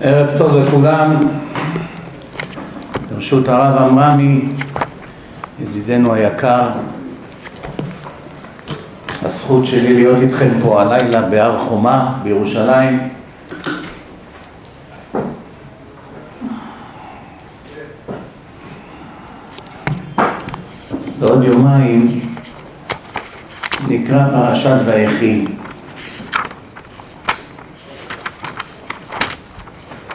ערב טוב לכולם, ברשות הרב עמרמי, ידידנו היקר, הזכות שלי להיות איתכם פה הלילה בהר חומה בירושלים. בעוד יומיים נקרא פרשת ויחי.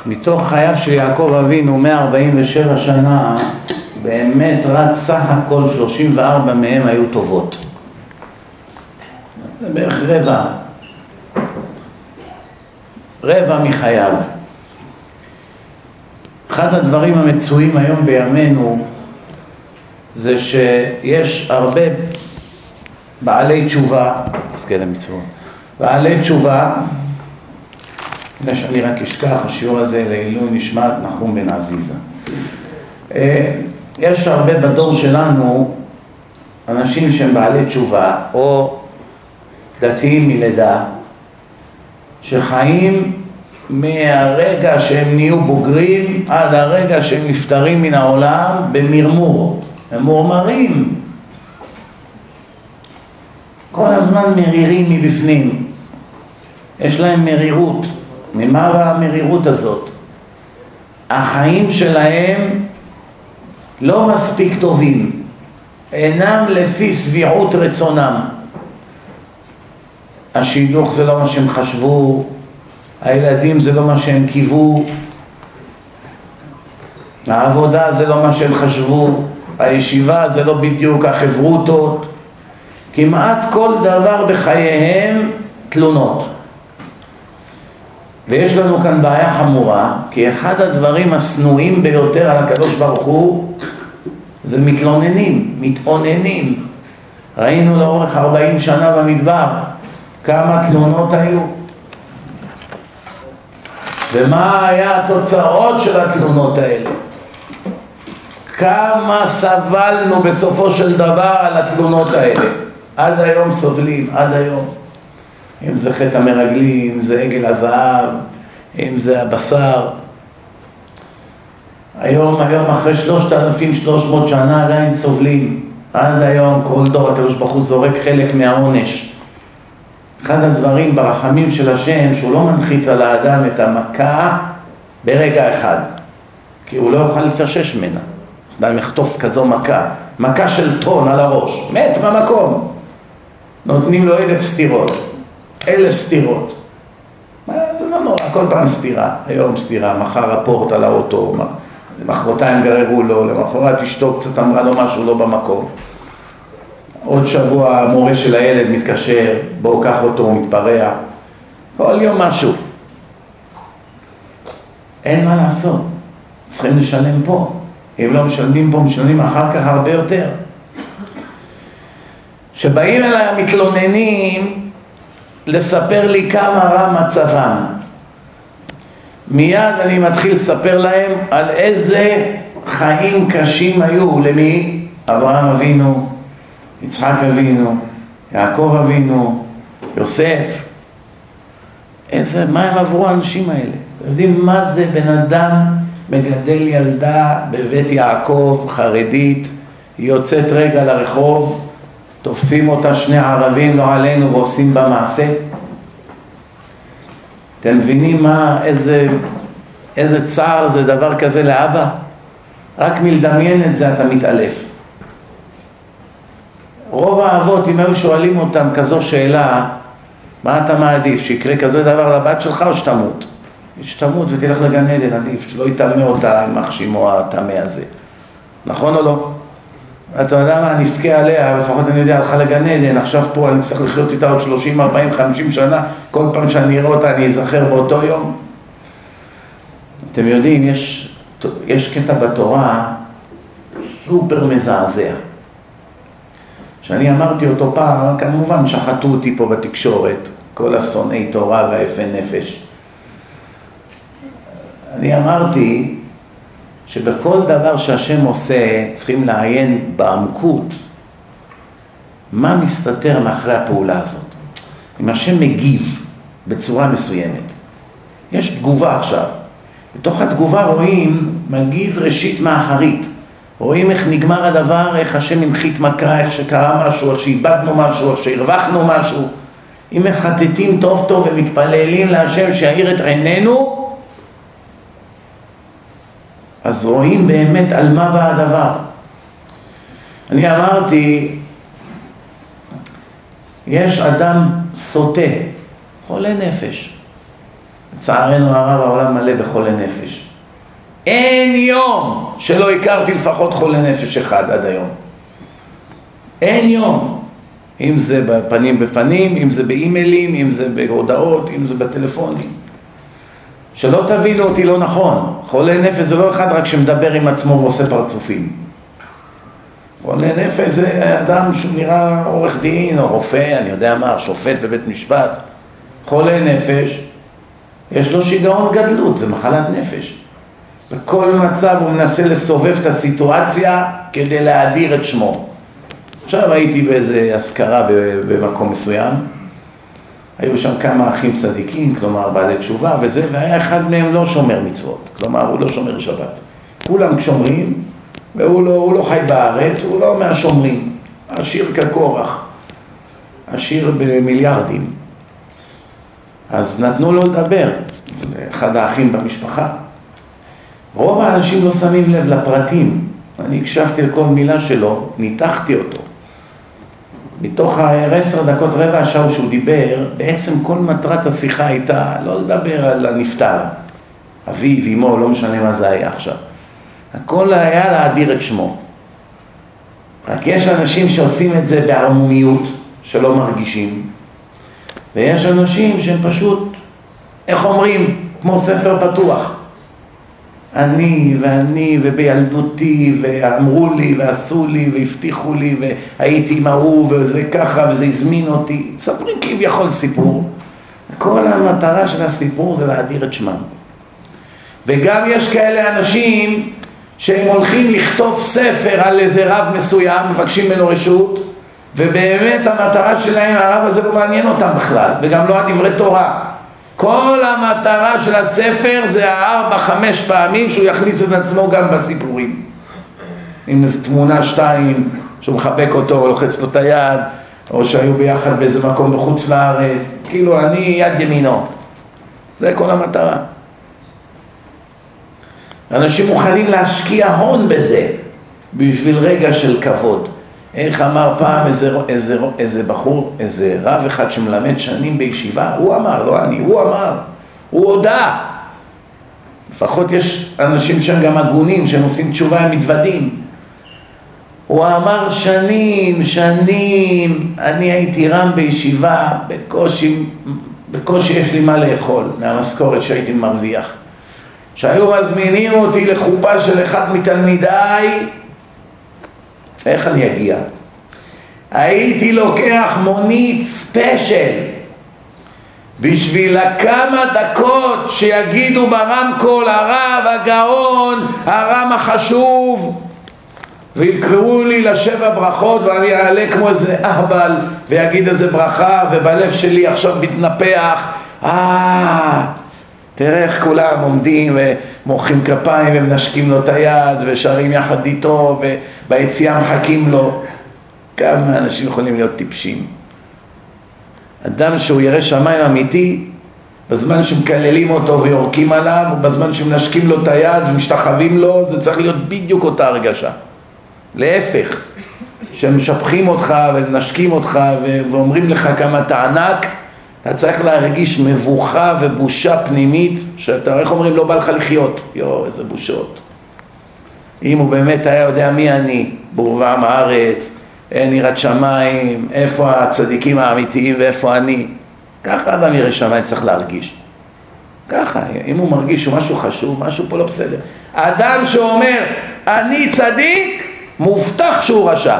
מתוך חייו של יעקב אבינו 147 שנה, באמת רק סך הכל 34 מהם היו טובות. זה בערך רבע, רבע מחייו. אחד הדברים המצויים היום בימינו זה שיש הרבה בעלי תשובה, בעלי תשובה לפני שאני רק אשכח, השיעור הזה לעילוי נשמת נחום בן עזיזה. אה, יש הרבה בדור שלנו אנשים שהם בעלי תשובה או דתיים מלידה שחיים מהרגע שהם נהיו בוגרים עד הרגע שהם נפטרים מן העולם במרמור, הם מורמרים. כל הזמן מרירים מבפנים. יש להם מרירות ממה המרירות הזאת? החיים שלהם לא מספיק טובים, אינם לפי שביעות רצונם. השידוך זה לא מה שהם חשבו, הילדים זה לא מה שהם קיוו, העבודה זה לא מה שהם חשבו, הישיבה זה לא בדיוק החברותות, כמעט כל דבר בחייהם תלונות. ויש לנו כאן בעיה חמורה, כי אחד הדברים השנואים ביותר על הקדוש ברוך הוא זה מתלוננים, מתאוננים. ראינו לאורך ארבעים שנה במדבר כמה תלונות היו. ומה היה התוצאות של התלונות האלה? כמה סבלנו בסופו של דבר על התלונות האלה. עד היום סובלים, עד היום. אם זה חטא המרגלים, אם זה עגל הזהב, אם זה הבשר. היום, היום אחרי שלושת אלפים שלוש מאות שנה עדיין סובלים. עד היום כל דור הקדוש ברוך הוא זורק חלק מהעונש. אחד הדברים ברחמים של השם שהוא לא מנחית על האדם את המכה ברגע אחד, כי הוא לא יוכל להתאושש ממנה. אדם יחטוף כזו מכה, מכה של טון על הראש, מת במקום. נותנים לו אלף סטירות. אלף סתירות. זה לא נורא, כל פעם סתירה, היום סתירה, מחר רפורט על האוטו, למחרתיים גררו לו, למחרת אשתו קצת אמרה לו משהו לא במקום. עוד שבוע המורה של הילד מתקשר, בואו קח אותו, הוא מתפרע. כל יום משהו. אין מה לעשות, צריכים לשלם פה. אם לא משלמים פה, משלמים אחר כך הרבה יותר. כשבאים אליי המתלוננים, לספר לי כמה רע מצבם. מיד אני מתחיל לספר להם על איזה חיים קשים היו, למי? אברהם אבינו, יצחק אבינו, יעקב אבינו, יוסף. איזה, מה הם עברו האנשים האלה? אתם יודעים מה זה בן אדם מגדל ילדה בבית יעקב, חרדית, היא יוצאת רגע לרחוב, תופסים אותה שני ערבים, לא עלינו, ועושים בה מעשה? אתם מבינים מה, איזה, איזה צער זה דבר כזה לאבא? רק מלדמיין את זה אתה מתעלף. רוב האבות, אם היו שואלים אותם כזו שאלה, מה אתה מעדיף, שיקרה כזה דבר לבת שלך או שתמות? שתמות ותלך לגן עדן, עדיף, שלא יטמא אותה עם השימו הטמא הזה. נכון או לא? אתה יודע מה, אני אבכה עליה, לפחות אני יודע, הלכה לגן עדן, עכשיו פה אני צריך לחיות איתה עוד 30, 40, 50 שנה, כל פעם שאני אראה אותה אני אזכר באותו יום. אתם יודעים, יש, יש קטע בתורה סופר מזעזע. כשאני אמרתי אותו פעם, כמובן שחטו אותי פה בתקשורת, כל השונאי תורה והיפה נפש. אני אמרתי שבכל דבר שהשם עושה צריכים לעיין בעמקות מה מסתתר מאחרי הפעולה הזאת. אם השם מגיב בצורה מסוימת, יש תגובה עכשיו, בתוך התגובה רואים מגיד ראשית מאחרית. רואים איך נגמר הדבר, איך השם הנחית מכה, איך שקרה משהו, איך שאיבדנו משהו, איך שהרווחנו משהו. אם מחטטים טוב טוב ומתפללים להשם שיאיר את עינינו, אז רואים באמת על מה בא הדבר. אני אמרתי, יש אדם סוטה, חולה נפש. לצערנו הרב העולם מלא בחולי נפש. אין יום שלא הכרתי לפחות חולה נפש אחד עד היום. אין יום. אם זה בפנים בפנים, אם זה באימיילים, אם זה בהודעות, אם זה בטלפונים. שלא תבינו אותי לא נכון, חולה נפש זה לא אחד רק שמדבר עם עצמו ועושה פרצופים. חולה נפש זה אדם שנראה עורך דין או רופא, אני יודע מה, שופט בבית משפט. חולה נפש, יש לו שיגעון גדלות, זה מחלת נפש. בכל מצב הוא מנסה לסובב את הסיטואציה כדי להאדיר את שמו. עכשיו הייתי באיזה אזכרה במקום מסוים, היו שם כמה אחים צדיקים, כלומר בעלי תשובה וזה, והיה אחד מהם לא שומר מצוות, כלומר הוא לא שומר שבת. כולם שומרים, והוא לא, לא חי בארץ, הוא לא מהשומרים, עשיר כקורח, עשיר במיליארדים. אז נתנו לו לדבר, אחד האחים במשפחה. רוב האנשים לא שמים לב לפרטים, אני הקשבתי לכל מילה שלו, ניתחתי אותו. מתוך העשר דקות, רבע השעה שהוא דיבר, בעצם כל מטרת השיחה הייתה לא לדבר על הנפטר, אביו, אמו, לא משנה מה זה היה עכשיו. הכל היה להאדיר את שמו. רק יש אנשים שעושים את זה בערמומיות, שלא מרגישים, ויש אנשים שהם פשוט, איך אומרים, כמו ספר פתוח. אני ואני ובילדותי ואמרו לי ועשו לי והבטיחו לי והייתי עם ההוא וזה ככה וזה הזמין אותי. מספרים כביכול סיפור. כל המטרה של הסיפור זה להאדיר את שמם. וגם יש כאלה אנשים שהם הולכים לכתוב ספר על איזה רב מסוים מבקשים ממנו רשות ובאמת המטרה שלהם הרב הזה לא מעניין אותם בכלל וגם לא הדברי תורה כל המטרה של הספר זה הארבע, חמש פעמים שהוא יכניס את עצמו גם בסיפורים. עם איזו תמונה שתיים, שהוא מחבק אותו, או לוחץ לו את היד, או שהיו ביחד באיזה מקום בחוץ לארץ, כאילו אני יד ימינו. זה כל המטרה. אנשים מוכנים להשקיע הון בזה, בשביל רגע של כבוד. איך אמר פעם איזה, איזה, איזה בחור, איזה רב אחד שמלמד שנים בישיבה, הוא אמר, לא אני, הוא אמר, הוא הודה. לפחות יש אנשים שהם גם הגונים, שהם עושים תשובה, הם מתוודים. הוא אמר שנים, שנים, אני הייתי רם בישיבה, בקושי, בקושי יש לי מה לאכול מהמשכורת שהייתי מרוויח. שהיו מזמינים אותי לחופה של אחד מתלמידיי, איך אני אגיע? הייתי לוקח מונית ספיישל בשביל הכמה דקות שיגידו ברמקול הרב הגאון, הרם החשוב ויקראו לי לשבע ברכות ואני אעלה כמו איזה אהבל ויגיד איזה ברכה ובלב שלי עכשיו מתנפח אה תראה איך כולם עומדים ומוחאים כפיים ומנשקים לו את היד ושרים יחד איתו וביציאה מחכים לו. כמה אנשים יכולים להיות טיפשים? אדם שהוא ירא שמיים אמיתי, בזמן שמקללים אותו ויורקים עליו, בזמן שמנשקים לו את היד ומשתחווים לו, זה צריך להיות בדיוק אותה הרגשה. להפך, שמשבחים אותך ומנשקים אותך ואומרים לך כמה אתה ענק, אתה צריך להרגיש מבוכה ובושה פנימית, שאתה, איך אומרים, לא בא לך לחיות. יואו, איזה בושות. אם הוא באמת היה יודע מי אני, בורבם הארץ, אין יראת שמיים, איפה הצדיקים האמיתיים ואיפה אני. ככה אדם ירא שמיים צריך להרגיש. ככה, אם הוא מרגיש שמשהו חשוב, משהו פה לא בסדר. אדם שאומר, אני צדיק, מובטח שהוא רשע.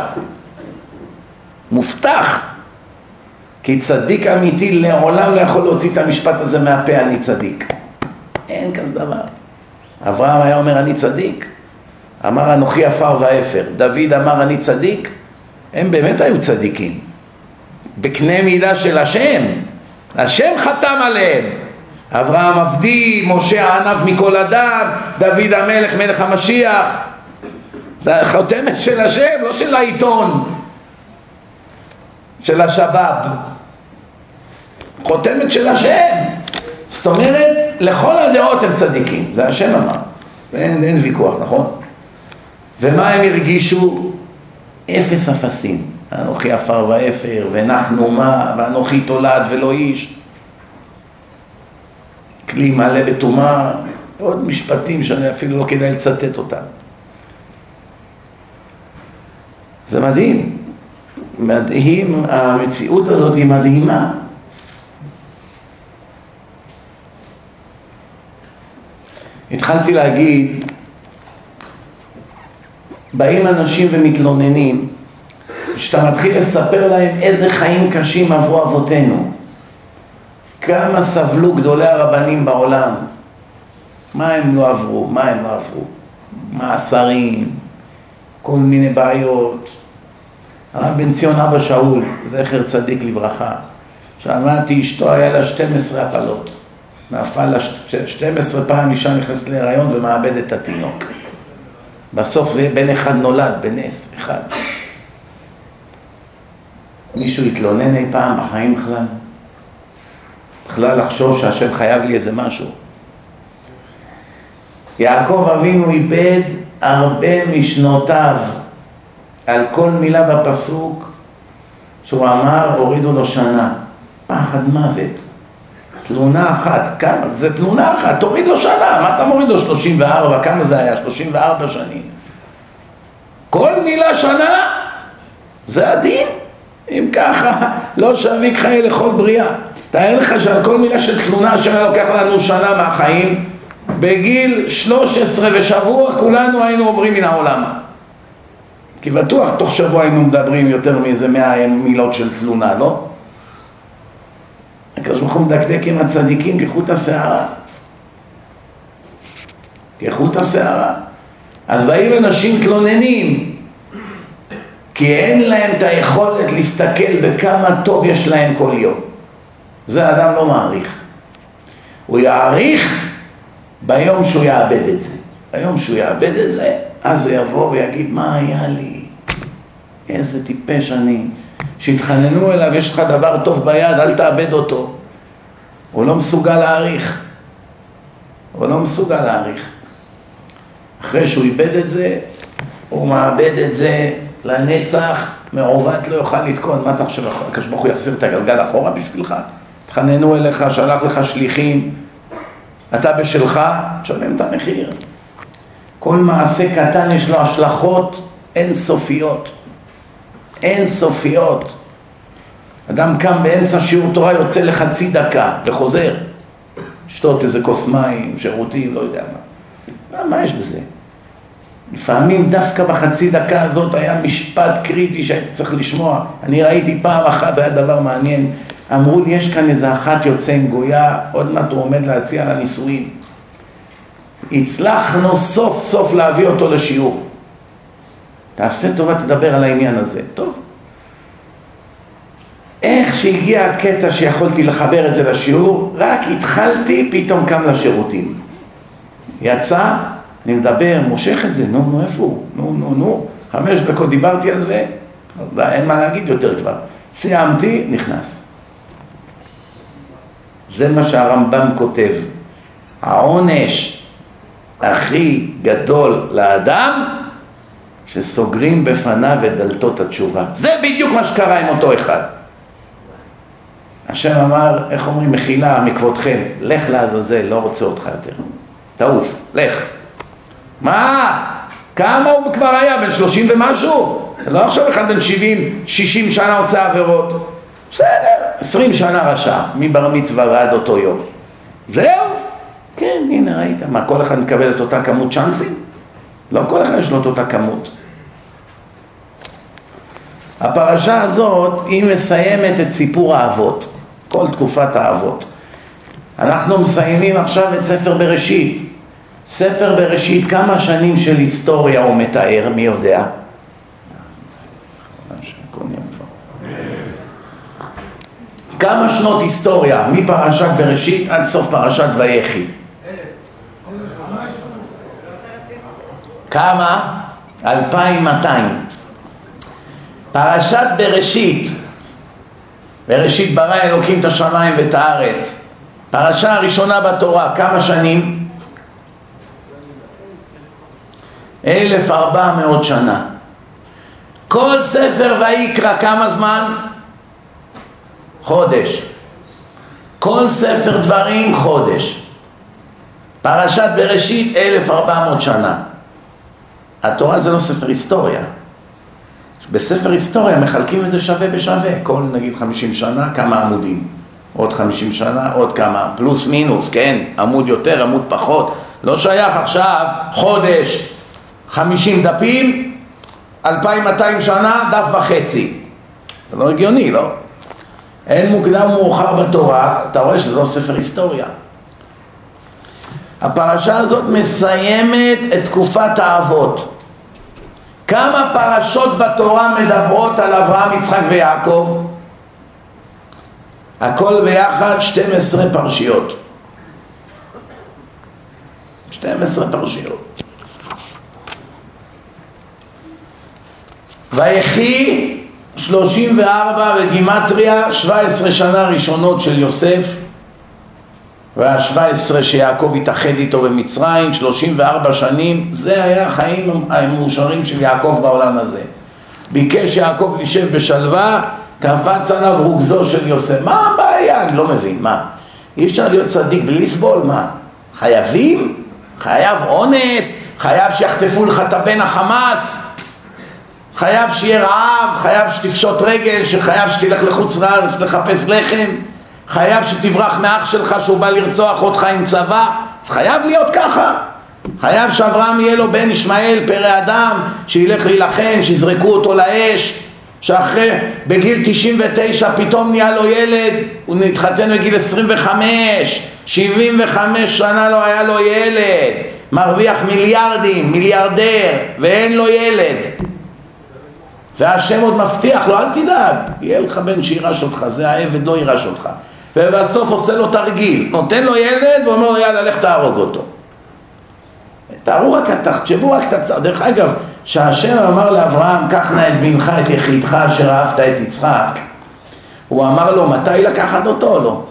מובטח. כי צדיק אמיתי לעולם לא יכול להוציא את המשפט הזה מהפה, אני צדיק. אין כזה דבר. אברהם היה אומר, אני צדיק. אמר, אנוכי עפר ואפר. דוד אמר, אני צדיק. הם באמת היו צדיקים. בקנה מידה של השם. השם חתם עליהם. אברהם עבדי, משה הענב מכל אדם, דוד המלך מלך המשיח זה החותמת של השם, לא של העיתון, של השבאב חותמת של השם זאת אומרת, לכל הדעות הם צדיקים, זה השם אמר, אין, אין ויכוח, נכון? ומה הם הרגישו? אפס אפסים, אנוכי עפר ואפר, ואנחנו מה, ואנוכי תולד ולא איש. כלי מלא בטומאה, עוד משפטים שאני אפילו לא כדאי לצטט אותם. זה מדהים, מדהים, המציאות הזאת היא מדהימה. התחלתי להגיד, באים אנשים ומתלוננים, כשאתה מתחיל לספר להם איזה חיים קשים עברו אבותינו, כמה סבלו גדולי הרבנים בעולם, מה הם לא עברו, מה הם לא עברו, מאסרים, כל מיני בעיות. הרב בן ציון אבא שאול, זכר צדיק לברכה, שמעתי אשתו היה לה 12 הפלות. נפל לה 12 פעם אישה נכנסת להיריון ומאבדת את התינוק. בסוף בן אחד נולד, בנס, אחד. מישהו התלונן אי פעם בחיים בכלל? בכלל לחשוב שהשם חייב לי איזה משהו. יעקב אבינו איבד הרבה משנותיו על כל מילה בפסוק שהוא אמר, הורידו לו שנה. פחד מוות. תלונה אחת, כמה? זה תלונה אחת, תוריד לו שנה, מה אתה מוריד לו 34, כמה זה היה? 34 שנים. כל מילה שנה, זה הדין. אם ככה, לא שוויק חיי לכל בריאה. תאר לך שעל כל מילה של תלונה שהיה לוקח לנו שנה מהחיים, בגיל 13 ושבוע כולנו היינו עוברים מן העולם. כי בטוח תוך שבוע היינו מדברים יותר מאיזה מאה מילות של תלונה, לא? הקדוש ברוך הוא מדקדק עם הצדיקים כחוט השערה. כחוט השערה. אז באים אנשים תלוננים, כי אין להם את היכולת להסתכל בכמה טוב יש להם כל יום. זה אדם לא מעריך. הוא יעריך ביום שהוא יאבד את זה. ביום שהוא יאבד את זה, אז הוא יבוא ויגיד, מה היה לי? איזה טיפש אני. שהתחננו אליו, יש לך דבר טוב ביד, אל תאבד אותו. הוא לא מסוגל להעריך. הוא לא מסוגל להעריך. אחרי שהוא איבד את זה, הוא מאבד את זה לנצח, מעוות לא יוכל לתקון. מה אתה חושב, הקדוש ברוך הוא יחזיר את הגלגל אחורה בשבילך? התחננו אליך, שלח לך שליחים, אתה בשלך, תשלם את המחיר. כל מעשה קטן יש לו השלכות אינסופיות. אינסופיות. אדם קם באמצע שיעור תורה, יוצא לחצי דקה וחוזר. לשתות איזה כוס מים, שירותים, לא יודע מה. מה, מה יש בזה? לפעמים דווקא בחצי דקה הזאת היה משפט קריטי שהייתי צריך לשמוע. אני ראיתי פעם אחת, היה דבר מעניין, אמרו לי, יש כאן איזה אחת יוצא עם גויה, עוד מעט הוא עומד להציע לה נישואין. הצלחנו סוף סוף להביא אותו לשיעור. תעשה טובה, תדבר על העניין הזה. טוב. איך שהגיע הקטע שיכולתי לחבר את זה לשיעור, רק התחלתי, פתאום קם לשירותים. יצא, אני מדבר, מושך את זה, נו, נו, איפה הוא? נו, נו, נו. חמש דקות דיברתי על זה, אין מה להגיד יותר כבר. סיימתי, נכנס. זה מה שהרמב"ם כותב. העונש הכי גדול לאדם, שסוגרים בפניו את דלתות התשובה. זה בדיוק מה שקרה עם אותו אחד. השם אמר, איך אומרים, מחילה מכבודכם, לך לעזאזל, לא רוצה אותך יותר. תעוף, לך. מה? כמה הוא כבר היה? בן שלושים ומשהו? לא עכשיו אחד בן שבעים, שישים שנה עושה עבירות. בסדר, עשרים שנה רשע, מבר מצווה ועד אותו יום. זהו? כן, הנה ראית. מה, כל אחד מקבל את אותה כמות צ'אנסים? לא כל אחד יש לו את אותה כמות. הפרשה הזאת, היא מסיימת את סיפור האבות. כל תקופת האבות. אנחנו מסיימים עכשיו את ספר בראשית. ספר בראשית, כמה שנים של היסטוריה הוא מתאר, מי יודע? כמה שנות היסטוריה מפרשת בראשית עד סוף פרשת ויחי? כמה? 2200. פרשת בראשית, בראשית ברא אלוקים את השמיים ואת הארץ. פרשה הראשונה בתורה, כמה שנים? 1400 שנה. כל ספר ויקרא כמה זמן? חודש. כל ספר דברים חודש. פרשת בראשית 1400 שנה. התורה זה לא ספר היסטוריה. בספר היסטוריה מחלקים את זה שווה בשווה. כל נגיד 50 שנה כמה עמודים. עוד 50 שנה עוד כמה. פלוס מינוס, כן? עמוד יותר, עמוד פחות. לא שייך עכשיו חודש 50 דפים, 2200 שנה, דף וחצי. זה לא הגיוני, לא? אין מוקדם מאוחר בתורה, אתה רואה שזה לא ספר היסטוריה. הפרשה הזאת מסיימת את תקופת האבות. כמה פרשות בתורה מדברות על אברהם, יצחק ויעקב? הכל ביחד 12 פרשיות. 12 פרשיות. ויחי שלושים וארבע בגימטריה, שבע עשרה שנה ראשונות של יוסף והשבע עשרה שיעקב התאחד איתו במצרים, שלושים וארבע שנים, זה היה החיים המאושרים של יעקב בעולם הזה. ביקש יעקב להישב בשלווה, קפץ עליו רוגזו של יוסף. מה הבעיה? אני לא מבין, מה? אי אפשר להיות צדיק בלי לסבול? מה? חייבים? חייב אונס? חייב שיחטפו לך את הבן החמאס? חייב שיהיה רעב, חייב שתפשוט רגל, שחייב שתלך לחוץ לארץ לחפש לחם, חייב שתברח מאח שלך שהוא בא לרצוח אותך עם צבא, זה חייב להיות ככה. חייב שאברהם יהיה לו בן ישמעאל, פרא אדם, שילך להילחם, שיזרקו אותו לאש, שאחרי, בגיל 99 פתאום נהיה לו ילד, הוא נתחתן בגיל 25, 75 שנה לא היה לו ילד, מרוויח מיליארדים, מיליארדר, ואין לו ילד. והשם עוד מבטיח לו, אל תדאג, יהיה לך בן שירש אותך, זה העבד לא יירש אותך. ובסוף עושה לו תרגיל, נותן לו ילד ואומר לו יאללה לך תהרוג אותו. תארו רק, תחשבו רק את הצער. דרך אגב, שהשם אמר לאברהם, קח נא את בנך, את יחידך אשר אהבת את יצחק, הוא אמר לו, מתי לקחת אותו או לא?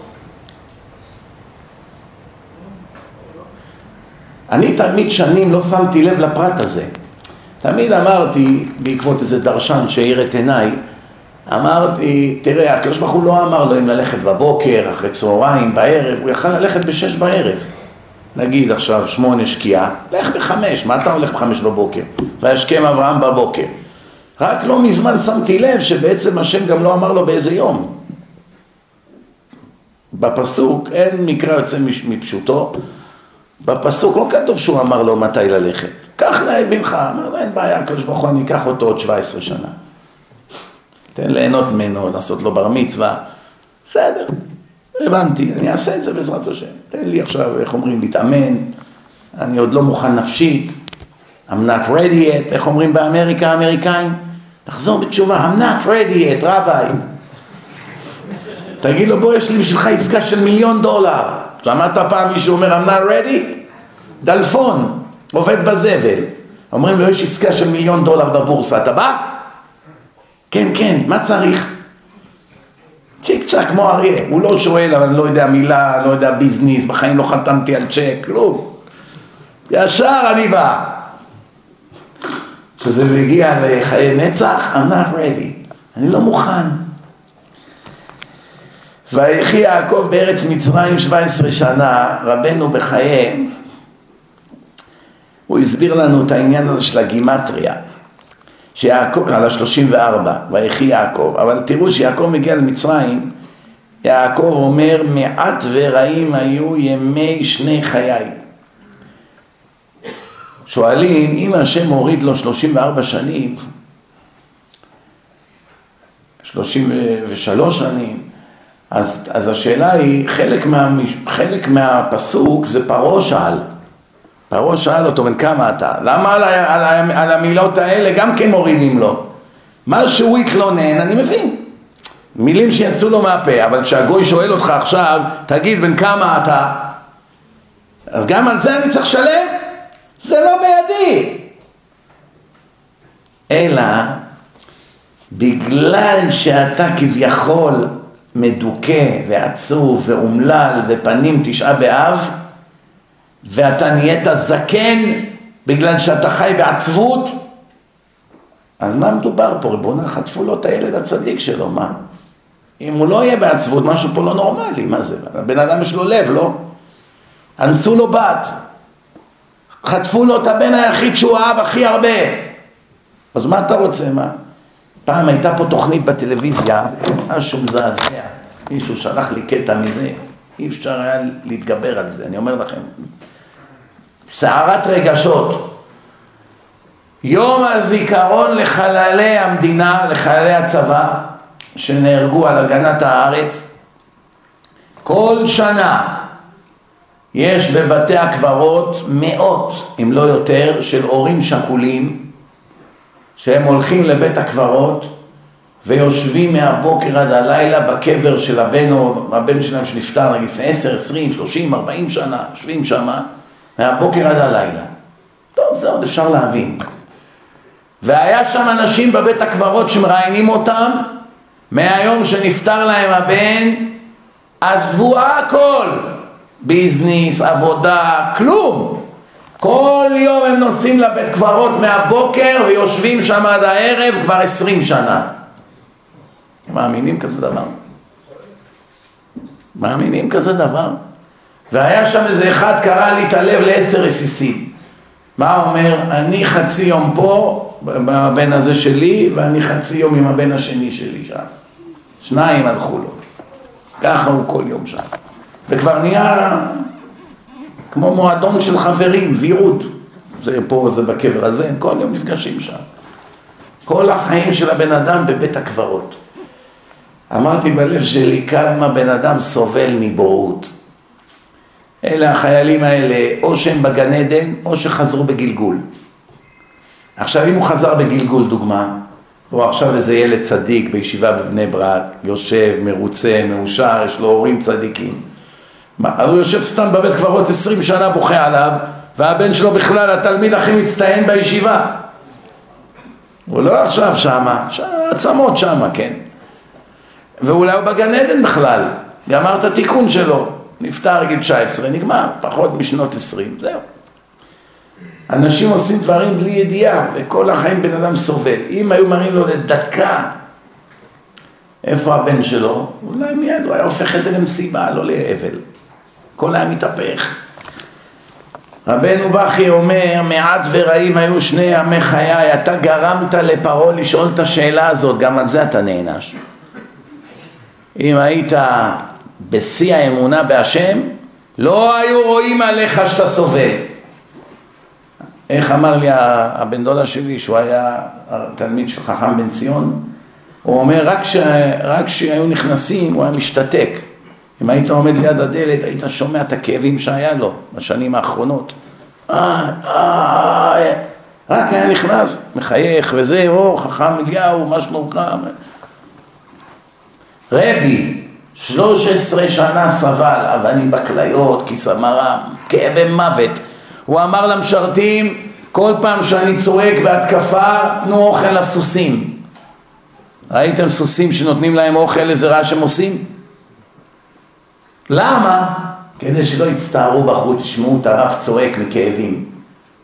אני תמיד שנים לא שמתי לב לפרט הזה. תמיד אמרתי, בעקבות איזה דרשן שהאיר את עיניי, אמרתי, תראה, הקדוש ברוך הוא לא אמר לו אם ללכת בבוקר, אחרי צהריים, בערב, הוא יכל ללכת בשש בערב. נגיד עכשיו שמונה שקיעה, לך בחמש, מה אתה הולך בחמש בבוקר? וישכם אברהם בבוקר. רק לא מזמן שמתי לב שבעצם השם גם לא אמר לו באיזה יום. בפסוק אין מקרא יוצא מפשוטו, בפסוק לא כתוב שהוא אמר לו מתי ללכת. קח את בנך, אמר לו אין בעיה, הקדוש ברוך הוא אני אקח אותו עוד 17 שנה. תן ליהנות ממנו, לעשות לו בר מצווה, בסדר, הבנתי, אני אעשה את זה בעזרת השם. תן לי עכשיו, איך אומרים, להתאמן, אני עוד לא מוכן נפשית, I'm not ready yet, איך אומרים באמריקה האמריקאים? תחזור בתשובה, I'm not ready yet, רביי. תגיד לו, בוא, יש לי בשבילך עסקה של מיליון דולר. שמעת פעם מישהו אומר, I'm not ready? דלפון. עובד בזבל. אומרים לו, יש עסקה של מיליון דולר בבורסה, אתה בא? כן, כן, מה צריך? צ'יק צ'אק כמו אריה, הוא לא שואל, אבל אני לא יודע מילה, לא יודע ביזנס, בחיים לא חתמתי על צ'ק, כלום. ישר אני בא. כשזה מגיע לחיי נצח, I'm not ready, אני לא מוכן. ויחי יעקב בארץ מצרים 17 שנה, רבנו בחייהם הוא הסביר לנו את העניין הזה של הגימטריה, שיעקב, על השלושים וארבע, ויחי יעקב, אבל תראו שיעקב מגיע למצרים, יעקב אומר מעט ורעים היו ימי שני חיי. שואלים, אם השם הוריד לו שלושים וארבע שנים, שלושים ושלוש שנים, אז, אז השאלה היא, חלק, מה, חלק מהפסוק זה פרעה שאל, פרעה שאל אותו, בן כמה אתה? למה על, על, על, על המילות האלה גם כן מורידים לו? מה שהוא התלונן, אני מבין. מילים שיצאו לו מהפה, אבל כשהגוי שואל אותך עכשיו, תגיד בן כמה אתה? אז גם על זה אני צריך לשלם? זה לא בידי. אלא בגלל שאתה כביכול מדוכא ועצוב ואומלל ופנים תשעה באב ואתה נהיית זקן בגלל שאתה חי בעצבות על מה מדובר פה? ריבונה חטפו לו את הילד הצדיק שלו, מה? אם הוא לא יהיה בעצבות, משהו פה לא נורמלי, מה זה? הבן אדם יש לו לב, לא? אנסו לו בת, חטפו לו את הבן היחיד שהוא אהב הכי הרבה. אז מה אתה רוצה, מה? פעם הייתה פה תוכנית בטלוויזיה, משהו מזעזע, מישהו שלח לי קטע מזה, אי אפשר היה להתגבר על זה, אני אומר לכם. סערת רגשות. יום הזיכרון לחללי המדינה, לחללי הצבא, שנהרגו על הגנת הארץ. כל שנה יש בבתי הקברות מאות, אם לא יותר, של הורים שכולים שהם הולכים לבית הקברות ויושבים מהבוקר עד הלילה בקבר של הבן או הבן שלהם שנפטר לפני עשר, עשרים, שלושים, ארבעים שנה, יושבים שמה מהבוקר עד הלילה. טוב, זה עוד אפשר להבין. והיה שם אנשים בבית הקברות שמראיינים אותם מהיום שנפטר להם הבן, עזבו הכל, ביזנס, עבודה, כלום. כל יום הם נוסעים לבית קברות מהבוקר ויושבים שם עד הערב כבר עשרים שנה. הם מאמינים כזה דבר? מאמינים כזה דבר? והיה שם איזה אחד קרא לי את הלב לעשר רסיסים. מה אומר? אני חצי יום פה, בבן הזה שלי, ואני חצי יום עם הבן השני שלי שם. שניים הלכו לו. ככה הוא כל יום שם. וכבר נהיה כמו מועדון של חברים, וירות. זה פה, זה בקבר הזה, הם כל יום נפגשים שם. כל החיים של הבן אדם בבית הקברות. אמרתי בלב שלי כמה בן אדם סובל מבורות. אלה החיילים האלה, או שהם בגן עדן, או שחזרו בגלגול. עכשיו, אם הוא חזר בגלגול, דוגמה, או עכשיו איזה ילד צדיק בישיבה בבני ברק, יושב, מרוצה, מאושר, יש לו הורים צדיקים. אז הוא יושב סתם בבית קברות עשרים שנה בוכה עליו, והבן שלו בכלל התלמיד הכי מצטיין בישיבה. הוא לא עכשיו שמה, עצמות שמה, כן. ואולי הוא בגן עדן בכלל, גמר את התיקון שלו, נפטר גיל 19, נגמר, פחות משנות 20, זהו. אנשים עושים דברים בלי ידיעה, וכל החיים בן אדם סובל. אם היו מראים לו לדקה איפה הבן שלו, אולי מיד הוא היה הופך את זה למסיבה, לא לאבל. הכל היה מתהפך. רבנו בכי אומר, מעט ורעים היו שני ימי חיי, אתה גרמת לפרעה לשאול את השאלה הזאת, גם על זה אתה נענש. אם היית בשיא האמונה בהשם, לא היו רואים עליך שאתה סובל. איך אמר לי הבן דודה שלי, שהוא היה תלמיד של חכם בן ציון, הוא אומר, רק כשהיו נכנסים הוא היה משתתק. אם היית עומד ליד הדלת, היית שומע את הכאבים שהיה לו בשנים האחרונות. אה, אה, רק היה נכנס, מחייך וזה, או חכם אליהו, מה שלומך? רבי, שלוש עשרה שנה סבל, אבנים בכליות, כיס המרה, כאבי מוות. הוא אמר למשרתים, כל פעם שאני צועק בהתקפה, תנו אוכל לסוסים. ראיתם סוסים שנותנים להם אוכל, איזה רעש הם עושים? למה? כדי שלא יצטערו בחוץ, ישמעו את הרב צועק מכאבים.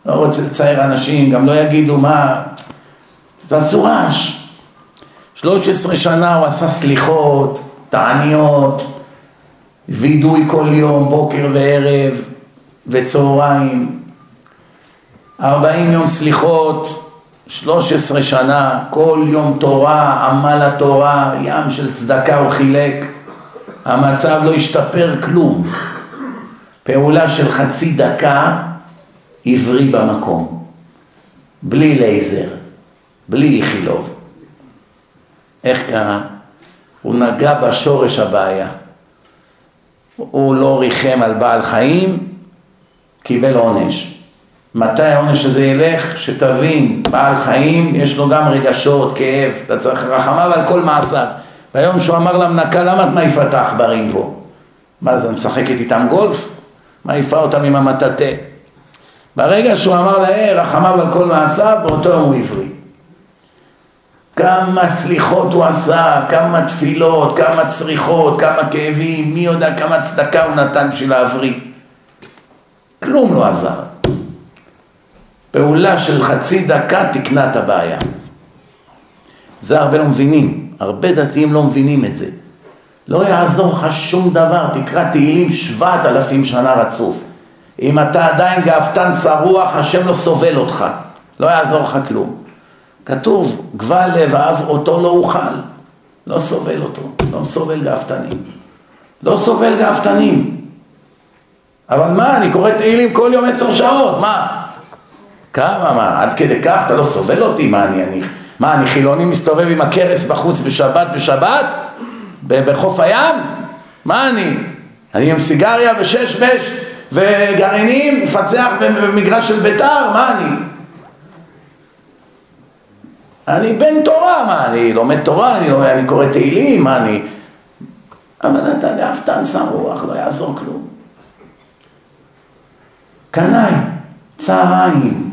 לא רוצה לצייר אנשים, גם לא יגידו מה... תעשו רעש. 13 שנה הוא עשה סליחות, תעניות, וידוי כל יום, בוקר וערב וצהריים. 40 יום סליחות, 13 שנה, כל יום תורה, עמל התורה, ים של צדקה הוא חילק. המצב לא השתפר כלום. פעולה של חצי דקה, עברי במקום. בלי לייזר, בלי איכילוב. איך קרה? הוא נגע בשורש הבעיה. הוא לא ריחם על בעל חיים, קיבל עונש. מתי העונש הזה ילך? שתבין, בעל חיים יש לו גם רגשות, כאב, אתה צריך רחמיו על כל מעשיו. ביום שהוא אמר למנקה, למה את מעיפה את העכברים פה? מה זה, משחקת איתם גולף? מעיפה אותם עם המטאטה. ברגע שהוא אמר לה, רחמיו על כל מעשיו, באותו יום הוא עברי. כמה סליחות הוא עשה, כמה תפילות, כמה צריכות, כמה כאבים, מי יודע כמה צדקה הוא נתן בשביל להבריא. כלום לא עזר. פעולה של חצי דקה תקנה את הבעיה. זה הרבה לא מבינים, הרבה דתיים לא מבינים את זה. לא יעזור לך שום דבר, תקרא תהילים שבעת אלפים שנה רצוף. אם אתה עדיין גאוותן צרוח, השם לא סובל אותך, לא יעזור לך כלום. כתוב, גבל לבב אותו לא אוכל, לא סובל אותו, לא סובל גאוותנים. לא סובל גאוותנים. אבל מה, אני קורא תהילים כל יום עשר שעות, מה? כמה, מה, עד כדי כך אתה לא סובל אותי? מה אני, אני, מה, אני חילוני מסתובב עם הכרס בחוץ בשבת בשבת? בחוף הים? מה אני? אני עם סיגריה ושש בש וגרעינים, מפצח במגרש של ביתר? מה אני? אני בן תורה, מה, אני לומד תורה, אני, לומד, אני קורא תהילים, מה אני... אבל אתה גאוותן שם רוח, לא יעזור כלום. קנאי, צהריים,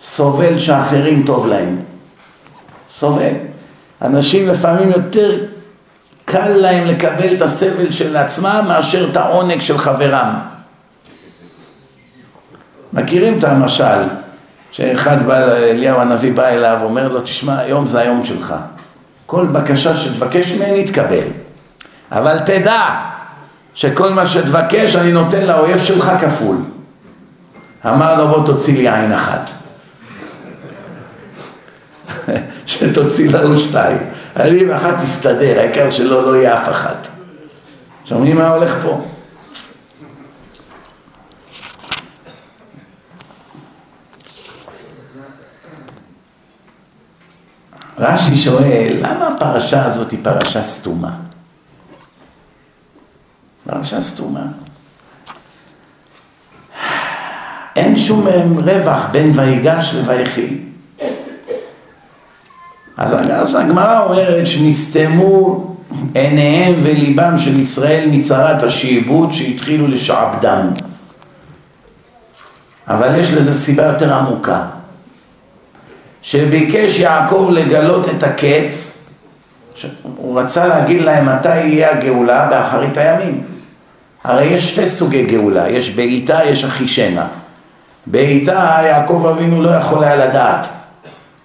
סובל שאחרים טוב להם. סובל. אנשים לפעמים יותר קל להם לקבל את הסבל של עצמם מאשר את העונג של חברם. מכירים את המשל? שאחד בא, אליהו הנביא בא אליו, אומר לו, תשמע, היום זה היום שלך. כל בקשה שתבקש ממני תקבל. אבל תדע שכל מה שתבקש אני נותן לאויב שלך כפול. אמר לו, בוא תוציא לי עין אחת. שתוציא לנו שתיים. אני עם אחת תסתדר, העיקר שלא לא יהיה אף אחת. שומעים מה הולך פה? רש"י שואל, למה הפרשה הזאת היא פרשה סתומה? פרשה סתומה. אין שום רווח בין ויגש לויחי. אז הגמרא אומרת שנסתמו עיניהם וליבם של ישראל מצרת השעבוד שהתחילו לשעבדם. אבל יש לזה סיבה יותר עמוקה. שביקש יעקב לגלות את הקץ, הוא רצה להגיד להם מתי יהיה הגאולה באחרית הימים. הרי יש שתי סוגי גאולה, יש בעיטה, יש אחישנה. בעיטה יעקב אבינו לא יכול היה לדעת,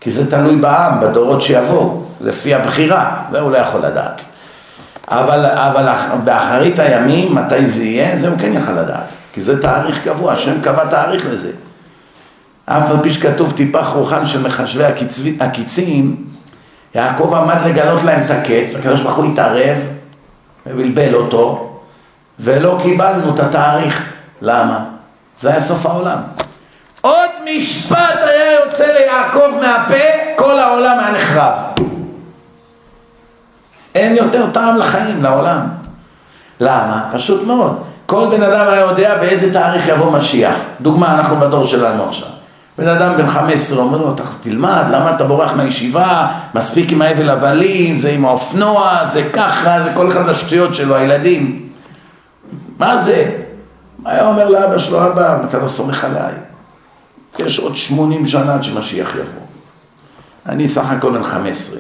כי זה תלוי בעם, בדורות שיבואו, לפי הבחירה, זה הוא לא יכול לדעת. אבל, אבל באחרית הימים, מתי זה יהיה, זה הוא כן יכול לדעת, כי זה תאריך קבוע, השם קבע תאריך לזה. אף על פי שכתוב טיפח רוחן של מחשבי הקיצים, יעקב עמד לגלות להם את הקץ, הקדוש ברוך הוא התערב ובלבל אותו, ולא קיבלנו את התאריך. למה? זה היה סוף העולם. עוד משפט היה יוצא ליעקב מהפה, כל העולם היה נחרב. אין יותר טעם לחיים, לעולם. למה? פשוט מאוד. כל בן אדם היה יודע באיזה תאריך יבוא משיח. דוגמה, אנחנו בדור שלנו עכשיו. בן אדם בן 15 אומר לו, תלמד, למה אתה בורח מהישיבה, מספיק עם האבל הבלים, זה עם האופנוע, זה ככה, זה כל אחד השטויות שלו, הילדים. מה זה? היה אומר לאבא שלו, אבא, אתה לא סומך עליי. יש עוד 80 שנה עד שמשיח יבוא. אני סך הכל בן 15.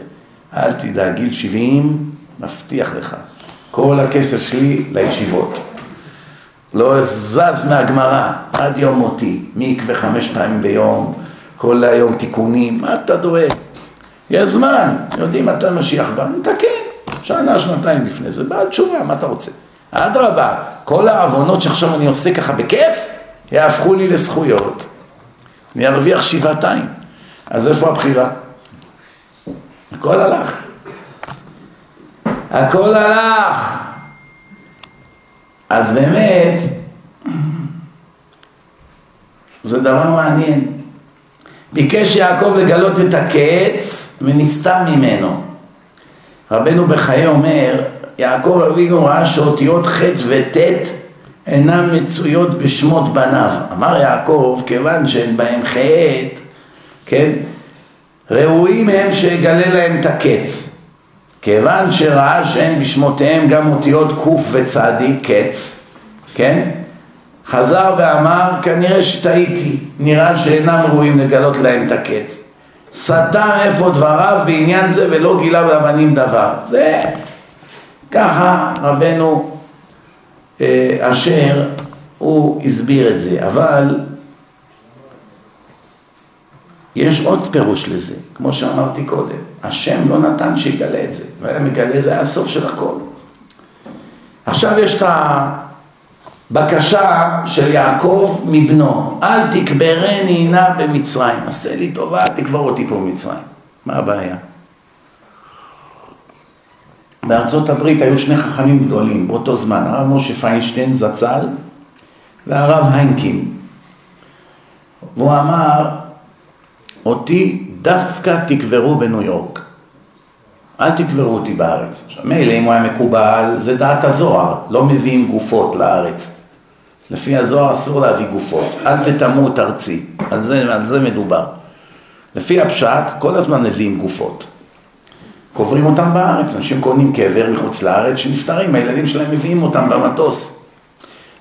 אל תדאג, גיל 70, מבטיח לך. כל הכסף שלי לישיבות. לא זז מהגמרא עד יום מותי, מקווה חמש פעמים ביום, כל היום תיקונים, מה אתה דואג? יש זמן, יודעים מתי משיח בא, נתקן, שנה, שנתיים לפני זה, בעד תשובה, מה אתה רוצה? אדרבה, כל העוונות שעכשיו אני עושה ככה בכיף, יהפכו לי לזכויות. אני ארוויח שבעתיים. אז איפה הבחירה? הכל הלך. הכל הלך. אז באמת, זה דבר מעניין. ביקש יעקב לגלות את הקץ ונסתם ממנו. רבנו בחיי אומר, יעקב אבינו ראה שאותיות ח' וט' אינן מצויות בשמות בניו. אמר יעקב, כיוון שאין בהם ח', כן, ראויים הם שיגלה להם את הקץ. כיוון שראה שאין בשמותיהם גם אותיות ק' וצדי, קץ, כן? חזר ואמר, כנראה שטעיתי, נראה שאינם ראויים לגלות להם את הקץ. סתם איפה דבריו בעניין זה ולא גילה לבנים דבר. זה ככה רבנו אה, אשר הוא הסביר את זה, אבל יש עוד פירוש לזה, כמו שאמרתי קודם, השם לא נתן שיגלה את זה, והיה מגלה, זה היה הסוף של הכל. עכשיו יש את הבקשה של יעקב מבנו, אל תקברני נא במצרים, עשה לי טובה, תקבור אותי פה במצרים. מה הבעיה? בארצות הברית היו שני חכמים גדולים באותו זמן, הרב משה פיינשטיין זצ"ל והרב היינקין. והוא אמר, אותי דווקא תקברו בניו יורק. אל תקברו אותי בארץ. עכשיו מילא אם הוא היה מקובל, זה דעת הזוהר, לא מביאים גופות לארץ. לפי הזוהר אסור להביא גופות, אל תטמאו ארצי, על זה, על זה מדובר. לפי הפשט, כל הזמן מביאים גופות. קוברים אותם בארץ, אנשים קונים קבר מחוץ לארץ שנפטרים, הילדים שלהם מביאים אותם במטוס.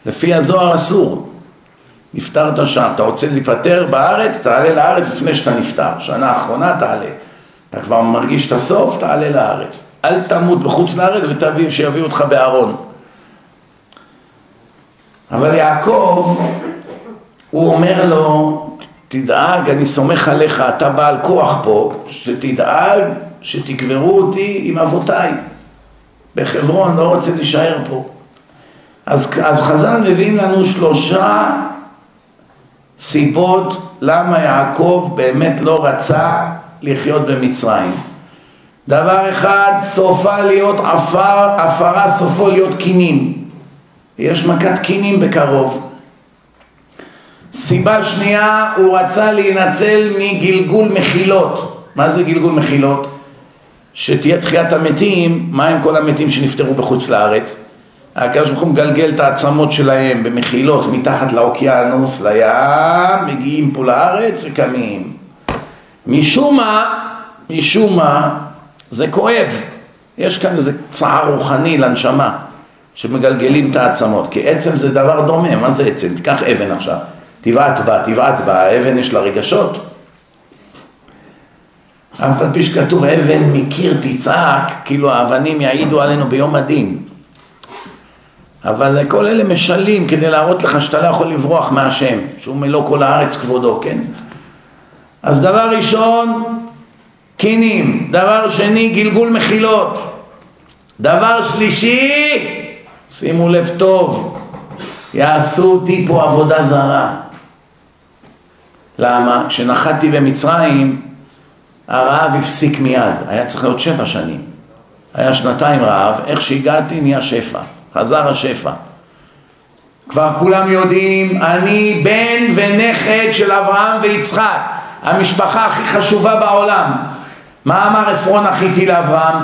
לפי הזוהר אסור. נפטרת שם, אתה רוצה להיפטר בארץ, תעלה לארץ לפני שאתה נפטר. שנה האחרונה תעלה. אתה כבר מרגיש את הסוף, תעלה לארץ. אל תמות בחוץ לארץ ותביא, שיביאו אותך בארון. אבל יעקב, הוא אומר לו, תדאג, אני סומך עליך, אתה בעל כוח פה, שתדאג שתקברו אותי עם אבותיי בחברון, לא רוצה להישאר פה. אז, אז חז"ל מביאים לנו שלושה סיבות למה יעקב באמת לא רצה לחיות במצרים. דבר אחד, סופה להיות עפר, עפרה סופו להיות קינים. יש מכת קינים בקרוב. סיבה שנייה, הוא רצה להינצל מגלגול מחילות. מה זה גלגול מחילות? שתהיה תחיית המתים, מה עם כל המתים שנפטרו בחוץ לארץ? הקדוש ברוך הוא מגלגל את העצמות שלהם במחילות מתחת לאוקיינוס, לים, מגיעים פה לארץ וקמים. משום מה, משום מה, זה כואב. יש כאן איזה צער רוחני לנשמה, שמגלגלים את העצמות, כי עצם זה דבר דומה, מה זה עצם? תיקח אבן עכשיו, תבעט בה, תבעט בה, האבן יש לה רגשות? אף על פי שכתוב אבן מקיר תצעק, כאילו האבנים יעידו עלינו ביום הדין. אבל כל אלה משלים כדי להראות לך שאתה לא יכול לברוח מהשם, שהוא מלוא כל הארץ כבודו, כן? אז דבר ראשון, קינים, דבר שני, גלגול מחילות, דבר שלישי, שימו לב טוב, יעשו אותי פה עבודה זרה. למה? כשנחתתי במצרים, הרעב הפסיק מיד, היה צריך להיות שבע שנים. היה שנתיים רעב, איך שהגעתי נהיה שפע. חזר השפע. כבר כולם יודעים, אני בן ונכד של אברהם ויצחק, המשפחה הכי חשובה בעולם. מה אמר עפרון החיתי לאברהם?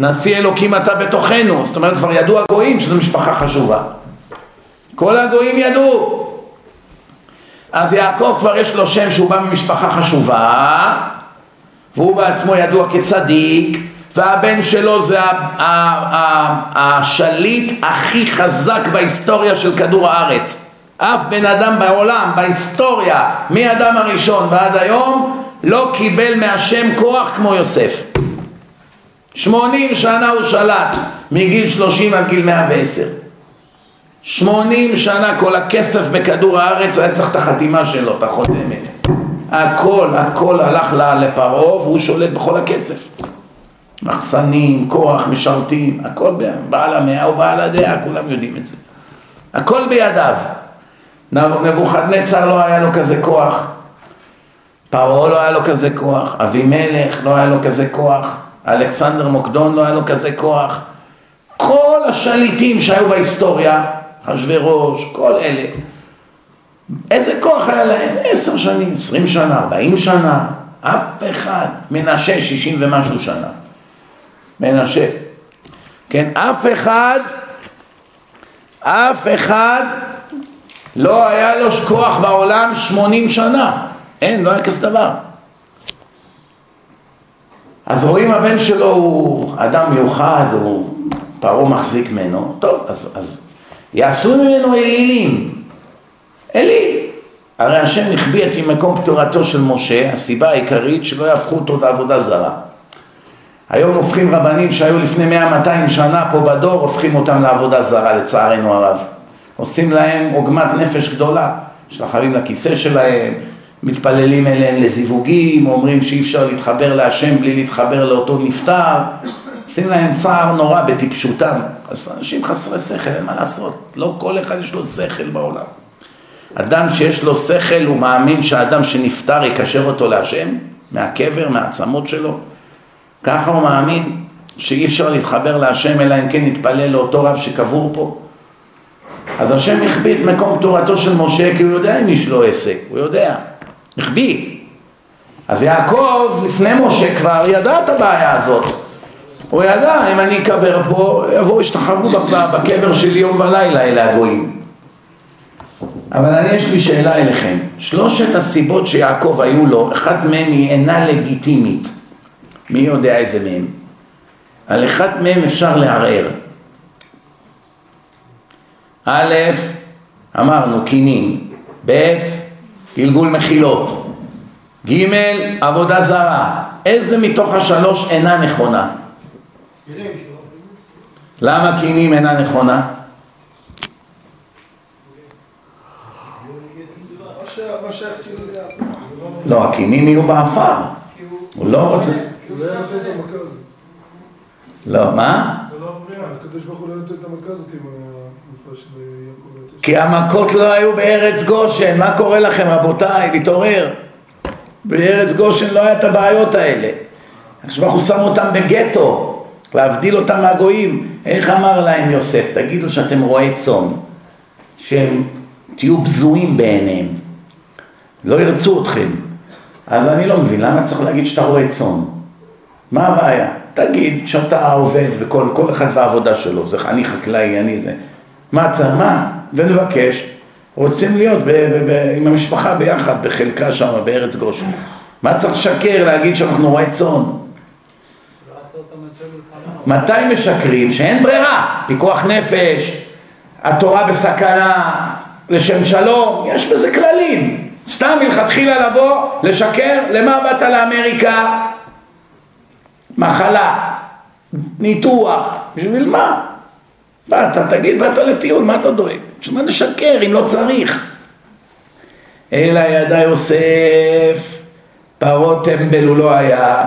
נשיא אלוקים אתה בתוכנו, זאת אומרת כבר ידעו הגויים שזו משפחה חשובה. כל הגויים ידעו. אז יעקב כבר יש לו שם שהוא בא ממשפחה חשובה, והוא בעצמו ידוע כצדיק, והבן שלו זה השליט הכי חזק בהיסטוריה של כדור הארץ. אף בן אדם בעולם, בהיסטוריה, מאדם הראשון ועד היום, לא קיבל מהשם כוח כמו יוסף. שמונים שנה הוא שלט, מגיל שלושים עד גיל מאה ועשר. שמונים שנה כל הכסף בכדור הארץ היה צריך את החתימה שלו, את החותמת. הכל, הכל הלך לפרעה והוא שולט בכל הכסף. מחסנים, כוח, משרתים, הכל בעל המאה ובעל הדעה, כולם יודעים את זה. הכל בידיו. נבוכדנצר לא היה לו כזה כוח, פרעה לא היה לו כזה כוח, אבימלך לא היה לו כזה כוח, אלכסנדר מוקדון לא היה לו כזה כוח. כל השליטים שהיו בהיסטוריה, אחשוורוש, כל אלה, איזה כוח היה להם? עשר שנים, עשרים שנה, ארבעים שנה, אף אחד, מנשה שישים ומשהו שנה. מנשה. כן, אף אחד, אף אחד לא היה לו כוח בעולם שמונים שנה. אין, לא היה כזה דבר. אז רואים הבן שלו הוא אדם מיוחד, הוא פרעה מחזיק ממנו, טוב, אז, אז יעשו ממנו אלילים, אליל. הרי השם החביא את מקום פטורתו של משה, הסיבה העיקרית שלא יהפכו אותו לעבודה זרה. היום הופכים רבנים שהיו לפני 100-200 שנה פה בדור, הופכים אותם לעבודה זרה לצערנו הרב. עושים להם עוגמת נפש גדולה, שחרים לכיסא שלהם, מתפללים אליהם לזיווגים, אומרים שאי אפשר להתחבר להשם בלי להתחבר לאותו נפטר, עושים להם צער נורא בטיפשותם. אז אנשים חסרי שכל, אין מה לעשות, לא כל אחד יש לו שכל בעולם. אדם שיש לו שכל הוא מאמין שהאדם שנפטר יקשר אותו להשם, מהקבר, מהעצמות שלו. ככה הוא מאמין שאי אפשר להתחבר להשם אלא אם כן יתפלל לאותו רב שקבור פה. אז השם החביא את מקום תורתו של משה כי הוא יודע אם יש לו עסק, הוא יודע, החביא. אז יעקב לפני משה כבר ידע את הבעיה הזאת. הוא ידע, אם אני אקבר פה, יבואו, ישתחוו בקבר שלי יום ולילה אלה הגויים. אבל אני יש לי שאלה אליכם. שלושת הסיבות שיעקב היו לו, אחת מהן היא אינה לגיטימית. מי יודע איזה מהם? על אחד מהם אפשר לערער. א', אמרנו קינים, ב', גלגול מחילות, ג', עבודה זרה. איזה מתוך השלוש אינה נכונה? למה קינים אינה נכונה? לא, הכינים יהיו באפר. הוא לא רוצה... לא, מה? הקדוש ברוך הוא לא נותן את המכה הזאת עם הגופה של יעקב. כי המכות לא היו בארץ גושן, מה קורה לכם רבותיי? להתעורר. בארץ גושן לא היה את הבעיות האלה. הקדוש ברוך הוא שם אותם בגטו, להבדיל אותם מהגויים. איך אמר להם יוסף? תגידו שאתם רועי צאן, שהם תהיו בזויים בעיניהם, לא ירצו אתכם. אז אני לא מבין, למה צריך להגיד שאתה רואה צאן? מה הבעיה? תגיד שאתה עובד וכל כל אחד והעבודה שלו, זה אני חקלאי, אני זה. מה צריך? מה? ונבקש. רוצים להיות ב- ב- ב- עם המשפחה ביחד, בחלקה שם, בארץ גושן. מה צריך לשקר, להגיד שאנחנו רועי צאן? מתי משקרים? שאין ברירה, פיקוח נפש, התורה בסכנה, לשם שלום, יש בזה כללים. סתם מלכתחילה לבוא, לשקר, למה באת לאמריקה? מחלה, ניתוח, בשביל מה? באת, תגיד, באת לטיול, מה אתה דואג? בשביל מה נשקר אם לא צריך? אלא ידע יוסף, פרות טמבל הוא לא היה,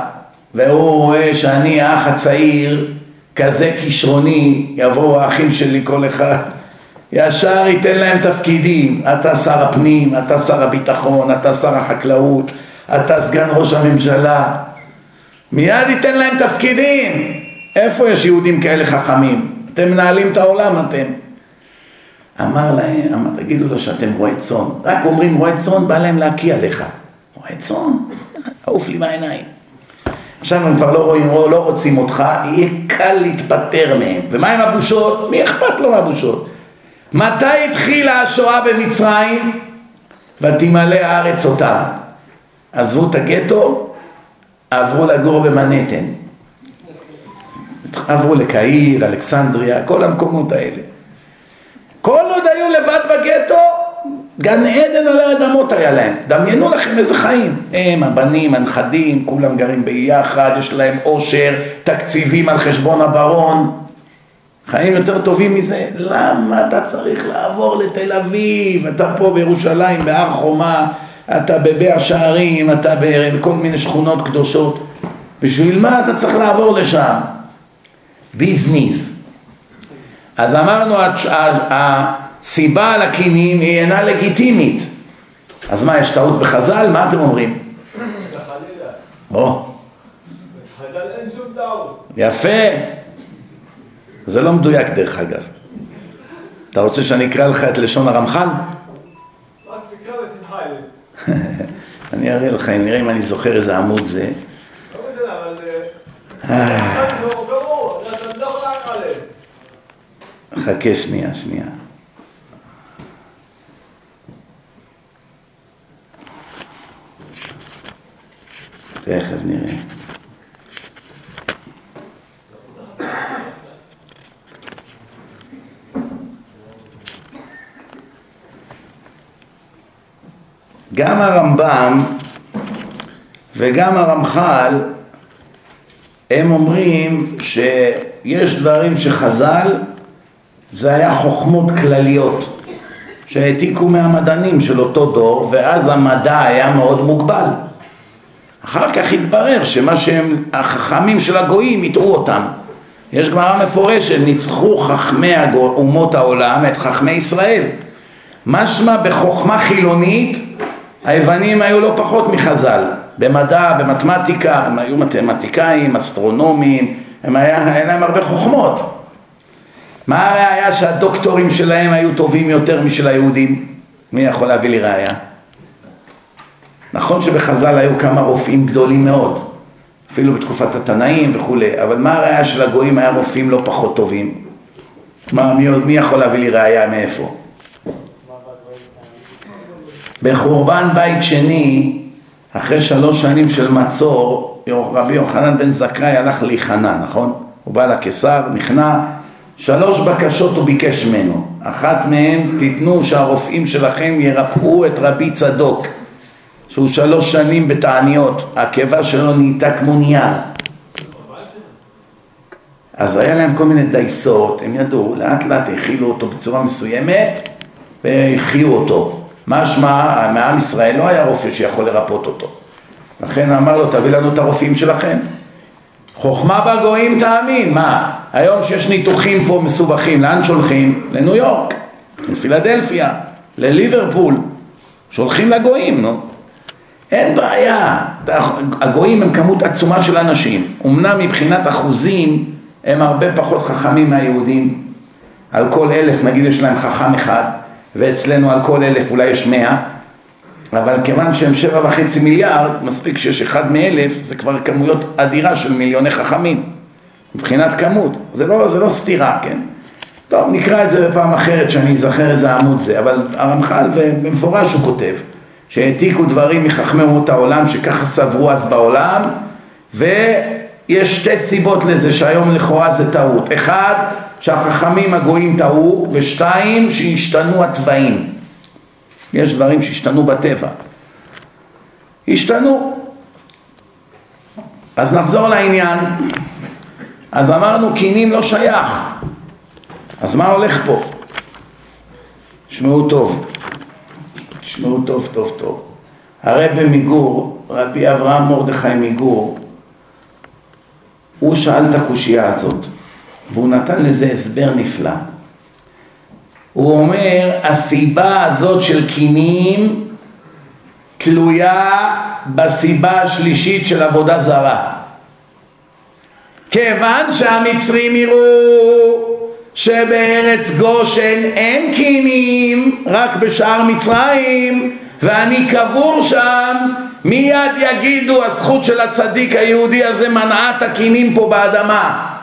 והוא רואה שאני האח הצעיר, כזה כישרוני, יבואו האחים שלי כל אחד, ישר ייתן להם תפקידים, אתה שר הפנים, אתה שר הביטחון, אתה שר החקלאות, אתה סגן ראש הממשלה, מיד ייתן להם תפקידים. איפה יש יהודים כאלה חכמים? אתם מנהלים את העולם אתם. אמר להם, אמר, תגידו לו שאתם רועי צאן. רק אומרים רועי צאן, בא להם להקיא עליך. רועי צאן? עוף לי מהעיניים. עכשיו הם כבר לא רואים, לא רוצים אותך, יהיה קל להתפטר מהם. ומה עם הבושות? מי אכפת לו מהבושות? מתי התחילה השואה במצרים? ותמלא הארץ אותם. עזבו את הגטו, עברו לגור במנהטן. עברו לקהיר, אלכסנדריה, כל המקומות האלה. כל עוד היו לבד בגטו, גן עדן על האדמות היה להם. דמיינו לכם איזה חיים. הם, הבנים, הנכדים, כולם גרים ביחד, יש להם עושר, תקציבים על חשבון הברון. חיים יותר טובים מזה? למה אתה צריך לעבור לתל אביב? אתה פה בירושלים, בהר חומה, אתה בבית שערים, אתה בכל מיני שכונות קדושות. בשביל מה אתה צריך לעבור לשם? ביזניס. אז אמרנו, הסיבה לקינים היא אינה לגיטימית. אז מה, יש טעות בחז"ל? מה אתם אומרים? או. יפה. זה לא מדויק דרך אגב. אתה רוצה שאני אקרא לך את לשון הרמח"ל? אני אראה לך, נראה אם אני זוכר איזה עמוד זה. חכה שנייה, שנייה. תכף נראה. גם הרמב"ם וגם הרמח"ל הם אומרים שיש דברים שחז"ל זה היה חוכמות כלליות שהעתיקו מהמדענים של אותו דור ואז המדע היה מאוד מוגבל. אחר כך התברר שמה שהם החכמים של הגויים יטעו אותם. יש גמרא מפורשת, ניצחו חכמי אומות העולם את חכמי ישראל משמע בחוכמה חילונית היוונים היו לא פחות מחז"ל במדע, במתמטיקה, הם היו מתמטיקאים, אסטרונומים, הם היה, היה להם הרבה חוכמות. מה הראיה שהדוקטורים שלהם היו טובים יותר משל היהודים? מי יכול להביא לי ראיה? נכון שבחז"ל היו כמה רופאים גדולים מאוד, אפילו בתקופת התנאים וכולי, אבל מה הראיה של הגויים היה רופאים לא פחות טובים? מה, מי, מי יכול להביא לי ראיה מאיפה? בחורבן בית שני אחרי שלוש שנים של מצור, רבי יוחנן בן זכאי הלך להיכנע, נכון? הוא בא לקיסר, נכנע, שלוש בקשות הוא ביקש ממנו. אחת מהן, תיתנו שהרופאים שלכם ירפאו את רבי צדוק, שהוא שלוש שנים בתעניות, הקיבה שלו נהייתה כמו נייר. אז היה להם כל מיני דייסות, הם ידעו, לאט לאט הכילו אותו בצורה מסוימת והחיו אותו. משמע, מעם ישראל לא היה רופא שיכול לרפות אותו. לכן אמר לו, תביא לנו את הרופאים שלכם. חוכמה בגויים תאמין, מה? היום שיש ניתוחים פה מסובכים, לאן שולחים? לניו יורק, לפילדלפיה, לליברפול, שולחים לגויים, נו. אין בעיה, הגויים הם כמות עצומה של אנשים, אמנם מבחינת אחוזים הם הרבה פחות חכמים מהיהודים, על כל אלף נגיד יש להם חכם אחד, ואצלנו על כל אלף אולי יש מאה, אבל כיוון שהם שבע וחצי מיליארד, מספיק שיש אחד מאלף, זה כבר כמויות אדירה של מיליוני חכמים, מבחינת כמות, זה לא, זה לא סתירה, כן? טוב, נקרא את זה בפעם אחרת שאני אזכר איזה עמוד זה, אבל הרמח"ל במפורש הוא כותב שהעתיקו דברים מחכמי אומות העולם שככה סברו אז בעולם ויש שתי סיבות לזה שהיום לכאורה זה טעות. אחד, שהחכמים הגויים טעו, ושתיים, שהשתנו התוואים. יש דברים שהשתנו בטבע. השתנו. אז נחזור לעניין. אז אמרנו קינים לא שייך. אז מה הולך פה? תשמעו טוב. תשמעו טוב טוב טוב. הרי במיגור, רבי אברהם מרדכי מיגור, הוא שאל את הקושייה הזאת. והוא נתן לזה הסבר נפלא. הוא אומר, הסיבה הזאת של קינים תלויה בסיבה השלישית של עבודה זרה. כיוון שהמצרים יראו שבארץ גושן אין קינים, רק בשער מצרים, ואני קבור שם, מיד יגידו הזכות של הצדיק היהודי הזה מנעה את הקינים פה באדמה.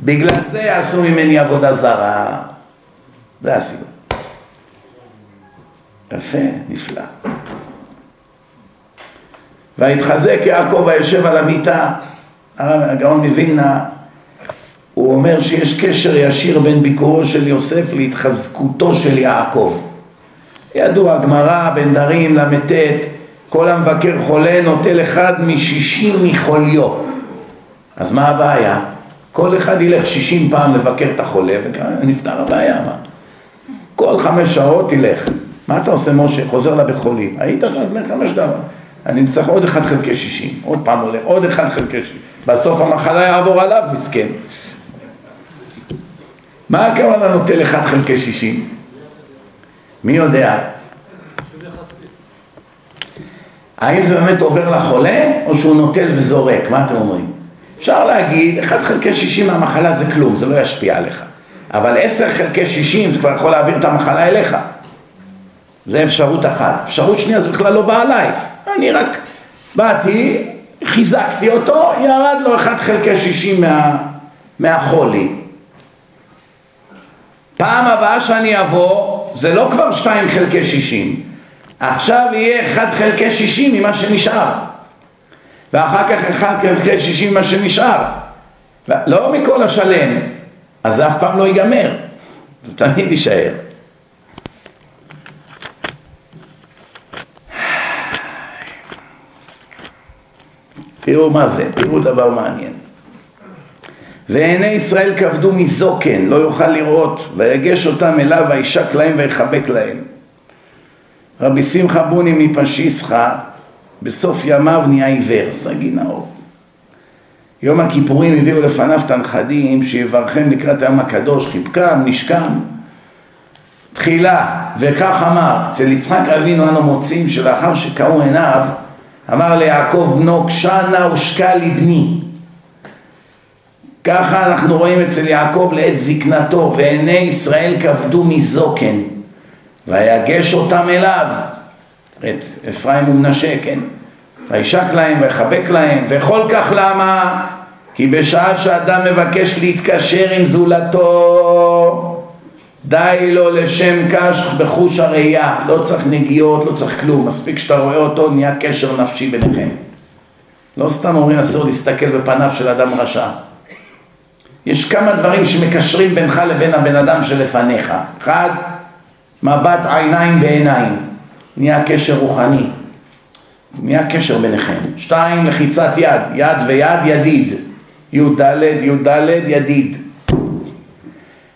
בגלל זה יעשו ממני עבודה זרה. זה הסיבה. יפה, נפלא. והתחזק יעקב היושב על המיטה, הגאון מווילנה, הוא אומר שיש קשר ישיר בין ביקורו של יוסף להתחזקותו של יעקב. ידוע, גמרא, בן דרים, ל"ט, כל המבקר חולה נוטל אחד משישים מחוליו. אז מה הבעיה? כל אחד ילך שישים פעם לבקר את החולה ונפתר הבעיה, מה? כל חמש שעות ילך. מה אתה עושה משה? חוזר לבית חולים. היית לפני חמש דקות. אני צריך עוד אחד חלקי שישים. עוד פעם הולך, עוד אחד חלקי שישים. בסוף המחלה יעבור עליו, מסכן. מה הכוונה נוטל אחד חלקי שישים? מי יודע? האם זה באמת עובר לחולה, או שהוא נוטל וזורק? מה אתם אומרים? אפשר להגיד, 1 חלקי 60 מהמחלה זה כלום, זה לא ישפיע עליך. אבל 10 חלקי 60 זה כבר יכול להעביר את המחלה אליך. זה אפשרות אחת. אפשרות שנייה זה בכלל לא בא עליי. אני רק באתי, חיזקתי אותו, ירד לו 1 חלקי 60 מה, מהחולי. פעם הבאה שאני אבוא, זה לא כבר 2 חלקי 60. עכשיו יהיה 1 חלקי 60 ממה שנשאר. ואחר כך אחד ילכה 60 מה שנשאר. לא מכל השלם, אז זה אף פעם לא ייגמר, זה תמיד יישאר. תראו מה זה, תראו דבר מעניין. ועיני ישראל כבדו מזוקן, לא יוכל לראות, ויגש אותם אליו, וישק להם ויחבק להם. רבי שמחה בוני מפשיסחה בסוף ימיו נהיה עיוור, סגי נאור. יום הכיפורים הביאו לפניו את הנכדים שיברכם לקראת היום הקדוש, חיבקם, נשקם. תחילה, וכך אמר, אצל יצחק אבינו אנו מוצאים שלאחר שקראו עיניו, אמר ליעקב בנו, קשנה ושקע לבני. ככה אנחנו רואים אצל יעקב לעת זקנתו, ועיני ישראל כבדו מזוקן, ויגש אותם אליו, את אפרים ומנשה, כן? וישק להם ויחבק להם, וכל כך למה? כי בשעה שאדם מבקש להתקשר עם זולתו, די לו לשם קש בחוש הראייה, לא צריך נגיעות, לא צריך כלום, מספיק שאתה רואה אותו, נהיה קשר נפשי ביניכם. לא סתם אומרים אסור להסתכל בפניו של אדם רשע. יש כמה דברים שמקשרים בינך לבין הבן אדם שלפניך. אחד, מבט עיניים בעיניים, נהיה קשר רוחני, נהיה קשר ביניכם. שתיים, לחיצת יד, יד ויד ידיד, י"ד, י"ד, ידיד.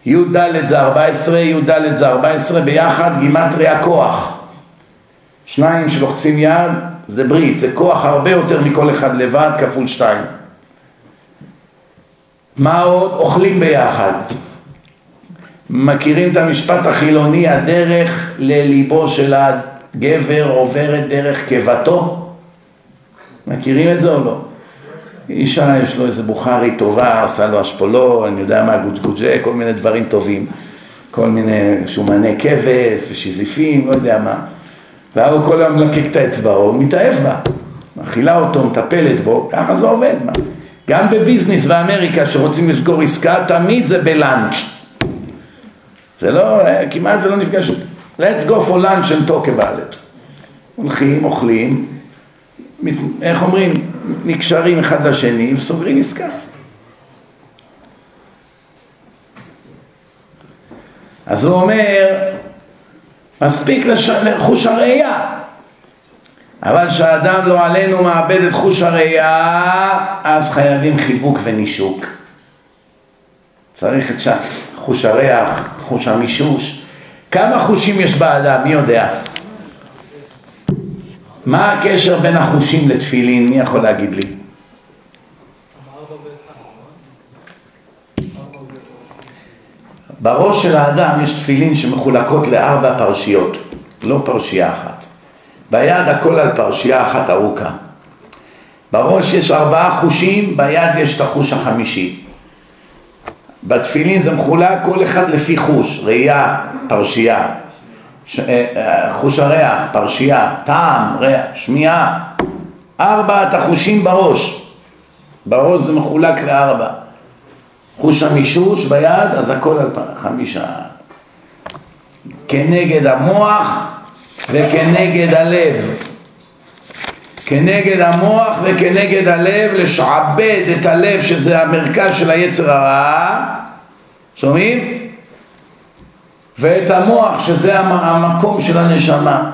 י"ד זה 14, י"ד זה 14, ביחד גימטריה כוח. שניים שלוחצים יד זה ברית, זה כוח הרבה יותר מכל אחד לבד כפול שתיים. מה עוד? אוכלים ביחד. מכירים את המשפט החילוני, הדרך לליבו של הגבר עוברת דרך קיבתו? מכירים את זה או לא? אישה יש לו איזה בוכרי טובה, עשה לו אשפולו, אני יודע מה, גוג'גוג'ה, כל מיני דברים טובים, כל מיני שומני כבש ושיזיפים, לא יודע מה. והוא כל היום מלקק את האצבעו, הוא מתאהב בה, מאכילה אותו, מטפלת בו, ככה זה עובד, מה. גם בביזנס באמריקה שרוצים לסגור עסקה, תמיד זה בלאנץ'. זה לא, כמעט ולא נפגש. Let's go for lunch and talk about it. הולכים, אוכלים, מת, איך אומרים, נקשרים אחד לשני וסוגרים עסקה. אז הוא אומר, מספיק לחוש הראייה, אבל כשאדם לא עלינו מאבד את חוש הראייה, אז חייבים חיבוק ונישוק. צריך את חוש הריח, חוש המישוש. כמה חושים יש באדם, מי יודע? מה הקשר בין החושים לתפילין? מי יכול להגיד לי? בראש של האדם יש תפילין שמחולקות לארבע פרשיות, לא פרשייה אחת. ביד הכל על פרשייה אחת ארוכה. בראש יש ארבעה חושים, ביד יש את החוש החמישי. בתפילין זה מחולק כל אחד לפי חוש, ראייה, פרשייה, ש... אה, אה, חוש הריח, פרשייה, טעם, ריח, שמיעה, ארבעת החושים בראש. בראש זה מחולק לארבע. חוש המישוש ביד, אז הכל על חמישה. כנגד המוח וכנגד הלב. כנגד המוח וכנגד הלב, לשעבד את הלב שזה המרכז של היצר הרע, שומעים? ואת המוח שזה המקום של הנשמה.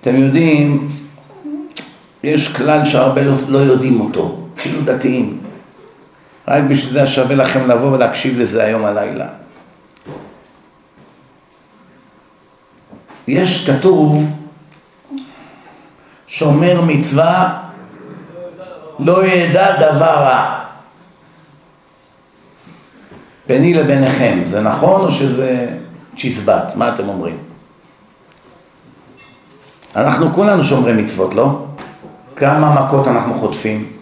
אתם יודעים, יש כלל שהרבה לא, לא יודעים אותו, אפילו דתיים. רק בשביל זה שווה לכם לבוא ולהקשיב לזה היום הלילה. יש כתוב שומר מצווה לא ידע דבר רע. ביני לביניכם, זה נכון או שזה צ'יזבט? מה אתם אומרים? אנחנו כולנו שומרי מצוות, לא? כמה מכות אנחנו חוטפים?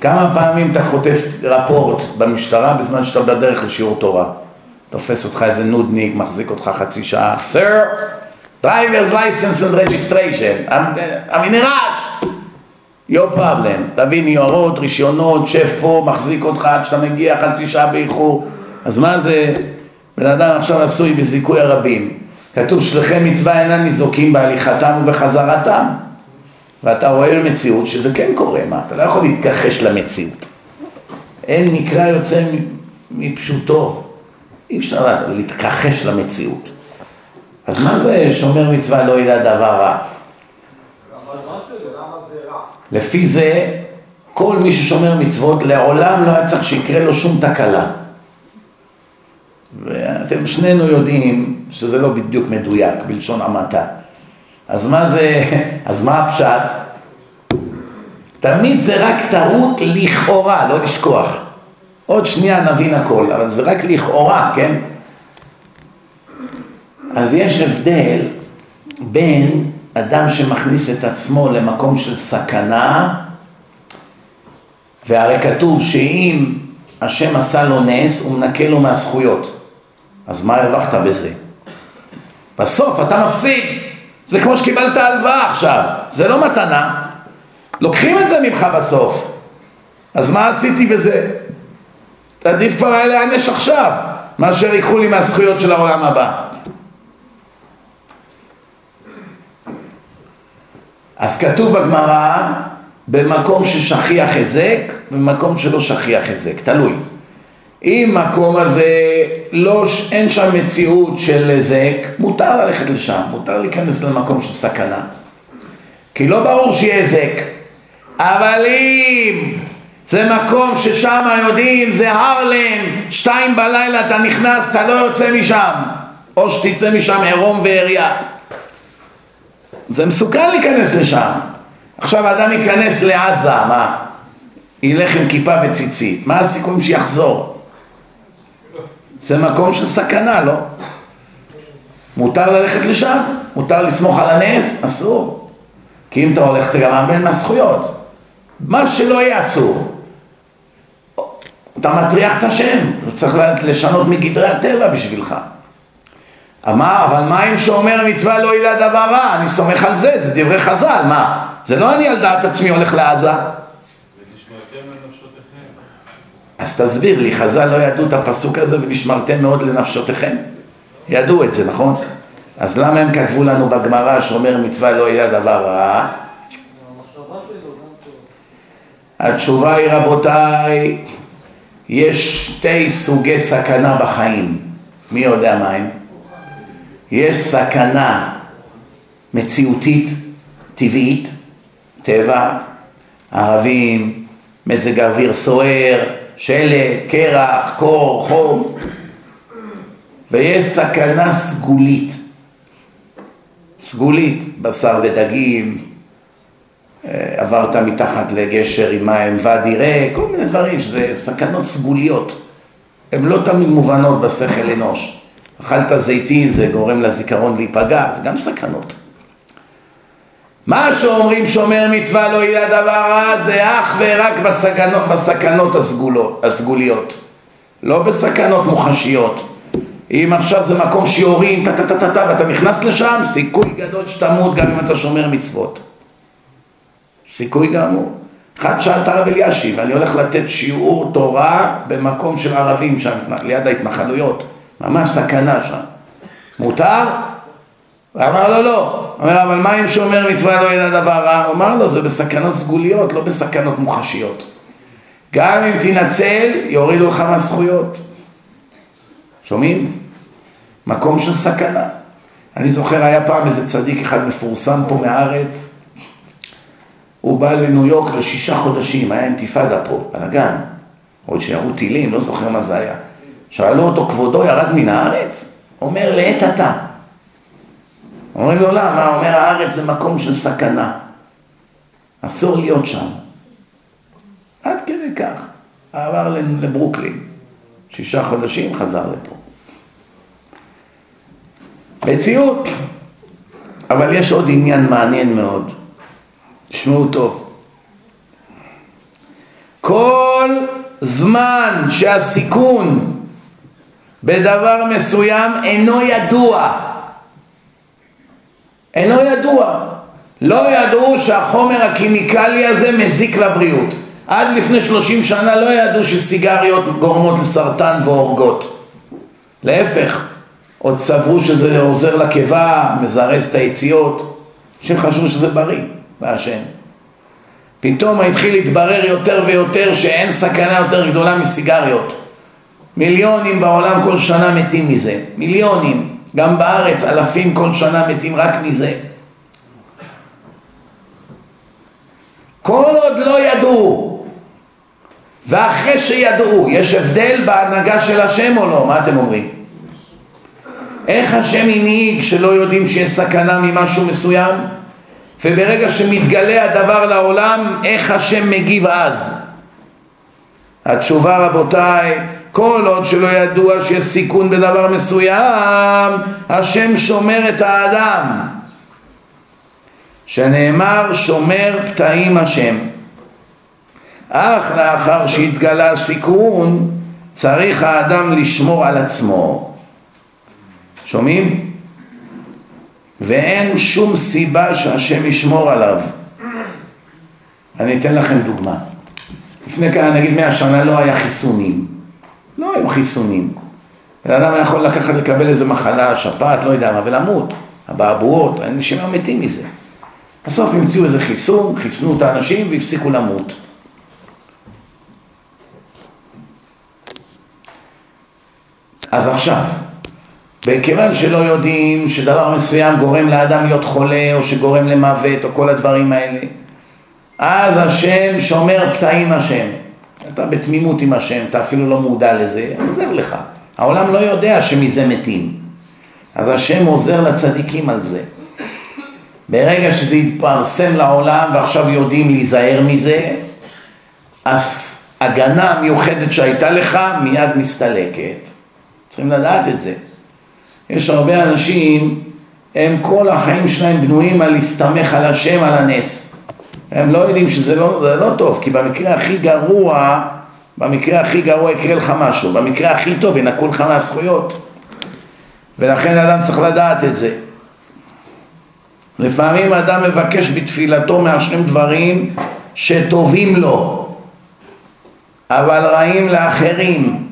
כמה פעמים אתה חוטף רפורט במשטרה בזמן שאתה בדרך לשיעור תורה? תופס אותך איזה נודניק, מחזיק אותך חצי שעה, סר, driver's license and registration, המנרש, your problem, תביא ניירות, רישיונות, שב פה, מחזיק אותך עד שאתה מגיע חצי שעה באיחור, אז מה זה, בן אדם עכשיו עשוי בזיכוי הרבים, כתוב שלכם מצווה אינם ניזוקים בהליכתם ובחזרתם, ואתה רואה במציאות שזה כן קורה, מה, אתה לא יכול להתכחש למציאות, אין מקרא יוצא מפשוטו, אי אפשר להתכחש למציאות. אז מה זה שומר מצווה לא ידע דבר רע? לפי זה, כל מי ששומר מצוות לעולם לא היה צריך שיקרה לו שום תקלה. ואתם שנינו יודעים שזה לא בדיוק מדויק, בלשון המעטה. אז מה זה, אז מה הפשט? תמיד זה רק טעות לכאורה, לא לשכוח. עוד שנייה נבין הכל, אבל זה רק לכאורה, כן? אז יש הבדל בין אדם שמכניס את עצמו למקום של סכנה, והרי כתוב שאם השם עשה לו נס, הוא מנקה לו מהזכויות. אז מה הרווחת בזה? בסוף אתה מפסיד. זה כמו שקיבלת הלוואה עכשיו, זה לא מתנה. לוקחים את זה ממך בסוף. אז מה עשיתי בזה? עדיף כבר היה להיענש עכשיו, מאשר ייקחו לי מהזכויות של העולם הבא. אז כתוב בגמרא, במקום ששכיח היזק, במקום שלא שכיח היזק, תלוי. אם מקום הזה, לא, אין שם מציאות של היזק, מותר ללכת לשם, מותר להיכנס למקום של סכנה. כי לא ברור שיהיה היזק. אבל אם זה מקום ששם יודעים, זה הרלם, שתיים בלילה אתה נכנס, אתה לא יוצא משם, או שתצא משם עירום ועריה. זה מסוכן להיכנס לשם. עכשיו האדם ייכנס לעזה, מה? ילך עם כיפה וציצית, מה הסיכויים שיחזור? זה מקום של סכנה, לא? מותר ללכת לשם? מותר לסמוך על הנס? אסור. כי אם אתה הולך אתה גם מאבד מהזכויות. מה שלא יהיה אסור. אתה מטריח את השם, הוא צריך לשנות מגדרי הטבע בשבילך. אמר, אבל מה אם שאומר מצווה לא ידע דבר רע? אני סומך על זה, זה דברי חז"ל, מה? זה לא אני על דעת עצמי הולך לעזה. אז תסביר לי, חז"ל לא ידעו את הפסוק הזה ונשמרתם מאוד לנפשותיכם? ידעו את זה, נכון? אז למה הם כתבו לנו בגמרא שאומר מצווה לא ידע דבר רע? התשובה היא רבותיי, יש שתי סוגי סכנה בחיים. מי יודע מה הם? יש סכנה מציאותית, טבעית, טבע, ערבים, מזג אוויר סוער, שלג, קרח, קור, חום, ויש סכנה סגולית, סגולית, בשר ודגים, אה, עברת מתחת לגשר עם מים ואדי ריק, כל מיני דברים שזה סכנות סגוליות, הן לא תמיד מובנות בשכל אנוש. אכלת זיתים זה גורם לזיכרון להיפגע, זה גם סכנות. מה שאומרים שומר מצווה לא יהיה דבר רע זה אך ורק בסכנות, בסכנות הסגולות, הסגוליות, לא בסכנות מוחשיות. אם עכשיו זה מקום שיורים, טה טה טה טה ואתה נכנס לשם, סיכוי גדול שתמות גם אם אתה שומר מצוות. סיכוי גמור. אחד שאל את הרב אלישיב, אני הולך לתת שיעור תורה במקום של ערבים שם, ליד ההתנחלויות. ממש סכנה שם. מותר? אמר לו לא. הוא אומר, אבל מה אם שומר מצווה לא ידע דבר רע? אמר לו, זה בסכנות סגוליות, לא בסכנות מוחשיות. גם אם תנצל, יורידו לך מהזכויות. שומעים? מקום של סכנה. אני זוכר, היה פעם איזה צדיק אחד מפורסם פה מהארץ, הוא בא לניו יורק לשישה חודשים, היה אינתיפאדה פה, על הגן. עוד שירו טילים, לא זוכר מה זה היה. שאלו אותו, כבודו ירד מן הארץ? אומר, לעת עתה. אומרים לו, למה? אומר, הארץ זה מקום של סכנה. אסור להיות שם. עד כדי כך. עבר לברוקלין. שישה חודשים חזר לפה. מציאות. אבל יש עוד עניין מעניין מאוד. תשמעו טוב. כל זמן שהסיכון בדבר מסוים אינו ידוע. אינו ידוע. לא ידעו שהחומר הכימיקלי הזה מזיק לבריאות. עד לפני שלושים שנה לא ידעו שסיגריות גורמות לסרטן והורגות. להפך, עוד סברו שזה עוזר לקיבה, מזרז את היציאות, שחשבו שזה בריא, והשם. פתאום התחיל להתברר יותר ויותר שאין סכנה יותר גדולה מסיגריות. מיליונים בעולם כל שנה מתים מזה, מיליונים, גם בארץ אלפים כל שנה מתים רק מזה. כל עוד לא ידעו ואחרי שידעו, יש הבדל בהנהגה של השם או לא? מה אתם אומרים? איך השם הנהיג שלא יודעים שיש סכנה ממשהו מסוים? וברגע שמתגלה הדבר לעולם, איך השם מגיב אז? התשובה רבותיי, כל עוד שלא ידוע שיש סיכון בדבר מסוים, השם שומר את האדם. שנאמר שומר פתאים השם. אך לאחר שהתגלה הסיכון, צריך האדם לשמור על עצמו. שומעים? ואין שום סיבה שהשם ישמור עליו. אני אתן לכם דוגמה. לפני כאן נגיד מאה שנה לא היה חיסונים. לא היו חיסונים. בן אדם יכול לקחת לקבל איזה מחלה, שפעת, לא יודע מה, ולמות. אבעבועות, אנשים היו מתים מזה. בסוף המציאו איזה חיסון, חיסנו את האנשים והפסיקו למות. אז עכשיו, וכיוון שלא יודעים שדבר מסוים גורם לאדם להיות חולה או שגורם למוות או כל הדברים האלה אז השם שומר פתאים השם אתה בתמימות עם השם, אתה אפילו לא מודע לזה, עוזר לך. העולם לא יודע שמזה מתים. אז השם עוזר לצדיקים על זה. ברגע שזה יתפרסם לעולם ועכשיו יודעים להיזהר מזה אז הגנה המיוחדת שהייתה לך מיד מסתלקת. צריכים לדעת את זה. יש הרבה אנשים, הם כל החיים שלהם בנויים על להסתמך על השם, על הנס. הם לא יודעים שזה לא, לא טוב, כי במקרה הכי גרוע, במקרה הכי גרוע יקרה לך משהו, במקרה הכי טוב ינקו לך מהזכויות. ולכן אדם צריך לדעת את זה. לפעמים אדם מבקש בתפילתו מהשם דברים שטובים לו, אבל רעים לאחרים.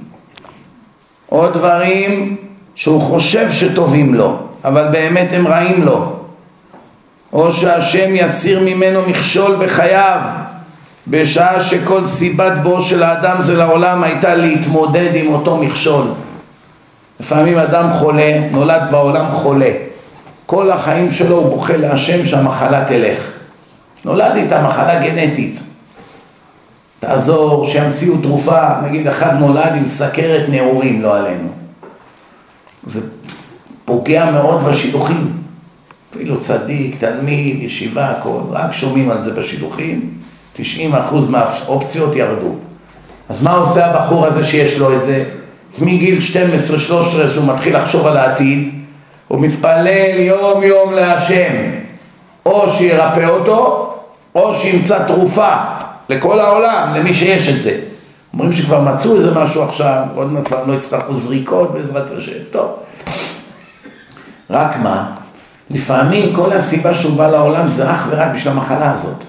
או דברים שהוא חושב שטובים לו, אבל באמת הם רעים לו. או שהשם יסיר ממנו מכשול בחייו, בשעה שכל סיבת בואו של האדם זה לעולם הייתה להתמודד עם אותו מכשול. לפעמים אדם חולה, נולד בעולם חולה. כל החיים שלו הוא בוכה להשם שהמחלה תלך. נולד איתה מחלה גנטית. תעזור, שימציאו תרופה, נגיד אחד נולד עם סכרת נעורים, לא עלינו. זה פוגע מאוד בשידוכים. אפילו צדיק, תלמיד, ישיבה, הכל, רק שומעים על זה בשידוכים, 90% מהאופציות ירדו. אז מה עושה הבחור הזה שיש לו את זה? מגיל 12-13 שהוא מתחיל לחשוב על העתיד, הוא מתפלל יום יום להשם, או שירפא אותו, או שימצא תרופה לכל העולם, למי שיש את זה. אומרים שכבר מצאו איזה משהו עכשיו, עוד מעט כבר לא יצטרכו זריקות בעזרת השם, טוב. רק מה? לפעמים כל הסיבה שהוא בא לעולם זה אך ורק בשביל המחלה הזאת.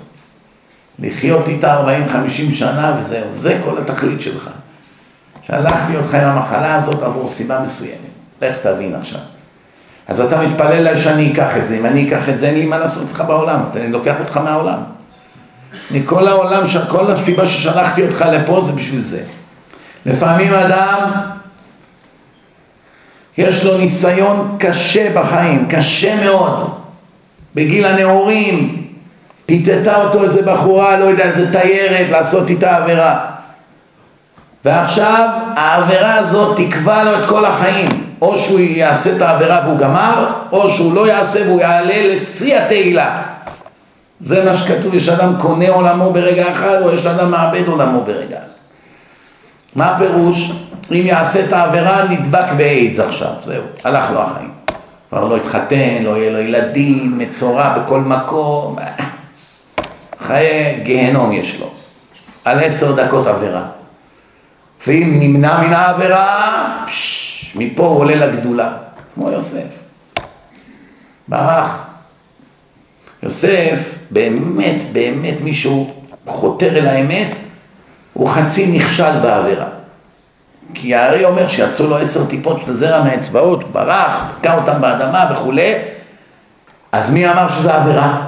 לחיות איתה 40-50 שנה וזהו, זה כל התכלית שלך. שלחתי אותך עם המחלה הזאת עבור סיבה מסוימת. לך תבין עכשיו. אז אתה מתפלל עליי שאני אקח את זה, אם אני אקח את זה אין לי מה לעשות איתך בעולם, אני לוקח אותך מהעולם. מכל העולם, כל הסיבה ששלחתי אותך לפה זה בשביל זה. לפעמים אדם, יש לו ניסיון קשה בחיים, קשה מאוד. בגיל הנעורים, פיתתה אותו איזה בחורה, לא יודע, איזה תיירת, לעשות איתה עבירה. ועכשיו העבירה הזאת תקבע לו את כל החיים. או שהוא יעשה את העבירה והוא גמר, או שהוא לא יעשה והוא יעלה לשיא התהילה. זה מה שכתוב, יש אדם קונה עולמו ברגע אחד, או יש אדם מאבד עולמו ברגע אחד. מה הפירוש? אם יעשה את העבירה, נדבק באיידס עכשיו, זהו, הלך לו החיים. כבר לא יתחתן, לא יהיה לו ילדים, מצורע בכל מקום, חיי גיהנום יש לו, על עשר דקות עבירה. ואם נמנע מן העבירה, פש, מפה הוא עולה לגדולה, כמו יוסף. ברח. יוסף, באמת, באמת מישהו חותר אל האמת, הוא חצי נכשל בעבירה. כי הארי אומר שיצאו לו עשר טיפות של זרע מהאצבעות, ברח, בקע אותם באדמה וכולי, אז מי אמר שזה עבירה?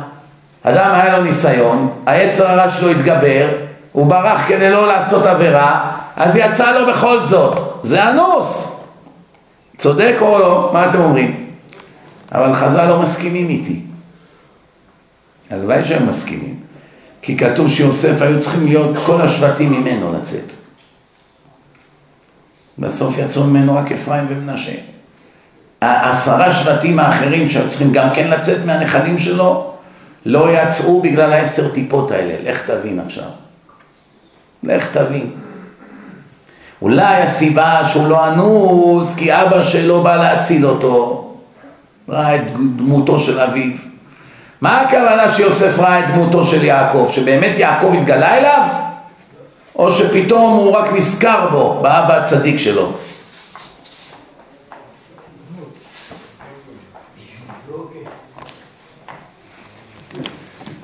אדם היה לו ניסיון, העץ הרע שלו התגבר, הוא ברח כדי לא לעשות עבירה, אז יצא לו בכל זאת, זה אנוס. צודק או לא? מה אתם אומרים? אבל חז"ל לא מסכימים איתי. הלוואי שהם מסכימים. כי כתוב שיוסף היו צריכים להיות כל השבטים ממנו לצאת. בסוף יצאו ממנו רק אפרים ומנשה. העשרה שבטים האחרים שהיו צריכים גם כן לצאת מהנכדים שלו, לא יצאו בגלל העשר טיפות האלה. לך תבין עכשיו. לך תבין. אולי הסיבה שהוא לא אנוס, כי אבא שלו בא להציל אותו. ראה את דמותו של אביו. מה הכוונה שיוסף ראה את דמותו של יעקב? שבאמת יעקב התגלה אליו? או שפתאום הוא רק נזכר בו, באבא הצדיק שלו?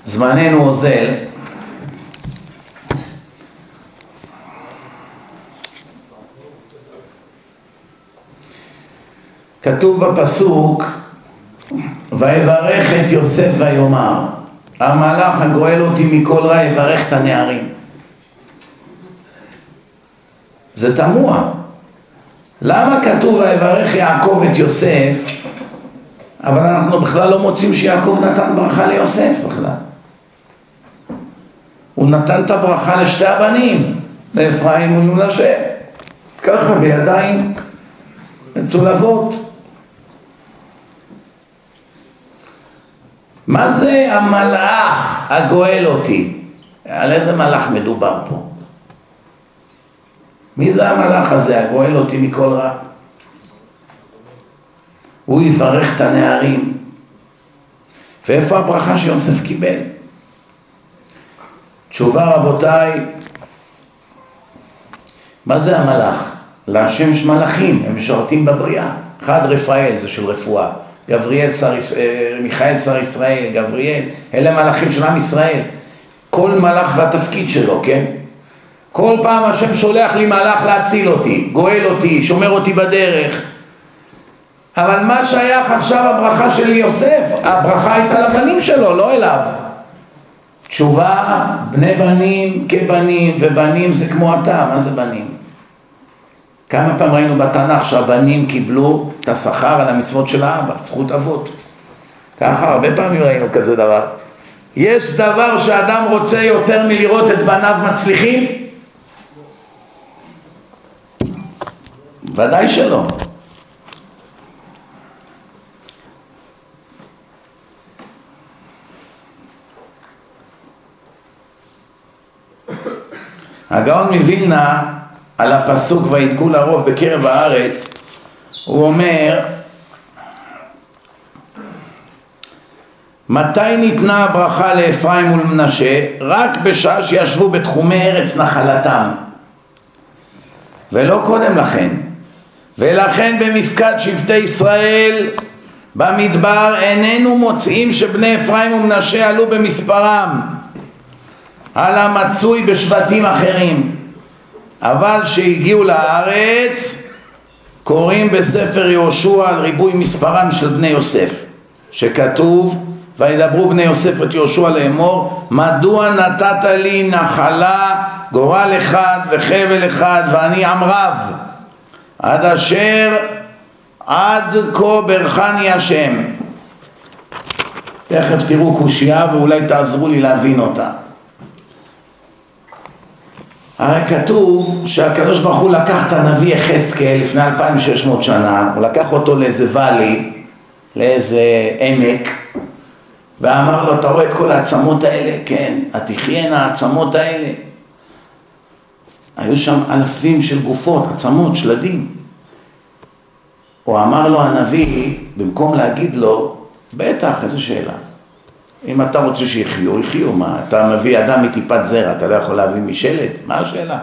זמננו אוזל. כתוב בפסוק ויברך את יוסף ויאמר המלאך הגואל אותי מכל רע יברך את הנערים זה תמוה. למה כתוב ויברך יעקב את יוסף אבל אנחנו בכלל לא מוצאים שיעקב נתן ברכה ליוסף בכלל. הוא נתן את הברכה לשתי הבנים לאפרים ולמנשה. ככה בידיים מצולבות. מה זה המלאך הגואל אותי? על איזה מלאך מדובר פה? מי זה המלאך הזה הגואל אותי מכל רע? הוא יברך את הנערים. ואיפה הברכה שיוסף קיבל? תשובה רבותיי, מה זה המלאך? להשם יש מלאכים, הם משרתים בבריאה. אחד רפאל זה של רפואה, גבריאל שר, אה, מיכאל שר ישראל, גבריאל, אלה מלאכים של עם ישראל. כל מלאך והתפקיד שלו, כן? כל פעם השם שולח לי מלאך להציל אותי, גואל אותי, שומר אותי בדרך. אבל מה שייך עכשיו הברכה של יוסף? הברכה הייתה לבנים שלו, לא אליו. תשובה, בני בנים כבנים, ובנים זה כמו אתה, מה זה בנים? כמה פעמים ראינו בתנ"ך שהבנים קיבלו את השכר על המצוות של האבא, זכות אבות. ככה הרבה פעמים ראינו כזה דבר. יש דבר שאדם רוצה יותר מלראות את בניו מצליחים? ודאי שלא. הגאון מווילנה על הפסוק וידגו לרוב בקרב הארץ, הוא אומר מתי ניתנה הברכה לאפרים ולמנשה? רק בשעה שישבו בתחומי ארץ נחלתם ולא קודם לכן ולכן במפקד שבטי ישראל במדבר איננו מוצאים שבני אפרים ומנשה עלו במספרם. על המצוי בשבטים אחרים. אבל שהגיעו לארץ קוראים בספר יהושע על ריבוי מספרם של בני יוסף שכתוב וידברו בני יוסף את יהושע לאמור מדוע נתת לי נחלה גורל אחד וחבל אחד ואני עם רב עד אשר עד כה ברכני השם תכף תראו קושייה ואולי תעזרו לי להבין אותה הרי כתוב שהקדוש ברוך הוא לקח את הנביא יחזקאל לפני 2600 שנה, הוא לקח אותו לאיזה ואלי, לאיזה עמק, ואמר לו, אתה רואה את כל העצמות האלה? כן, התחיינה העצמות האלה. היו שם אלפים של גופות, עצמות, שלדים. הוא אמר לו הנביא, במקום להגיד לו, בטח, איזה שאלה. אם אתה רוצה שיחיו, יחיו, מה, אתה מביא אדם מטיפת זרע, אתה לא יכול להביא משלד? מה השאלה?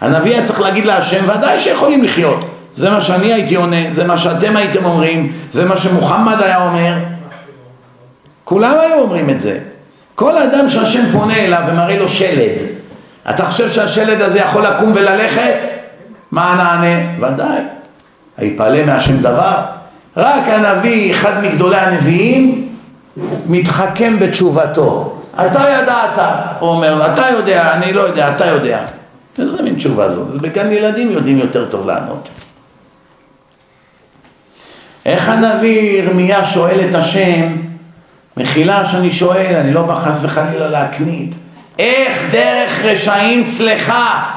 הנביא היה צריך להגיד להשם, ודאי שיכולים לחיות. זה מה שאני הייתי עונה, זה מה שאתם הייתם אומרים, זה מה שמוחמד היה אומר. כולם היו אומרים את זה. כל אדם שהשם פונה אליו ומראה לו שלד, אתה חושב שהשלד הזה יכול לקום וללכת? מה נענה? ודאי. היפלא מהשם דבר? רק הנביא, אחד מגדולי הנביאים, מתחכם בתשובתו. אתה ידעת, הוא אומר אתה יודע, אני לא יודע, אתה יודע. איזה מין תשובה זאת? זה בגן ילדים יודעים יותר טוב לענות. איך הנביא ירמיה שואל את השם, מחילה שאני שואל, אני לא בא חס וחלילה להקנית, איך דרך רשעים צלחה?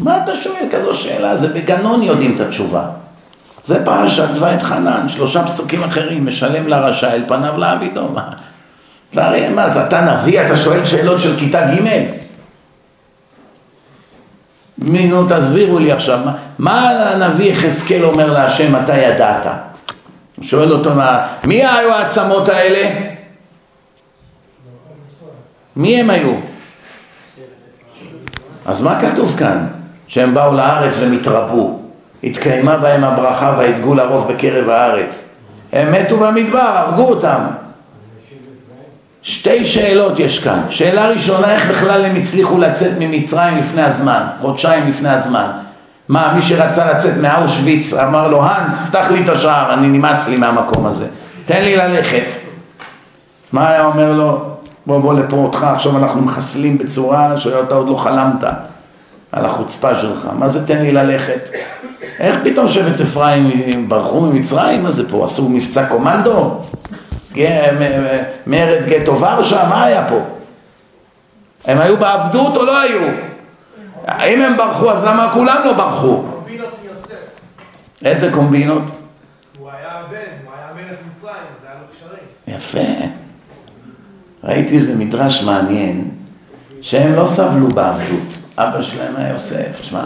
מה אתה שואל כזו שאלה? זה בגנון יודעים את התשובה. זה פרשת ואת חנן, שלושה פסוקים אחרים, משלם לרשע אל פניו לעבידו. מה? והרי מה, אתה נביא, אתה שואל שאלות של כיתה ג'? מי, נו, תסבירו לי עכשיו, מה, מה הנביא יחזקאל אומר להשם, אתה ידעת? הוא שואל אותו, מה, מי היו העצמות האלה? מי הם היו? אז מה כתוב כאן? שהם באו לארץ והם התרבו. התקיימה בהם הברכה וידגו לרוב בקרב הארץ. הם מתו במדבר, הרגו אותם. שתי שאלות יש כאן. שאלה ראשונה, איך בכלל הם הצליחו לצאת ממצרים לפני הזמן, חודשיים לפני הזמן? מה, מי שרצה לצאת מאושוויץ אמר לו, האנס, פתח לי את השער, אני נמאס לי מהמקום הזה, תן לי ללכת. מה היה אומר לו? בוא בוא לפה אותך, עכשיו אנחנו מחסלים בצורה שאתה עוד לא חלמת על החוצפה שלך, מה זה תן לי ללכת? איך פתאום שבט אפרים ברחו ממצרים? מה זה פה? עשו מבצע קומנדו? מרד גטו ורשה? מה היה פה? הם היו בעבדות או לא היו? אם הם ברחו אז למה כולם לא ברחו? קומבינות. איזה קומבינות? הוא היה בן, הוא היה מלך מצרים, זה היה לו קשרים. יפה. ראיתי איזה מדרש מעניין, שהם לא סבלו בעבדות. אבא שלהם היה יוסף, תשמע.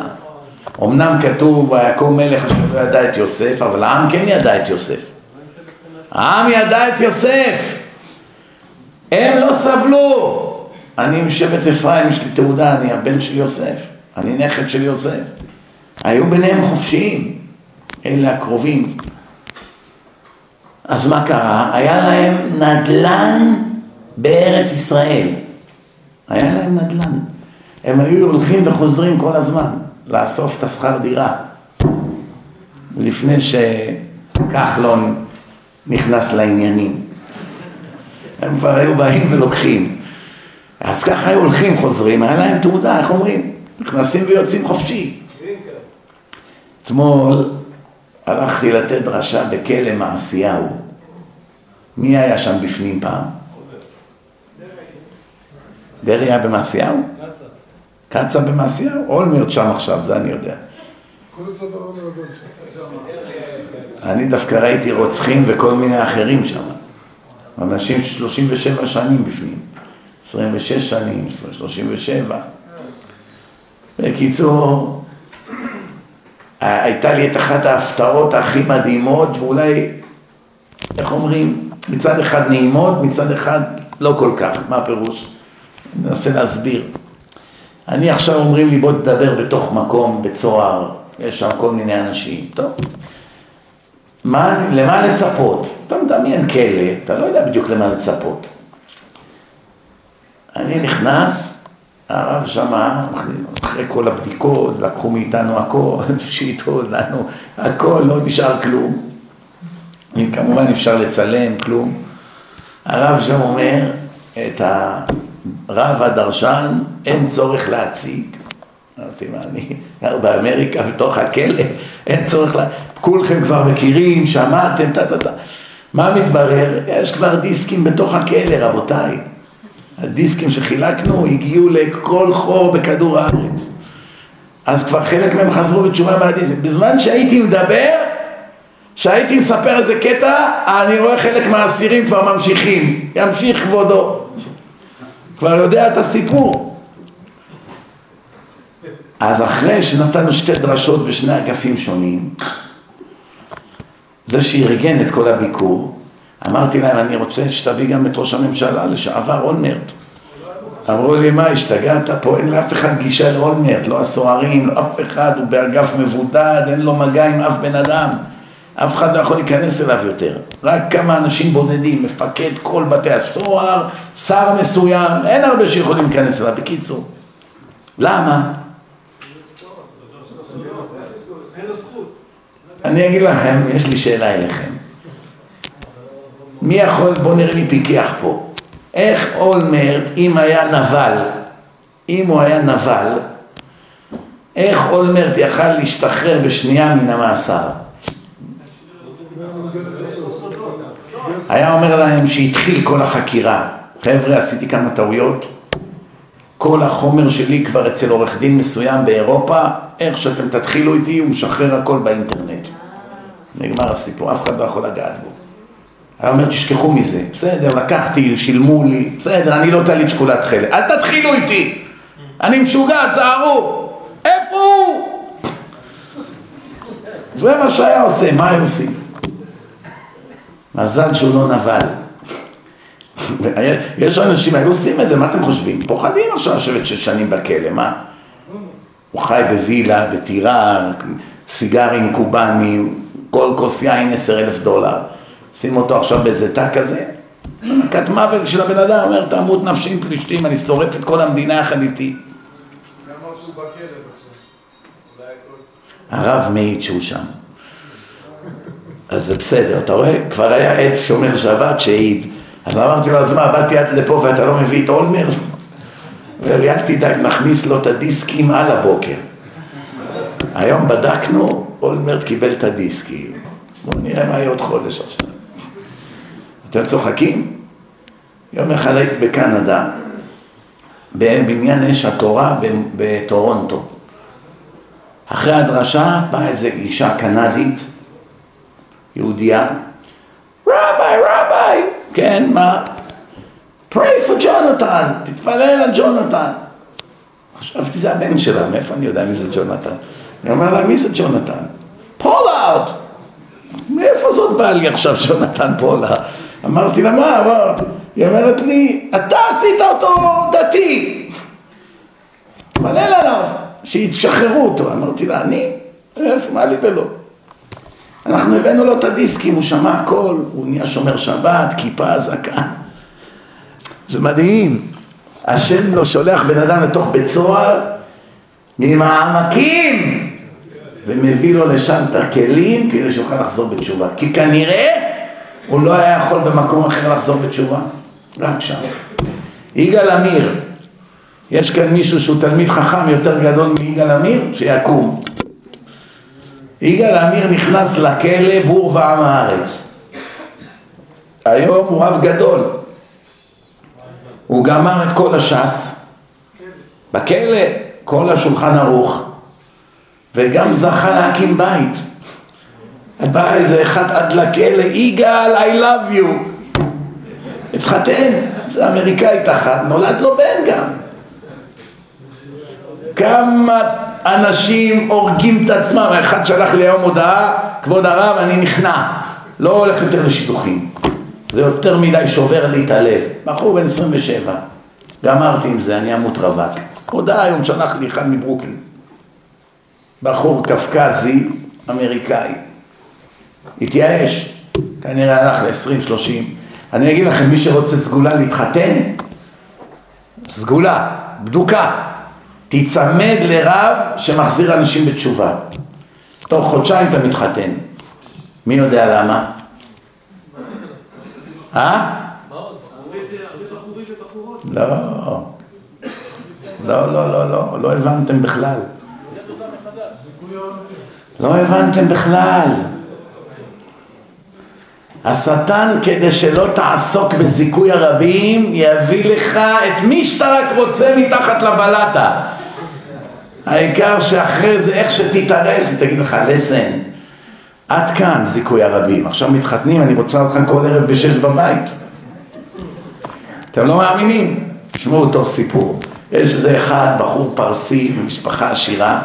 אמנם כתוב, ויקום מלך אשר לא ידע את יוסף, אבל העם כן ידע את יוסף. העם ידע את יוסף. הם לא סבלו. אני משבט אפרים, יש לי תעודה, אני הבן של יוסף. אני נכד של יוסף. היו ביניהם חופשיים. אלה הקרובים. אז מה קרה? היה להם נדל"ן בארץ ישראל. היה להם נדל"ן. הם היו הולכים וחוזרים כל הזמן לאסוף את השכר דירה. לפני שכחלון נכנס לעניינים. הם כבר היו באים ולוקחים. אז ככה היו הולכים, חוזרים, היה להם תעודה, איך אומרים? נכנסים ויוצאים חופשי. אתמול הלכתי לתת דרשה בכלא מעשיהו. מי היה שם בפנים פעם? דרעי היה במעשיהו? קצה במעשיהו? אולמרט שם עכשיו, זה אני יודע. אני דווקא ראיתי רוצחים וכל מיני אחרים שם. אנשים 37 שנים בפנים. 26 שנים, 37. בקיצור, הייתה לי את אחת ההפתעות הכי מדהימות, ואולי, איך אומרים, מצד אחד נעימות, מצד אחד לא כל כך. מה הפירוש? אני מנסה להסביר. אני עכשיו אומרים לי בוא תדבר בתוך מקום, בצוהר, יש שם כל מיני אנשים. טוב, מה, למה לצפות? אתה מדמיין כלא, אתה לא יודע בדיוק למה לצפות. אני נכנס, הרב שמע, אחרי כל הבדיקות, לקחו מאיתנו הכל, פשיטו לנו הכל, לא נשאר כלום. כמובן אפשר לצלם, כלום. הרב שם אומר, את הרב הדרשן אין צורך להציג. אמרתי, מה, אני גר באמריקה, בתוך הכלא, אין צורך לה... כולכם כבר מכירים, שמעתם, טה טה טה. מה מתברר? יש כבר דיסקים בתוך הכלא, רבותיי. הדיסקים שחילקנו הגיעו לכל חור בכדור הארץ. אז כבר חלק מהם חזרו בתשובה מהדיסקים. בזמן שהייתי מדבר, שהייתי מספר איזה קטע, אני רואה חלק מהאסירים כבר ממשיכים. ימשיך כבודו. כבר יודע את הסיפור. אז אחרי שנתנו שתי דרשות בשני אגפים שונים, זה שארגן את כל הביקור, אמרתי להם, אני רוצה שתביא גם את ראש הממשלה לשעבר אולמרט. אמרו לי, מה, השתגעת? פה אין לאף אחד גישה לאולמרט, לא הסוהרים, לא אף אחד, הוא באגף מבודד, אין לו מגע עם אף בן אדם. אף אחד לא יכול להיכנס אליו יותר. רק כמה אנשים בודדים, מפקד כל בתי הסוהר, שר מסוים, אין הרבה שיכולים להיכנס אליו. בקיצור, למה? אני אגיד לכם, יש לי שאלה אליכם. מי יכול, בואו נראה מי פיקח פה. איך אולמרט, אם היה נבל, אם הוא היה נבל, איך אולמרט יכל להשתחרר בשנייה מן המאסר? היה אומר להם שהתחיל כל החקירה, חבר'ה עשיתי כמה טעויות, כל החומר שלי כבר אצל עורך דין מסוים באירופה, איך שאתם תתחילו איתי, הוא משחרר הכל באינטרנט. נגמר הסיפור, אף אחד לא יכול לגעת בו. היה אומר, תשכחו מזה. בסדר, לקחתי, שילמו לי, בסדר, אני לא טלית שקולת חלק. אל תתחילו איתי! אני משוגע, תזהרו! איפה הוא? זה מה שהיה עושה, מה היו עושים? מזל שהוא לא נבל. יש אנשים, היו עושים את זה, מה אתם חושבים? פוחדים עכשיו לשבת שש שנים בכלא, מה? הוא חי בווילה, בטירה, סיגרים קובנים, כל כוס יין עשר אלף דולר. שים אותו עכשיו באיזה תא כזה, מכת מוות של הבן אדם, אומר, תמות נפשי עם פלישתים, אני שורף את כל המדינה יחד איתי. הרב מעיד שהוא שם. אז זה בסדר, אתה רואה? כבר היה עד שומר שבת שהעיד. אז אמרתי לו, אז מה, באתי עד לפה ואתה לא מביא את אולמר? אומר לי, אל תדאג, נכניס לו את הדיסקים על הבוקר. היום בדקנו, אולמרט קיבל את הדיסקים. בואו נראה מה יהיה עוד חודש עכשיו. אתם צוחקים? יום אחד הייתי בקנדה, בבניין אש התורה בטורונטו. אחרי הדרשה באה איזו אישה קנדית, יהודייה, Rabbi, Rabbi, כן, מה? pray for ג'ונתן, תתפלל על ג'ונתן. חשבתי זה הבן שלה, מאיפה אני יודע מי זה ג'ונתן? אני אומר לה, מי זה ג'ונתן? פולארד! מאיפה זאת באה לי עכשיו ג'ונתן פולארד? אמרתי לה, מה? היא אומרת לי, אתה עשית אותו דתי. תתפלל עליו. שישחררו אותו. אמרתי לה, אני? איפה, מה לי ולא? אנחנו הבאנו לו את הדיסקים, הוא שמע הכל, הוא נהיה שומר שבת, כיפה, זקן. זה מדהים. השם לא שולח בן אדם לתוך בית סוהר ממעמקים ומביא לו לשם את הכלים כדי שיוכל לחזור בתשובה. כי כנראה הוא לא היה יכול במקום אחר לחזור בתשובה, רק שם. יגאל עמיר, יש כאן מישהו שהוא תלמיד חכם יותר גדול מיגאל עמיר? שיקום. יגאל עמיר נכנס לכלא בור ועם הארץ. היום הוא רב גדול. הוא גמר את כל הש"ס בכלא, כל השולחן ערוך, וגם זכה להקים בית. בא איזה אחד עד לכלא, יגאל, I love you. התחתן, זה אמריקאית אחת, נולד לו בן גם. כמה אנשים הורגים את עצמם, האחד שלח לי היום הודעה, כבוד הרב, אני נכנע, לא הולך יותר לשידוכים. זה יותר מדי שובר לי את הלב. בחור בן 27, גמרתי עם זה, אני אמות רווק. הודעה היום שלח לי אחד מברוקלין. בחור קפקזי, אמריקאי. התייאש, כנראה הלך ל-20-30. אני אגיד לכם, מי שרוצה סגולה להתחתן, סגולה, בדוקה, תיצמד לרב שמחזיר אנשים בתשובה. תוך חודשיים אתה מתחתן. מי יודע למה? אה? לא, לא, לא, לא, לא, לא הבנתם בכלל. לא הבנתם בכלל. השטן, כדי שלא תעסוק בזיכוי הרבים, יביא לך את מי שאתה רק רוצה מתחת לבלטה. העיקר שאחרי זה, איך שתתארס, היא תגיד לך, לסן, עד כאן זיכוי הרבים. עכשיו מתחתנים, אני רוצה אותך כל ערב בשש בבית. אתם לא מאמינים? תשמעו טוב סיפור. יש איזה אחד, בחור פרסי, ממשפחה עשירה,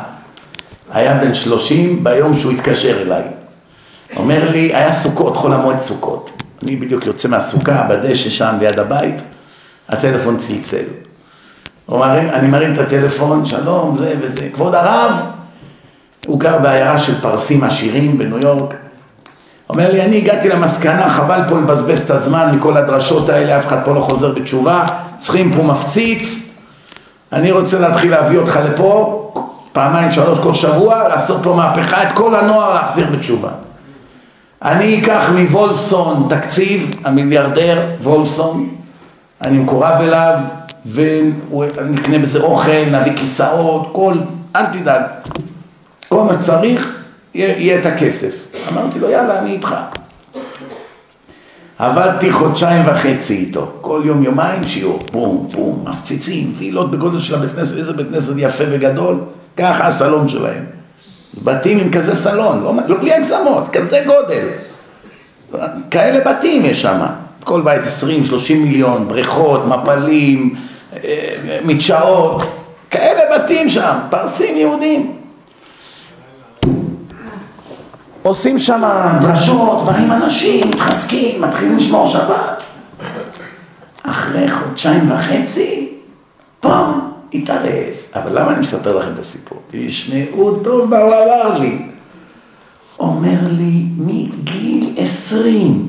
היה בן שלושים ביום שהוא התקשר אליי. אומר לי, היה סוכות, חול המועד סוכות. אני בדיוק יוצא מהסוכה, בדשא שם ליד הבית, הטלפון צלצל. אומרים, אני מרים את הטלפון, שלום, זה וזה. כבוד הרב, הוא גר בעיירה של פרסים עשירים בניו יורק. אומר לי, אני הגעתי למסקנה, חבל פה לבזבז את הזמן מכל הדרשות האלה, אף אחד פה לא חוזר בתשובה, צריכים פה מפציץ. אני רוצה להתחיל להביא אותך לפה, פעמיים, שלוש, כל שבוע, לעשות פה מהפכה, את כל הנוער להחזיר בתשובה. אני אקח מוולפסון תקציב, המיליארדר וולפסון, אני מקורב אליו, ונקנה בזה אוכל, נביא כיסאות, כל, אל תדאג, כל מה שצריך, יהיה, את הכסף. אמרתי לו, יאללה, אני איתך. עבדתי חודשיים וחצי איתו, כל יום יומיים שיעור, בום בום, מפציצים, פעילות בגודל של הבית כנסת, איזה בית כנסת יפה וגדול, ככה הסלון שלהם. בתים עם כזה סלון, לא, לא בלי הגזמות, כזה גודל. כאלה בתים יש שם, כל בית 20-30 מיליון, בריכות, מפלים, מדשאות, כאלה בתים שם, פרסים יהודים. עושים שם דרשות, באים אנשים, מתחזקים, מתחילים לשמור שבת. אחרי חודשיים וחצי, פום, התארס. אבל למה אני מספר לכם את הסיפור? תשמעו טוב מה הוא אמר לי. אומר לי, מגיל עשרים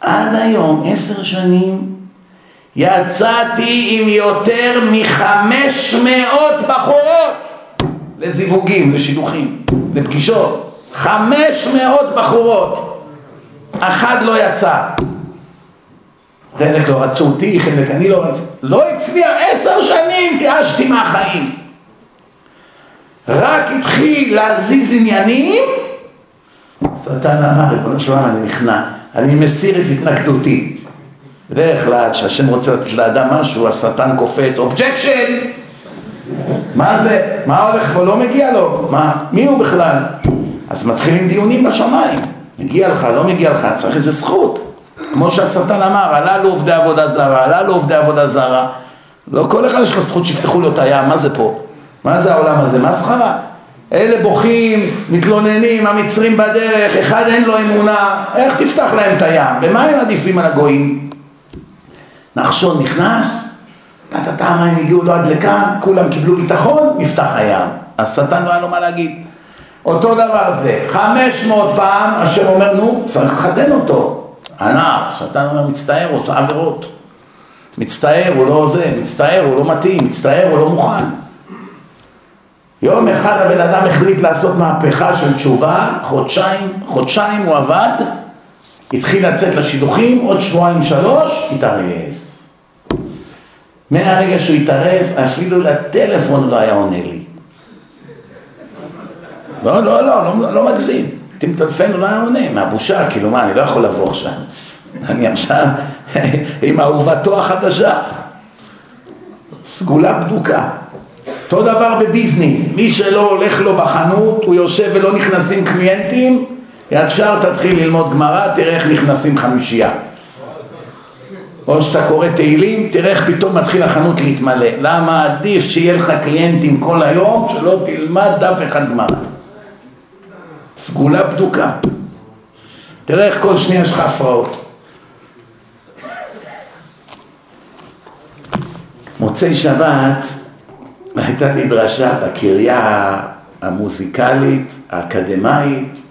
עד היום, עשר שנים, יצאתי עם יותר מחמש מאות בחורות לזיווגים, לשידוכים, לפגישות. חמש מאות בחורות, אחת לא יצא. חלק לא רצו אותי, חלק אני לא רצו. לא הצליח, עשר שנים תיאשתי מהחיים. רק התחיל להזיז עניינים, השטן אמר, ריבונו של עולם, אני נכנע, אני מסיר את התנגדותי. בדרך כלל, כשהשם רוצה לתת לאדם משהו, השטן קופץ, objection! מה זה? מה הולך פה? לא מגיע לו. מה? מי הוא בכלל? אז מתחילים דיונים בשמיים. מגיע לך, לא מגיע לך, צריך איזה זכות. כמו שהשטן אמר, הללו עובדי עבודה זרה, הללו עובדי עבודה זרה. לא כל אחד יש לך זכות שיפתחו לו את הים, מה זה פה? מה זה העולם הזה? מה סחרה? אלה בוכים, מתלוננים, המצרים בדרך, אחד אין לו אמונה, איך תפתח להם את הים? במה הם עדיפים על הגויים? נחשון נכנס, טה-טה-טה, הם הגיעו לו עד לכאן, כולם קיבלו ביטחון, נפתח הים. השטן לא היה לו מה להגיד. אותו דבר זה, חמש מאות פעם, השם אומר, נו, צריך לחתן אותו. הנער, השטן אומר, מצטער, הוא עושה עבירות. מצטער, הוא לא זה, מצטער, הוא לא מתאים, מצטער, הוא לא מוכן. יום אחד הבן אדם החליט לעשות מהפכה של תשובה, חודשיים, חודשיים הוא עבד, התחיל לצאת לשידוכים, עוד שבועיים שלוש, התארס. מהרגע שהוא התארס, אפילו לטלפון לא היה עונה לי. לא, לא, לא, לא, לא מגזים. הוא לא היה עונה, מהבושה, כאילו מה, אני לא יכול לבוא עכשיו. אני עכשיו עם אהובתו החדשה. סגולה בדוקה. אותו דבר בביזנס, מי שלא הולך לו בחנות, הוא יושב ולא נכנסים קליינטים, ישר תתחיל ללמוד גמרא, תראה איך נכנסים חמישייה. או שאתה קורא תהילים, תראה איך פתאום מתחיל החנות להתמלא. למה עדיף שיהיה לך קליינטים כל היום, שלא תלמד דף אחד גמרא. סגולה בדוקה. תראה איך כל שנייה יש לך הפרעות. מוצאי שבת הייתה לי דרשה בקריה המוזיקלית, האקדמאית,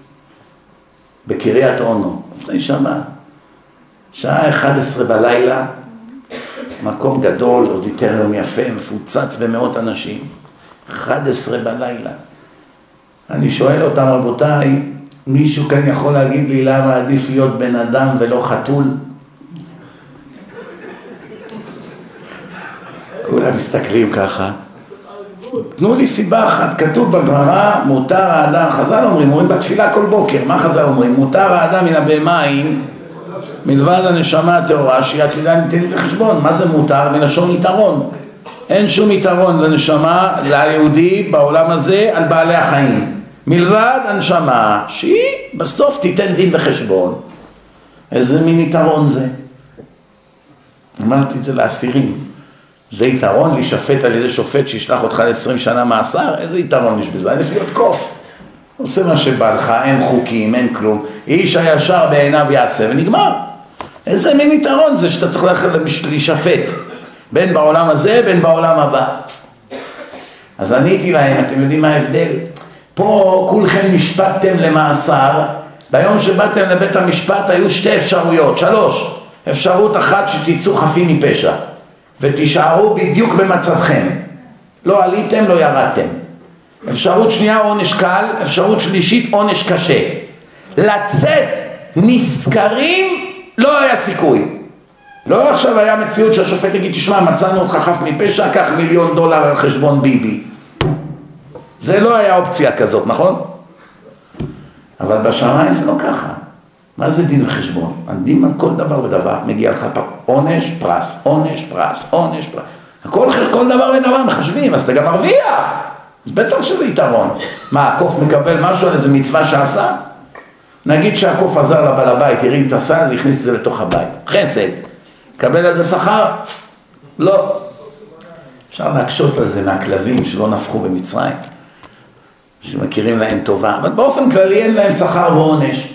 בקריית אונו, מוצאי שבת. שעה 11 בלילה, מקום גדול, אודיטריום יפה, מפוצץ במאות אנשים, 11 בלילה. אני שואל אותם, רבותיי, מישהו כאן יכול להגיד לי למה עדיף להיות בן אדם ולא חתול? כולם מסתכלים ככה. תנו לי סיבה אחת, כתוב בגמרא, מותר האדם, חז"ל אומרים, אומרים בתפילה כל בוקר, מה חז"ל אומרים? מותר האדם מן הבהמה אין, מלבד הנשמה הטהורה, שהיא עתידה ניתנת לחשבון. מה זה מותר? מלשון יתרון. אין שום יתרון לנשמה, ליהודי, בעולם הזה, על בעלי החיים. מלבד הנשמה, שהיא בסוף תיתן דין וחשבון. איזה מין יתרון זה? אמרתי את זה לאסירים. זה יתרון להישפט על ידי שופט שישלח אותך ל-20 שנה מאסר? איזה יתרון יש בזה? עדיף להיות קוף. עושה מה שבא לך, אין חוקים, אין כלום. איש הישר בעיניו יעשה ונגמר. איזה מין יתרון זה שאתה צריך ללכת להישפט, בין בעולם הזה בין בעולם הבא. אז עניתי להם, אתם יודעים מה ההבדל? פה כולכם נשפטתם למאסר, ביום שבאתם לבית המשפט היו שתי אפשרויות, שלוש. אפשרות אחת שתצאו חפים מפשע ותישארו בדיוק במצבכם. לא עליתם, לא ירדתם. אפשרות שנייה עונש קל, אפשרות שלישית עונש קשה. לצאת נשכרים לא היה סיכוי. לא עכשיו היה מציאות שהשופט יגיד, תשמע, מצאנו אותך חף מפשע, קח מיליון דולר על חשבון ביבי. זה לא היה אופציה כזאת, נכון? אבל בשמיים זה לא ככה. מה זה דין וחשבון? הדין על כל דבר ודבר, מגיע לך עונש, פרס, עונש, פרס, עונש, פרס. הכל, כל דבר ודבר מחשבים, אז אתה גם מרוויח. אז בטח שזה יתרון. מה, הקוף מקבל משהו על איזה מצווה שעשה? נגיד שהקוף עזר לבעל הבית, הרים את הסל, הכניס את זה לתוך הבית. חסד. קבל על זה שכר? לא. אפשר להקשות על זה מהכלבים שלא נפחו במצרים, שמכירים להם טובה, אבל באופן כללי אין להם שכר ועונש.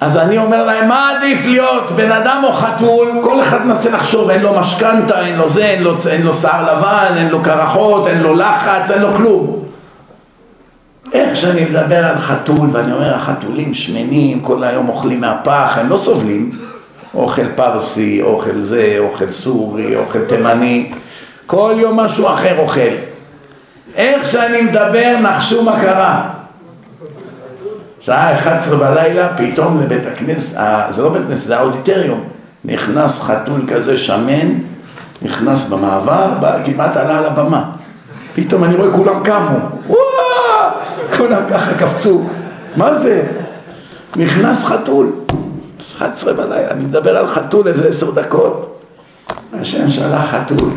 אז אני אומר להם, מה עדיף להיות, בן אדם או חתול? כל אחד מנסה לחשוב, אין לו משכנתה, אין לו זה, אין לו, אין לו שיער לבן, אין לו קרחות, אין לו לחץ, אין לו כלום. איך שאני מדבר על חתול, ואני אומר, החתולים שמנים, כל היום אוכלים מהפח, הם לא סובלים. אוכל פרסי, אוכל זה, אוכל סורי, אוכל תימני, כל יום משהו אחר אוכל. איך שאני מדבר, נחשו מה קרה. שעה 11 בלילה, פתאום לבית הכנסת, אה, זה לא בית הכנסת, זה האודיטריום, נכנס חתול כזה שמן, נכנס במעבר, כמעט עלה על הבמה. פתאום אני רואה כולם קמו, כולם ככה קפצו, מה זה? נכנס חתול. 11 בלילה, אני מדבר על חתול איזה עשר דקות. השם שלח חתול.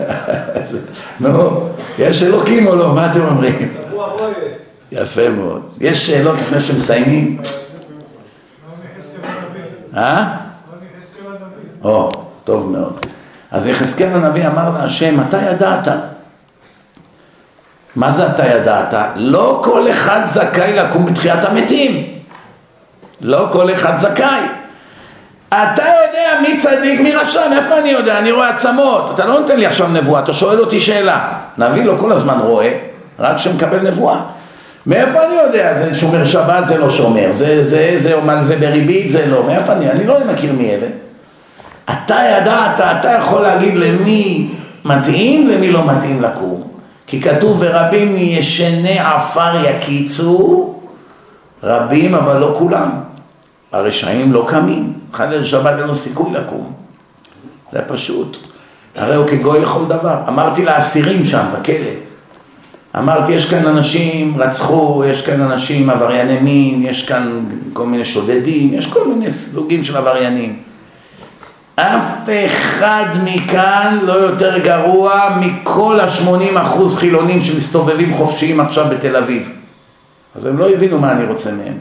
נו, יש אלוקים או לא? מה אתם אומרים? יפה מאוד. יש שאלות לפני שמסיימים? אה? או, טוב מאוד. אז יחזקאל הנביא אמר להשם, אתה ידעת. מה זה אתה ידעת? לא כל אחד זכאי לקום בתחיית המתים. לא כל אחד זכאי. אתה יודע מי צדיק, מי רשע, מאיפה אני יודע? אני רואה עצמות. אתה לא נותן לי עכשיו נבואה, אתה שואל אותי שאלה. נביא לו כל הזמן רואה, רק כשמקבל נבואה. מאיפה אני יודע? זה שומר שבת זה לא שומר, זה, זה, זה אומן זה בריבית זה לא, מאיפה אני? אני לא מכיר מי אלה. אתה ידעת, אתה יכול להגיד למי מתאים, למי לא מתאים לקום. כי כתוב ורבים מישני עפר יקיצו, רבים אבל לא כולם. הרשעים לא קמים, חלל שבת אין לו סיכוי לקום. זה פשוט. הרי הוא כגוי לכל דבר. אמרתי לאסירים שם, בכלא. אמרתי, יש כאן אנשים רצחו, יש כאן אנשים עברייני מין, יש כאן כל מיני שודדים, יש כל מיני סוגים של עבריינים. אף אחד מכאן לא יותר גרוע מכל השמונים אחוז חילונים שמסתובבים חופשיים עכשיו בתל אביב. אז הם לא הבינו מה אני רוצה מהם.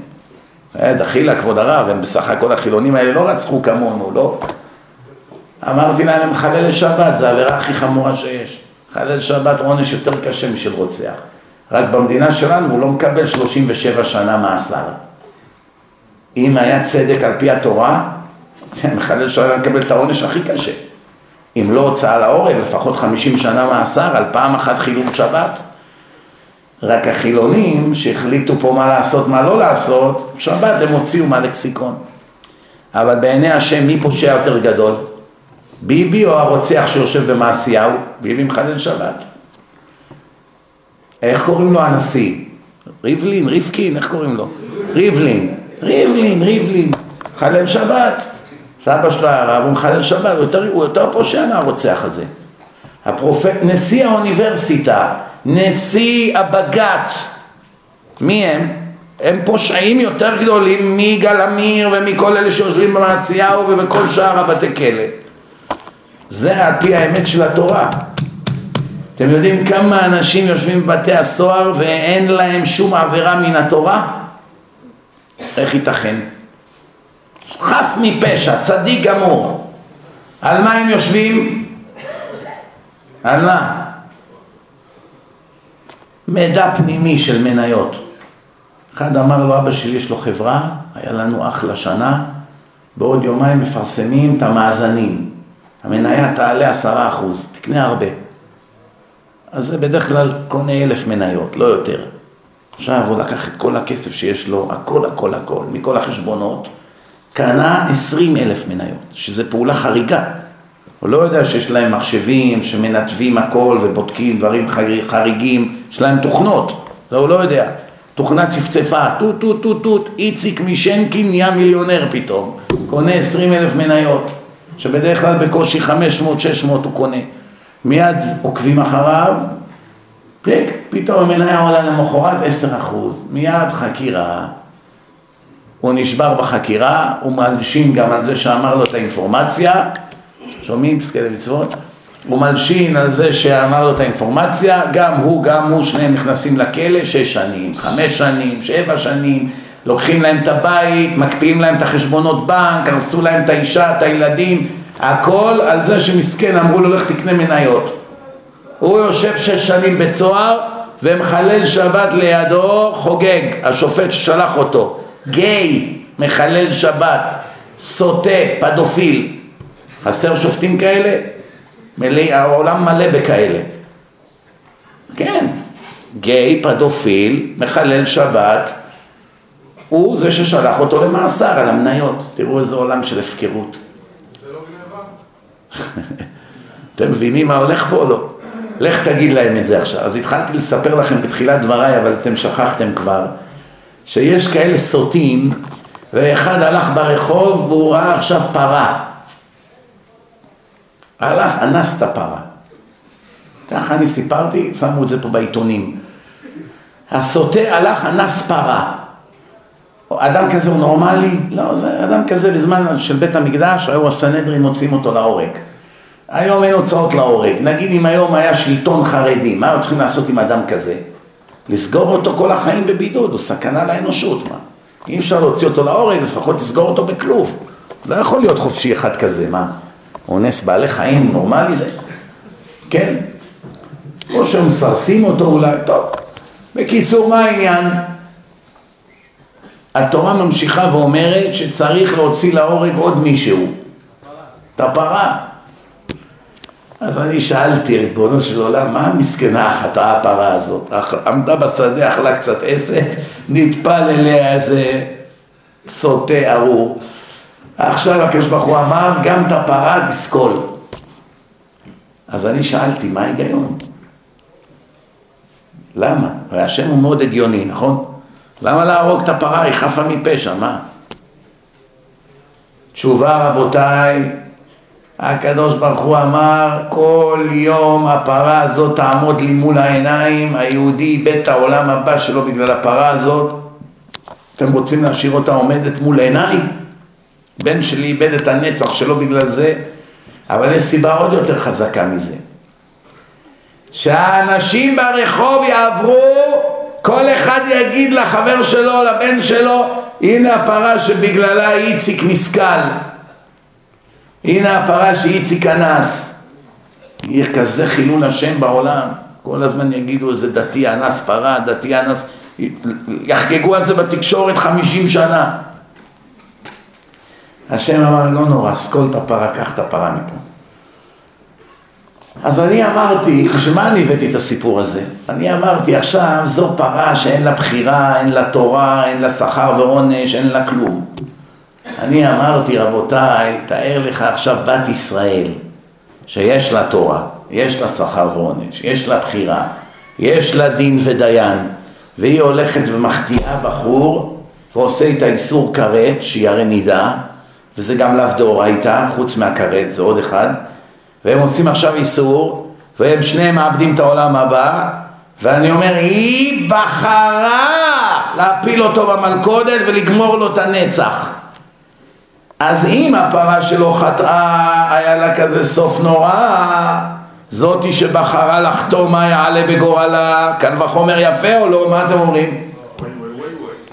דחילה, כבוד הרב, הם בסך הכל החילונים האלה לא רצחו כמונו, לא? אמרתי להם, הם חלל שבת, זו העבירה הכי חמורה שיש. חלל שבת עונש יותר קשה משל רוצח. רק במדינה שלנו הוא לא מקבל 37 שנה מאסר. אם היה צדק על פי התורה, מחלל שבת מקבל את העונש הכי קשה. אם לא הוצאה להורג, לפחות 50 שנה מאסר על פעם אחת חילול שבת. רק החילונים שהחליטו פה מה לעשות, מה לא לעשות, שבת הם הוציאו מהלקסיקון. אבל בעיני השם מי פושע יותר גדול? ביבי או הרוצח שיושב במעשיהו? ביבי מחלל שבת. איך קוראים לו הנשיא? ריבלין, ריבקין, איך קוראים לו? ריבלין, ריבלין, ריבלין, מחלל שבת. סבא שלו היה רב, הוא מחלל שבת, הוא יותר, הוא יותר פושע מהרוצח הזה. הפרופט, נשיא האוניברסיטה, נשיא הבג"ץ, מי הם? הם פושעים יותר גדולים מיגאל עמיר ומכל אלה שיושבים במעשיהו ובכל שאר הבתי כלא. זה על פי האמת של התורה. אתם יודעים כמה אנשים יושבים בבתי הסוהר ואין להם שום עבירה מן התורה? איך ייתכן? חף מפשע, צדיק גמור. על מה הם יושבים? על מה? מידע פנימי של מניות. אחד אמר לו, אבא שלי יש לו חברה, היה לנו אחלה שנה, בעוד יומיים מפרסמים את המאזנים. המניה תעלה עשרה אחוז, תקנה הרבה. אז זה בדרך כלל קונה אלף מניות, לא יותר. עכשיו הוא לקח את כל הכסף שיש לו, הכל הכל הכל, מכל החשבונות, קנה עשרים אלף מניות, שזה פעולה חריגה. הוא לא יודע שיש להם מחשבים שמנתבים הכל ובודקים דברים חריגים, יש להם תוכנות, זה הוא לא יודע. תוכנה צפצפה, טוט טוט טוט טוט, איציק משנקין נהיה מיליונר פתאום, קונה עשרים אלף מניות, שבדרך כלל בקושי חמש מאות, שש מאות הוא קונה. מיד עוקבים אחריו, פתאום המניה עולה למחרת 10 מיד חקירה, הוא נשבר בחקירה, הוא מלשין גם על זה שאמר לו את האינפורמציה, שומעים פסקי למצוות? הוא מלשין על זה שאמר לו את האינפורמציה, גם הוא, גם הוא, שניהם נכנסים לכלא שש שנים, חמש שנים, שבע שנים, לוקחים להם את הבית, מקפיאים להם את החשבונות בנק, הרסו להם את האישה, את הילדים, הכל על זה שמסכן אמרו לו לך תקנה מניות. הוא יושב שש שנים בצוהר ומחלל שבת לידו חוגג, השופט ששלח אותו, גיי, מחלל שבת, סוטה, פדופיל. חסר שופטים כאלה? מלא, העולם מלא בכאלה. כן, גיי, פדופיל, מחלל שבת, הוא זה ששלח אותו למאסר על המניות. תראו איזה עולם של הפקרות. זה לא גניבה? אתם מבינים מה הולך פה או לא? לך תגיד להם את זה עכשיו. אז התחלתי לספר לכם בתחילת דבריי, אבל אתם שכחתם כבר, שיש כאלה סוטים, ואחד הלך ברחוב והוא ראה עכשיו פרה. הלך, אנס את הפרה. ככה אני סיפרתי, שמו את זה פה בעיתונים. הסוטה הלך, אנס פרה. אדם כזה הוא נורמלי? לא, זה אדם כזה בזמן של בית המקדש, היו הסנהדרין מוצאים אותו להורג. היום אין הוצאות להורג. נגיד אם היום היה שלטון חרדי, מה היו צריכים לעשות עם אדם כזה? לסגור אותו כל החיים בבידוד, הוא סכנה לאנושות, מה? אי אפשר להוציא אותו להורג, לפחות תסגור אותו בכלוב. לא יכול להיות חופשי אחד כזה, מה? אונס בעלי חיים נורמלי זה? כן. או שמסרסים אותו אולי, טוב. בקיצור, מה העניין? התורה ממשיכה ואומרת שצריך להוציא להורג עוד מישהו. את הפרה. אז אני שאלתי, ריבונו של עולם, מה המסכנה החטאה הפרה הזאת? עמדה בשדה, אכלה קצת עסק, נטפל אליה איזה סוטה ארור. עכשיו הקדוש ברוך הוא אמר, גם את הפרה תסכול. אז אני שאלתי, מה ההיגיון? למה? הרי השם הוא מאוד הגיוני, נכון? למה להרוג את הפרה? היא חפה מפשע, מה? תשובה רבותיי, הקדוש ברוך הוא אמר, כל יום הפרה הזאת תעמוד לי מול העיניים, היהודי איבד את העולם הבא שלו בגלל הפרה הזאת. אתם רוצים להשאיר אותה עומדת מול עיניי? בן שלי איבד את הנצח שלו בגלל זה, אבל יש סיבה עוד יותר חזקה מזה. שהאנשים ברחוב יעברו, כל אחד יגיד לחבר שלו, לבן שלו, הנה הפרה שבגללה איציק נסכל. הנה הפרה שאיציק אנס. יהיה כזה חילול השם בעולם. כל הזמן יגידו איזה דתי אנס פרה, דתי אנס, יחגגו על זה בתקשורת חמישים שנה. השם אמר, לא נורא, סקול את הפרה, קח את הפרה מפה. אז אני אמרתי, בשביל מה אני הבאתי את הסיפור הזה? אני אמרתי, עכשיו זו פרה שאין לה בחירה, אין לה תורה, אין לה שכר ועונש, אין לה כלום. אני אמרתי, רבותיי, תאר לך עכשיו בת ישראל, שיש לה תורה, יש לה שכר ועונש, יש לה בחירה, יש לה דין ודיין, והיא הולכת ומחטיאה בחור ועושה איתה איסור כרת, שהיא הרי נידה, וזה גם לאו דאורייתא, חוץ מהכרת, זה עוד אחד, והם עושים עכשיו איסור, והם שניהם מאבדים את העולם הבא, ואני אומר, היא בחרה להפיל אותו במלכודת ולגמור לו את הנצח. אז אם הפרה שלו חטאה, היה לה כזה סוף נורא, זאתי שבחרה לחתום מה יעלה בגורלה, קל וחומר יפה או לא, מה אתם אומרים?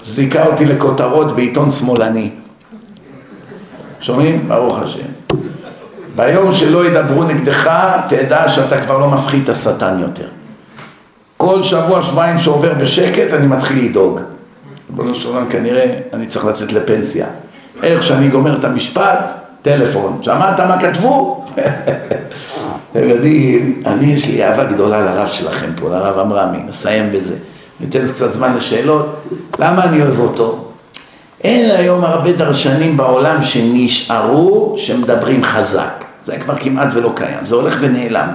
זיכה אותי לכותרות בעיתון שמאלני. שומעים? ברוך השם. ביום שלא ידברו נגדך, תדע שאתה כבר לא מפחית את השטן יותר. כל שבוע, שבועיים שעובר בשקט, אני מתחיל לדאוג. ריבונו של עולם, כנראה אני צריך לצאת לפנסיה. איך שאני גומר את המשפט, טלפון. שמעת מה כתבו? אתם יודעים, אני יש לי אהבה גדולה לרב שלכם פה, לרב עמרמי, נסיים בזה. ניתן קצת זמן לשאלות. למה אני אוהב אותו? אין היום הרבה דרשנים בעולם שנשארו, שמדברים חזק. זה כבר כמעט ולא קיים, זה הולך ונעלם.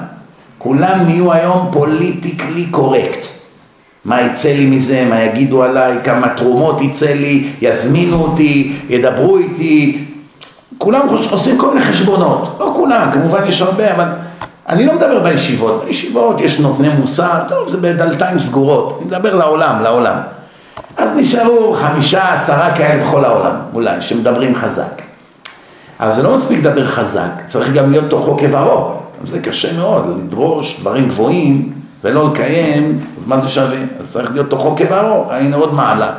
כולם נהיו היום פוליטיקלי קורקט. מה יצא לי מזה, מה יגידו עליי, כמה תרומות יצא לי, יזמינו אותי, ידברו איתי. כולם עושים כל מיני חשבונות, לא כולם, כמובן יש הרבה, אבל אני לא מדבר בישיבות, בישיבות יש נותני מוסר, טוב, זה בדלתיים סגורות, אני מדבר לעולם, לעולם. אז נשארו חמישה, עשרה כאלה בכל העולם, אולי, שמדברים חזק. אבל זה לא מספיק לדבר חזק, צריך גם להיות תוכו כברו. זה קשה מאוד, לדרוש דברים גבוהים ולא לקיים, אז מה זה שווה? אז צריך להיות תוכו כברו, הנה עוד מעלה.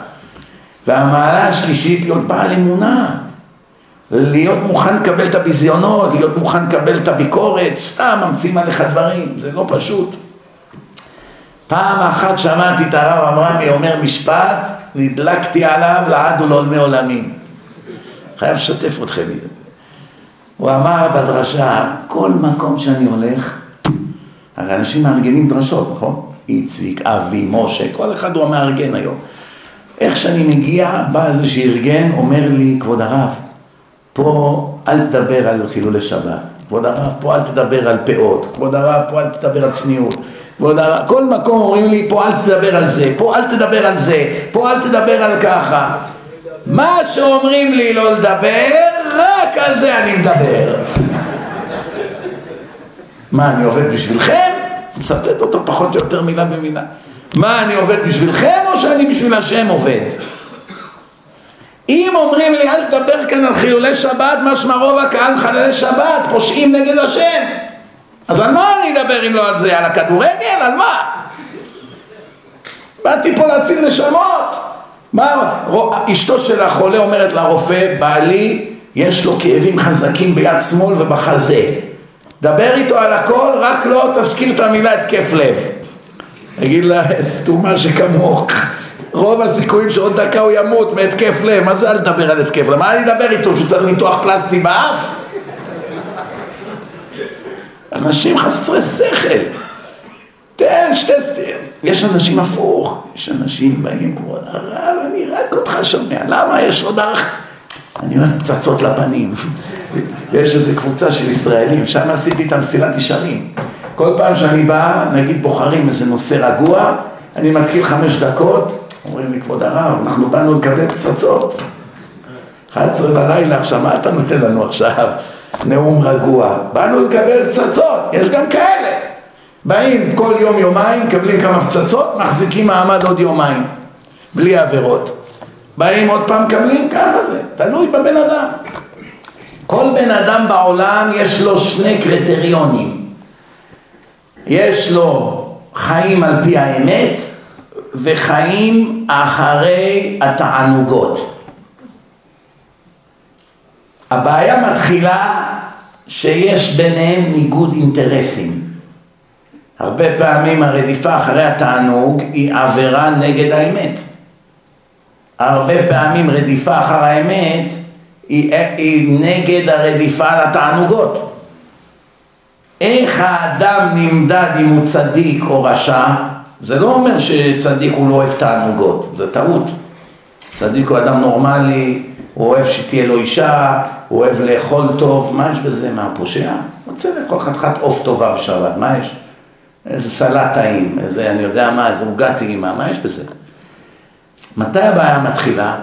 והמעלה השלישית, להיות בעל אמונה. להיות מוכן לקבל את הביזיונות, להיות מוכן לקבל את הביקורת, סתם ממציאים עליך דברים, זה לא פשוט. פעם אחת שמעתי את הרב אברמי אומר משפט, נדלקתי עליו לעד ולעולמי עולמים. חייב לשתף אתכם. הוא אמר בדרשה, כל מקום שאני הולך, הרי אנשים מארגנים דרשות, נכון? איציק, אבי, משה, כל אחד הוא המארגן היום. איך שאני מגיע, בא איזה שארגן, אומר לי, כבוד הרב, פה אל תדבר על חילולי שבת, כבוד הרב, פה אל תדבר על פאות, כבוד הרב, פה אל תדבר על צניעות, כבוד הרב, כל מקום אומרים לי, פה אל תדבר על זה, פה אל תדבר על זה, פה אל תדבר על ככה. מה שאומרים לי לא לדבר, רק על זה אני מדבר. מה, אני עובד בשבילכם? מצטט אותו פחות או יותר מילה במילה. מה, אני עובד בשבילכם או שאני בשביל השם עובד? אם אומרים לי אל תדבר כאן על חילולי שבת, משמע רוב הקהל חללי שבת, פושעים נגד השם. אז על מה אני אדבר אם לא על זה? על הכדורגל? על מה? באתי פה להציל נשמות. מה, אשתו של החולה אומרת לרופא, בעלי יש לו כאבים חזקים ביד שמאל ובחזה. דבר איתו על הכל, רק לא תזכיר את המילה התקף לב. תגיד לה, סתומה שכמוך. רוב הסיכויים שעוד דקה הוא ימות מהתקף לב, מה זה אל תדבר על התקף לב? מה אני אדבר איתו, שהוא צריך ניתוח פלסטי באף? אנשים חסרי שכל. תן שתי סטיר. יש אנשים הפוך, יש אנשים באים, כבוד הרב, אני רק אותך שומע, למה יש עוד ערך? אני אוהב פצצות לפנים. יש איזו קבוצה של ישראלים, שם עשיתי את המסילת ישרים. כל פעם שאני בא, נגיד בוחרים איזה נושא רגוע, אני מתחיל חמש דקות, אומרים לי, כבוד הרב, אנחנו באנו לקבל פצצות. 11 בלילה, עכשיו, מה אתה נותן לנו עכשיו? נאום רגוע. באנו לקבל פצצות, יש גם כאלה. באים כל יום יומיים, מקבלים כמה פצצות, מחזיקים מעמד עוד יומיים, בלי עבירות. באים עוד פעם, מקבלים, ככה זה, תלוי בבן אדם. כל בן אדם בעולם יש לו שני קריטריונים. יש לו חיים על פי האמת וחיים אחרי התענוגות. הבעיה מתחילה שיש ביניהם ניגוד אינטרסים. הרבה פעמים הרדיפה אחרי התענוג היא עבירה נגד האמת. הרבה פעמים רדיפה אחר האמת היא, היא נגד הרדיפה על התענוגות. איך האדם נמדד אם הוא צדיק או רשע, זה לא אומר שצדיק הוא לא אוהב תענוגות, זה טעות. צדיק הוא אדם נורמלי, הוא אוהב שתהיה לו אישה, הוא אוהב לאכול טוב, מה יש בזה? מה, פושע? רוצה לאכול חתיכת עוף טובה בשבת, מה יש? איזה סלט טעים, איזה, אני יודע מה, איזה עוגה טעימה, מה יש בזה? מתי הבעיה מתחילה?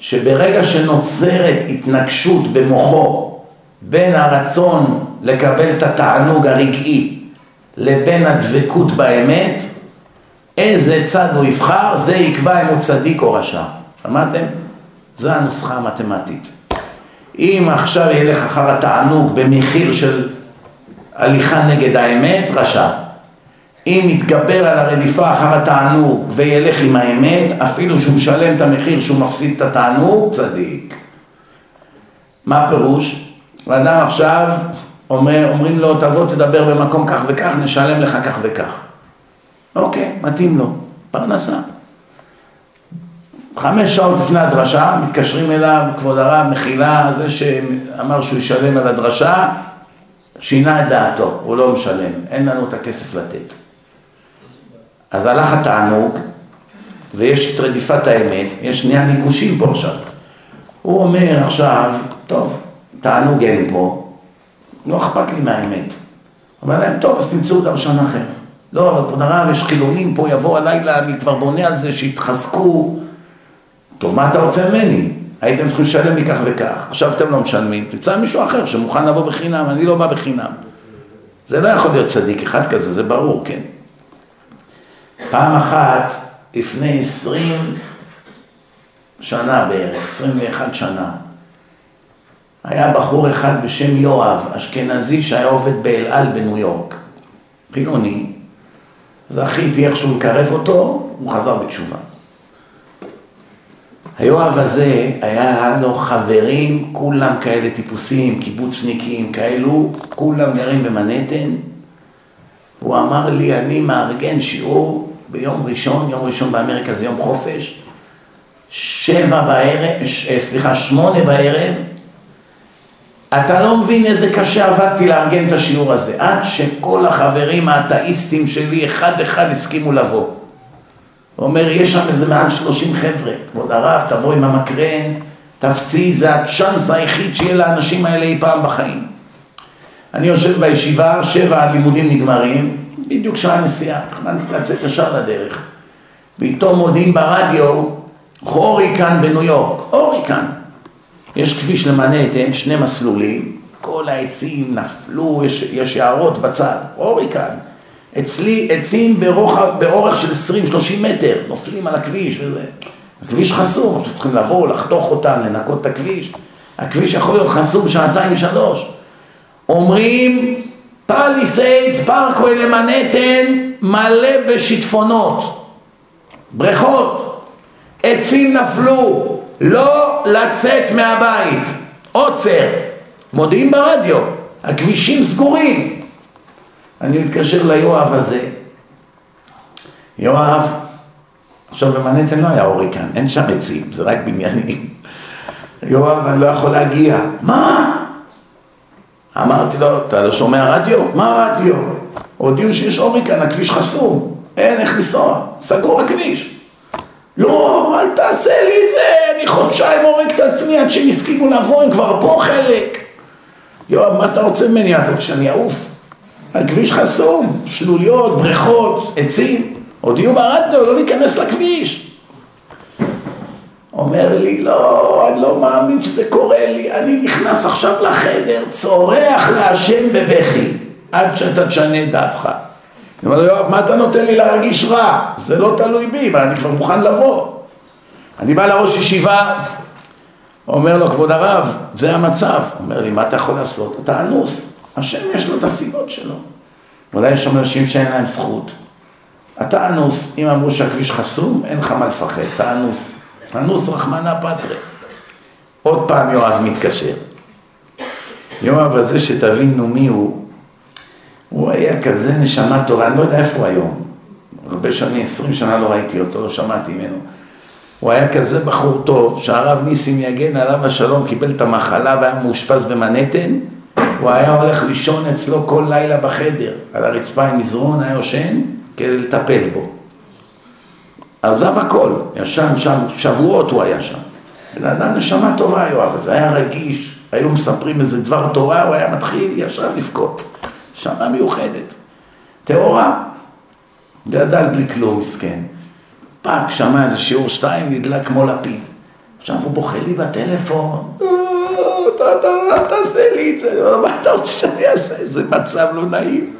שברגע שנוצרת התנגשות במוחו בין הרצון לקבל את התענוג הרגעי לבין הדבקות באמת, איזה צד הוא יבחר, זה יקבע אם הוא צדיק או רשע. שמעתם? זו הנוסחה המתמטית. אם עכשיו ילך אחר התענוג במחיר של הליכה נגד האמת, רשע. אם יתגבר על הרדיפה אחר התענוג וילך עם האמת, אפילו שהוא משלם את המחיר שהוא מפסיד את התענוג, צדיק. מה הפירוש? האדם עכשיו אומר, אומרים לו, תבוא תדבר במקום כך וכך, נשלם לך כך וכך. אוקיי, מתאים לו, פרנסה. חמש שעות לפני הדרשה, מתקשרים אליו, כבוד הרב, מחילה, זה שאמר שהוא ישלם על הדרשה, שינה את דעתו, הוא לא משלם, אין לנו את הכסף לתת. אז הלך התענוג, ויש את רדיפת האמת, יש שני הניגושים פה עכשיו. הוא אומר עכשיו, טוב, תענוג אין פה, לא אכפת לי מהאמת. אומר להם, טוב, אז תמצאו דרשן אחר. לא, כבוד הרב, יש חילונים פה, יבוא הלילה, אני כבר בונה על זה, שיתחזקו. טוב, מה אתה רוצה ממני? הייתם צריכים לשלם לי כך וכך, עכשיו אתם לא משלמים, תמצא מישהו אחר שמוכן לבוא בחינם, אני לא בא בחינם. זה לא יכול להיות צדיק אחד כזה, זה ברור, כן. פעם אחת, לפני עשרים שנה בערך, עשרים ואחת שנה, היה בחור אחד בשם יואב, אשכנזי, שהיה עובד באל על בניו יורק. חילוני, זכיתי איכשהו לקרב אותו, הוא חזר בתשובה. היואב הזה, היה לו חברים, כולם כאלה טיפוסים, קיבוצניקים, כאלו, כולם גרים במנהטן. הוא אמר לי, אני מארגן שיעור ביום ראשון, יום ראשון באמריקה זה יום חופש, שבע בערב, סליחה, שמונה בערב, אתה לא מבין איזה קשה עבדתי לארגן את השיעור הזה, עד שכל החברים האתאיסטים שלי אחד אחד הסכימו לבוא. הוא אומר, יש שם איזה מעל שלושים חבר'ה, כבוד הרב, תבוא עם המקרן, תפציץ, זה הצ'אנס היחיד שיהיה לאנשים האלה אי פעם בחיים. אני יושב בישיבה, שבע הלימודים נגמרים, בדיוק שעה נסיעה, תכננתי לצאת ישר לדרך. פתאום מודיעים ברדיו, הוריקן בניו יורק, הוריקן. יש כביש למנהטן, שני מסלולים, כל העצים נפלו, יש, יש יערות בצד, הוריקן. אצלי עצים ברוחב, באורך של 20-30 מטר, נופלים על הכביש וזה. הכביש חסום, עכשיו צריכים לבוא, לחתוך אותם, לנקות את הכביש. הכביש יכול להיות חסום שעתיים שלוש. אומרים, פליסיידס, פארקווי למנהטן, מלא בשיטפונות, בריכות, עצים נפלו, לא לצאת מהבית, עוצר, מודיעים ברדיו, הכבישים סגורים. אני מתקשר ליואב הזה, יואב, עכשיו במנהטן לא היה הוריקן, אין שם עצים, זה רק בניינים. יואב, אני לא יכול להגיע. מה? אמרתי לו, אתה לא שומע רדיו? מה רדיו? הודיעו שיש הוריקן, הכביש חסום, אין איך לנסוע, סגור הכביש. לא, אל תעשה לי את זה, אני חודשיים הורג את עצמי עד שהם הסכימו לבוא, הם כבר פה חלק. יואב, מה אתה רוצה ממני? אתה שאני אעוף? הכביש חסום, שלוליות, בריכות, עצים. הודיעו ברדיו לא להיכנס לכביש. אומר לי, לא, אני לא מאמין שזה קורה לי, אני נכנס עכשיו לחדר, צורח להשם בבכי, עד שאתה תשנה את דעתך. אני אומר לו, יואב, מה אתה נותן לי להרגיש רע? זה לא תלוי בי, אבל אני כבר מוכן לבוא. אני בא לראש ישיבה, אומר לו, כבוד הרב, זה המצב. אומר לי, מה אתה יכול לעשות? אתה אנוס. השם יש לו את הסיבות שלו. אולי יש שם אנשים שאין להם זכות. אתה אנוס, אם אמרו שהכביש חסום, אין לך מה לפחד, אתה אנוס. אנוס רחמנא פטרי. עוד פעם יואב מתקשר. יואב הזה שתבינו מי הוא, הוא היה כזה נשמה טובה, אני לא יודע איפה הוא היום. הרבה שנים, עשרים שנה לא ראיתי אותו, לא שמעתי ממנו. הוא היה כזה בחור טוב, שהרב ניסים יגן עליו השלום, קיבל את המחלה והיה מאושפז במנהטן, הוא היה הולך לישון אצלו כל לילה בחדר, על הרצפה עם מזרון, היה יושן, כדי לטפל בו. עזב הכל, ישן שם, שבועות הוא היה שם. בן אדם נשמה טובה יואב, אז היה רגיש, היו מספרים איזה דבר תורה, הוא היה מתחיל ישר לבכות. נשמה מיוחדת. טהורה, גדל בלי כלום, מסכן. טאק, שמע איזה שיעור שתיים, נדלק כמו לפיד. עכשיו הוא בוכה לי בטלפון, אתה תעשה לי את זה, מה אתה רוצה שאני אעשה? איזה מצב לא נעים.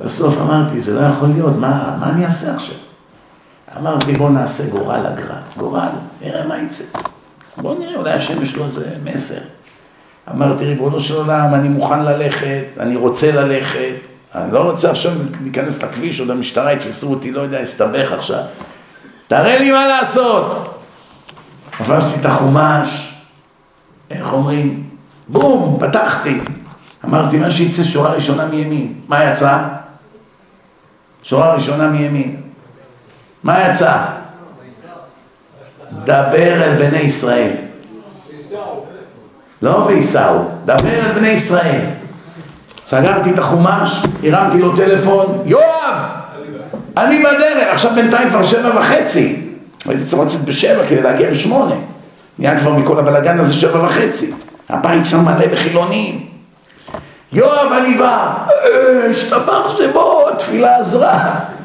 בסוף אמרתי, זה לא יכול להיות, מה אני אעשה עכשיו? אמרתי, בוא נעשה גורל אגרה. גורל, נראה מה יצא. בוא נראה, אולי השם יש לו איזה מסר. אמרתי, ריבונו של עולם, אני מוכן ללכת, אני רוצה ללכת, אני לא רוצה עכשיו להיכנס לכביש, עוד המשטרה יתפסו אותי, לא יודע, אסתבך עכשיו. תראה לי מה לעשות. עברתי את החומש, איך אומרים? בום, פתחתי. אמרתי, מה שיצא שורה ראשונה מימין. מה יצא? שורה ראשונה מימין. מה יצא? דבר אל בני ישראל. לא וייסעו, דבר אל בני ישראל. סגרתי את החומש, הרמתי לו טלפון, יואב! אני בדרך, עכשיו בינתיים כבר שבע וחצי. הייתי צריך לצאת בשבע כדי להגיע בשמונה. נהיה כבר מכל הבלאגן הזה שבע וחצי. הבית שם מלא בחילונים. יואב, אני בא. אה, השתבח שמו, התפילה עזרה.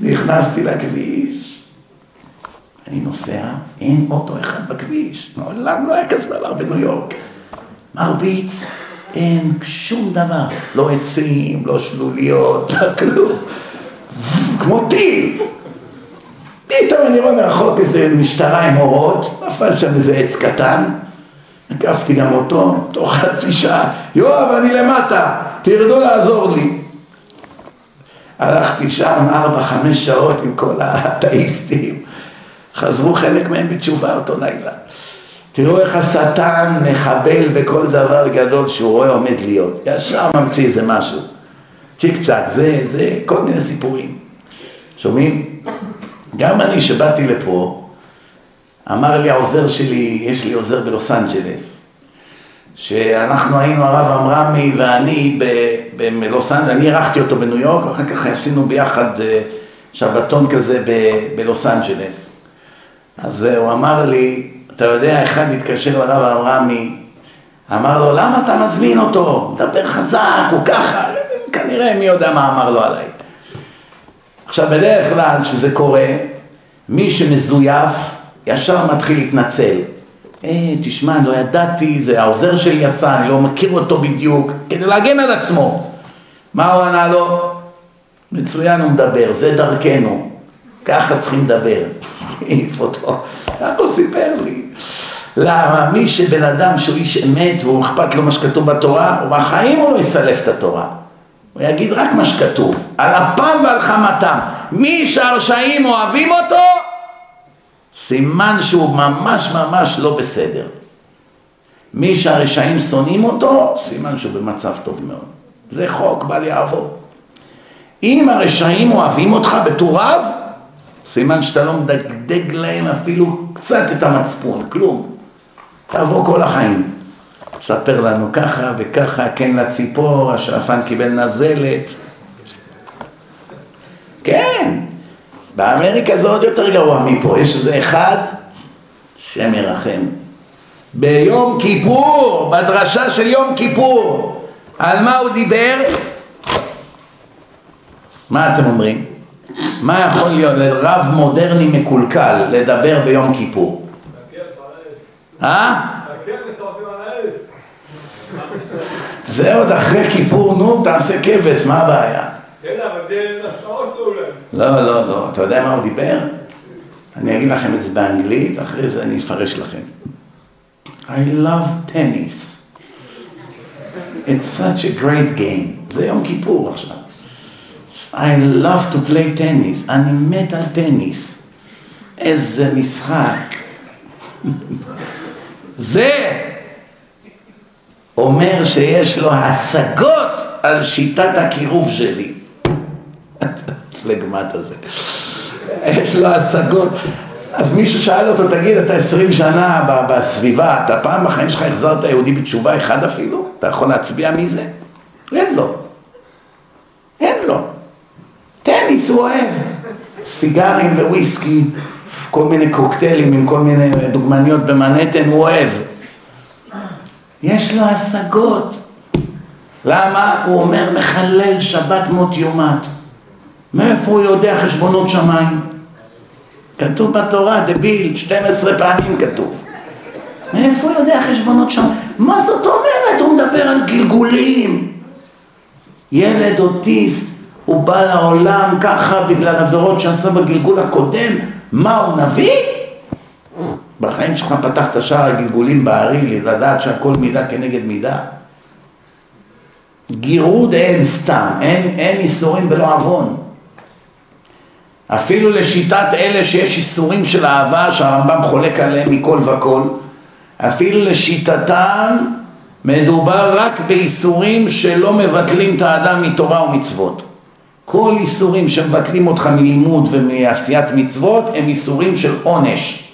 נכנסתי לכביש. אני נוסע, אין אוטו אחד בכביש. מעולם לא היה כזה דבר בניו יורק. מרביץ, אין שום דבר, לא עצים, לא שלוליות, לא כלום. כמו טיל. פתאום אני רואה מרחוק איזה משטרה עם אורות, נפל שם איזה עץ קטן, הקפתי גם אותו, תוך חצי שעה, יואב, אני למטה, תרדו לעזור לי. הלכתי שם ארבע, חמש שעות עם כל האתאיסטים, חזרו חלק מהם בתשובה אותו לילה. תראו איך השטן מחבל בכל דבר גדול שהוא רואה עומד להיות. ישר ממציא איזה משהו. צ'יק צ'אק, זה, זה, כל מיני סיפורים. שומעים? גם אני שבאתי לפה, אמר לי העוזר שלי, יש לי עוזר בלוס אנג'לס, שאנחנו היינו הרב עמרמי ואני בלוס אנג'לס, אני אירחתי אותו בניו יורק, ואחר כך עשינו ביחד אה, שבתון כזה בלוס אנג'לס. אז הוא אמר לי, אתה יודע, אחד התקשר לרב אברהמי, אמר לו, למה אתה מזמין אותו? מדבר חזק, הוא ככה, כנראה מי יודע מה אמר לו עליי. עכשיו, בדרך כלל כשזה קורה, מי שמזויף, ישר מתחיל להתנצל. אה, תשמע, לא ידעתי, זה העוזר שלי עשה, אני לא מכיר אותו בדיוק, כדי להגן על עצמו. מה הוא ענה לו? מצוין הוא מדבר, זה דרכנו. ככה צריכים לדבר. העיף אותו. ככה הוא סיפר לי. למה? מי שבן אדם שהוא איש אמת והוא אכפת לו מה שכתוב בתורה, הוא בחיים הוא לא יסלף את התורה. הוא יגיד רק מה שכתוב, על אפם ועל חמתם. מי שהרשעים אוהבים אותו, סימן שהוא ממש ממש לא בסדר. מי שהרשעים שונאים אותו, סימן שהוא במצב טוב מאוד. זה חוק בל יעבור. אם הרשעים אוהבים אותך בתור רב, סימן שאתה לא מדגדג להם אפילו קצת את המצפון, כלום. תעבור כל החיים. ספר לנו ככה וככה, כן לציפור, השרפן קיבל נזלת. כן, באמריקה זה עוד יותר גרוע מפה, יש איזה אחד, שם ירחם. ביום כיפור, בדרשה של יום כיפור, על מה הוא דיבר? מה אתם אומרים? מה יכול להיות לרב מודרני מקולקל לדבר ביום כיפור? אה? זה עוד אחרי כיפור, נו, תעשה כבש, מה הבעיה? כן. לא, לא, לא. אתה יודע מה הוא דיבר? אני אגיד לכם את זה באנגלית, אחרי זה אני אפרש לכם. I love tennis. It's such a great game. זה יום כיפור עכשיו. I love to play tennis. אני מת על טניס. איזה משחק. זה אומר שיש לו השגות על שיטת הקירוב שלי. פלגמט הזה. יש לו השגות. אז מישהו שאל אותו, תגיד, אתה עשרים שנה בסביבה, אתה פעם בחיים שלך החזרת יהודי בתשובה אחד אפילו? אתה יכול להצביע מי זה? אין לו. אין לו. טניס הוא אוהב. סיגרים וויסקי, כל מיני קוקטיילים עם כל מיני דוגמניות במנהטן, הוא אוהב. יש לו השגות. למה? הוא אומר מחלל שבת מות יומת. מאיפה הוא יודע חשבונות שמיים? כתוב בתורה, דביל, 12 פעמים כתוב. מאיפה הוא יודע חשבונות שמיים? מה זאת אומרת? הוא מדבר על גלגולים. ילד אוטיסט, הוא בא לעולם ככה בגלל עבירות שעשה בגלגול הקודם. מה, הוא נביא? בחיים שלך פתחת שער הגלגולים בארי, לדעת שהכל מידה כנגד מידה. גירוד אין סתם, אין, אין איסורים בלא עוון. אפילו לשיטת אלה שיש איסורים של אהבה שהרמב"ם חולק עליהם מכל וכל, אפילו לשיטתם מדובר רק באיסורים שלא מבטלים את האדם מתורה ומצוות. כל איסורים שמבטלים אותך מלימוד ומעשיית מצוות הם איסורים של עונש,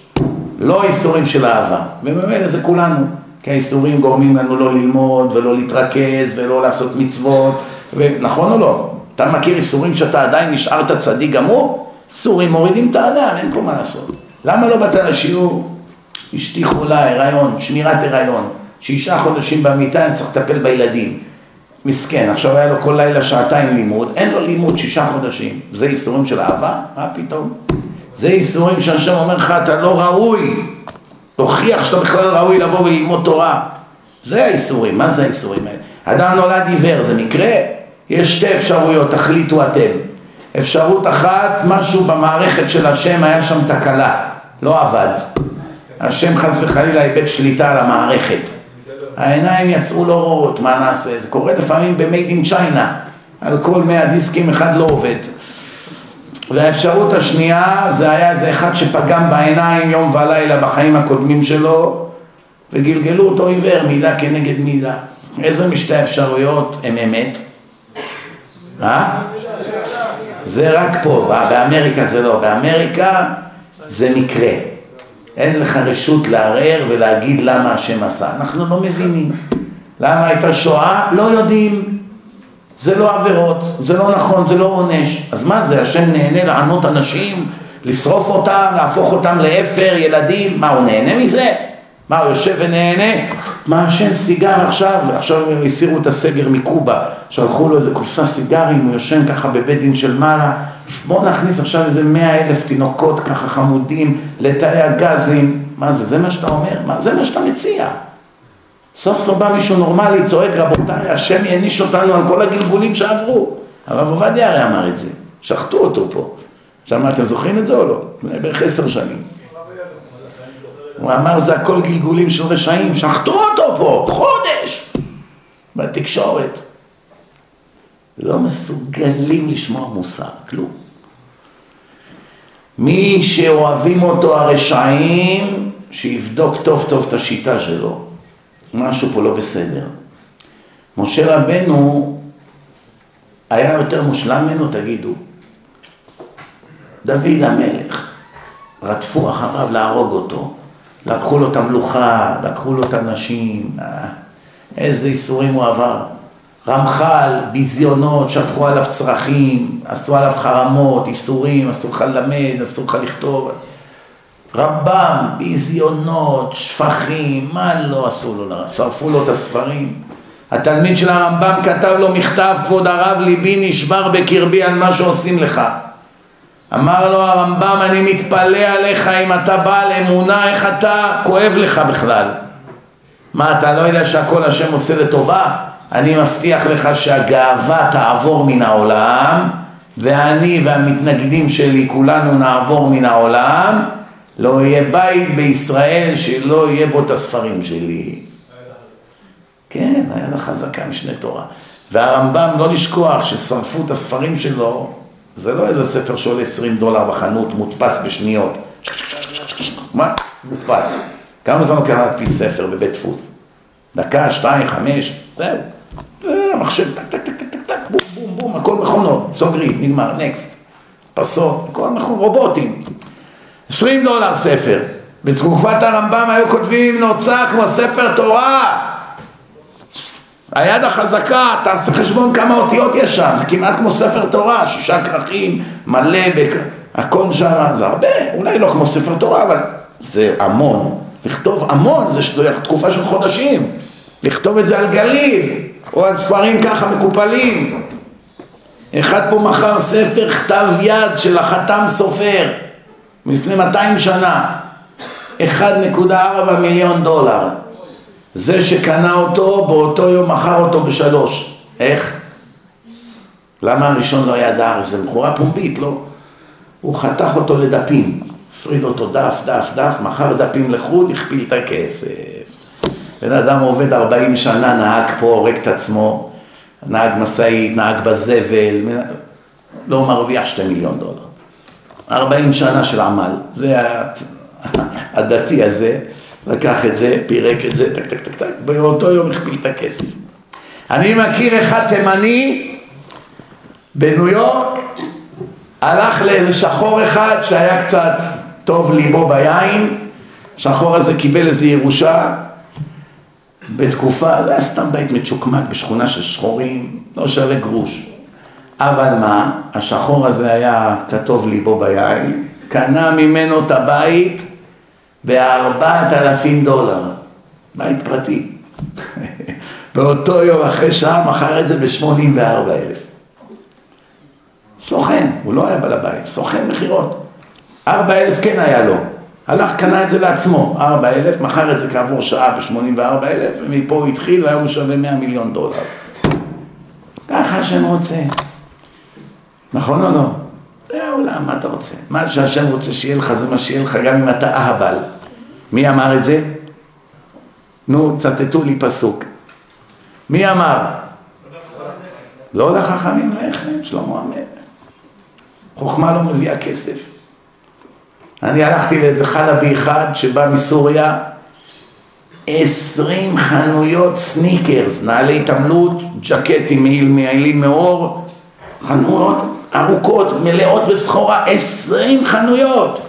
לא איסורים של אהבה. ובאמת זה כולנו, כי האיסורים גורמים לנו לא ללמוד ולא להתרכז ולא לעשות מצוות, נכון או לא? אתה מכיר איסורים שאתה עדיין נשארת צדיק גמור? סורים מורידים את האדם, אין פה מה לעשות. למה לא באת לשיעור? אשתי חולה, הריון, שמירת הריון, שישה חודשים במיטה, אני צריך לטפל בילדים. מסכן, עכשיו היה לו כל לילה שעתיים לימוד, אין לו לימוד שישה חודשים. זה איסורים של אהבה? מה פתאום? זה איסורים שהשם אומר לך, אתה לא ראוי. תוכיח שאתה בכלל ראוי לבוא וללמוד תורה. זה האיסורים, מה זה האיסורים האלה? אדם נולד עיוור, זה מקרה? יש שתי אפשרויות, תחליטו אתם. אפשרות אחת, משהו במערכת של השם היה שם תקלה, לא עבד. השם חס וחלילה איבד שליטה על המערכת. העיניים יצאו לא רואות, מה נעשה? זה קורה לפעמים ב-made in China, על כל מאה דיסקים אחד לא עובד. והאפשרות השנייה זה היה איזה אחד שפגם בעיניים יום ולילה בחיים הקודמים שלו וגלגלו אותו עיוור מידה כנגד מידה. איזה משתי האפשרויות הם אמת? אה? זה רק פה, באמריקה זה לא, באמריקה זה מקרה. אין לך רשות לערער ולהגיד למה השם עשה. אנחנו לא מבינים. למה הייתה שואה? לא יודעים. זה לא עבירות, זה לא נכון, זה לא עונש. אז מה זה, השם נהנה לענות אנשים, לשרוף אותם, להפוך אותם לאפר, ילדים? מה, הוא נהנה מזה? מה, הוא יושב ונהנה? מעשן סיגר עכשיו, עכשיו הסירו את הסגר מקובה, שלחו לו איזה קופסה סיגרים, הוא יושן ככה בבית דין של מעלה, בואו נכניס עכשיו איזה מאה אלף תינוקות ככה חמודים לתאי הגזים, מה זה, זה מה שאתה אומר? מה, זה מה שאתה מציע. סוף סוף בא מישהו נורמלי, צועק רבותיי, השם יעניש אותנו על כל הגלגולים שעברו. הרב עובדיה הרי אמר את זה, שחטו אותו פה. מה, אתם זוכרים את זה או לא? בערך עשר שנים. הוא אמר זה הכל גלגולים של רשעים, שחטו אותו פה, חודש, בתקשורת. לא מסוגלים לשמוע מוסר, כלום. מי שאוהבים אותו הרשעים, שיבדוק טוב טוב את השיטה שלו. משהו פה לא בסדר. משה רבנו היה יותר מושלם ממנו, תגידו. דוד המלך, רדפו אחריו להרוג אותו. לקחו לו את המלוכה, לקחו לו את הנשים, אה, איזה איסורים הוא עבר. רמח"ל, ביזיונות, שפכו עליו צרכים, עשו עליו חרמות, איסורים, אסור לך ללמד, אסור לך לכתוב. רמב"ם, ביזיונות, שפכים, מה לא עשו לו, שרפו לו את הספרים. התלמיד של הרמב"ם כתב לו מכתב, כבוד הרב, ליבי נשבר בקרבי על מה שעושים לך. אמר לו הרמב"ם, אני מתפלא עליך אם אתה בעל אמונה, איך אתה כואב לך בכלל? מה, אתה לא יודע שהכל השם עושה לטובה? אני מבטיח לך שהגאווה תעבור מן העולם, ואני והמתנגדים שלי כולנו נעבור מן העולם, לא יהיה בית בישראל שלא יהיה בו את הספרים שלי. כן, היה לה חזקה משנה תורה. והרמב"ם, לא לשכוח ששרפו את הספרים שלו זה לא איזה ספר שעולה 20 דולר בחנות, מודפס בשניות. מה? מודפס. כמה זמן לוקח להדפיס ספר בבית דפוס? דקה, שתיים, חמש, זהו. זה המחשב, טק, טק, טק, טק, טק, בום, בום, בום, הכל מכונות, סוגרים, נגמר, next. פסות, הכל מכון, רובוטים. 20 דולר ספר. בתקופת הרמב"ם היו כותבים נוצה כמו ספר תורה. היד החזקה, תעשה חשבון כמה אותיות יש שם, זה כמעט כמו ספר תורה, שישה כרכים, מלא, בק... הכל שם, זה הרבה, אולי לא כמו ספר תורה, אבל זה המון. לכתוב המון, זה, תקופה של חודשים. לכתוב את זה על גלים, או על ספרים ככה מקופלים. אחד פה מכר ספר כתב יד של החתם סופר, מלפני 200 שנה, 1.4 מיליון דולר. זה שקנה אותו, באותו יום מכר אותו בשלוש. איך? למה הראשון לא ידע? זה מכורה פומבית, לא? הוא חתך אותו לדפים, הפריד אותו דף, דף, דף, מכר דפים לחו"ל, הכפיל את הכסף. בן אדם עובד 40 שנה, נהג פה, הורג את עצמו, נהג משאית, נהג בזבל, לא מרוויח שתי מיליון דולר. 40 שנה של עמל, זה הדתי הזה. לקח את זה, פירק את זה, טק טק טק טק, באותו יום הכפיל את הכסף. אני מכיר אחד תימני בניו יורק, הלך לאיזה שחור אחד שהיה קצת טוב ליבו ביין, שחור הזה קיבל איזה ירושה בתקופה, זה היה סתם בית מצ'וקמק בשכונה של שחורים, לא שווה גרוש. אבל מה, השחור הזה היה כתוב ליבו ביין, קנה ממנו את הבית בארבעת אלפים דולר, בית פרטי. באותו יום אחרי שעה מכר את זה בשמונים וארבע אלף. סוכן, הוא לא היה בעל הבית, סוכן מכירות. ארבע אלף כן היה לו, הלך, קנה את זה לעצמו, ארבע אלף, מכר את זה כעבור שעה בשמונים וארבע אלף, ומפה הוא התחיל, היום הוא שווה מאה מיליון דולר. ככה השם רוצה. נכון או לא? זה העולם, מה אתה רוצה? מה שהשם רוצה שיהיה לך זה מה שיהיה לך גם אם אתה אהבל. מי אמר את זה? נו, צטטו לי פסוק. מי אמר? לא לחכמים לחם, שלמה המלך. חוכמה לא מביאה כסף. אני הלכתי לאיזה חלבי אחד שבא מסוריה, עשרים חנויות סניקרס, נעלי התעמלות, ג'קטים מעילים מאור, חנויות ארוכות, מלאות בסחורה, עשרים חנויות.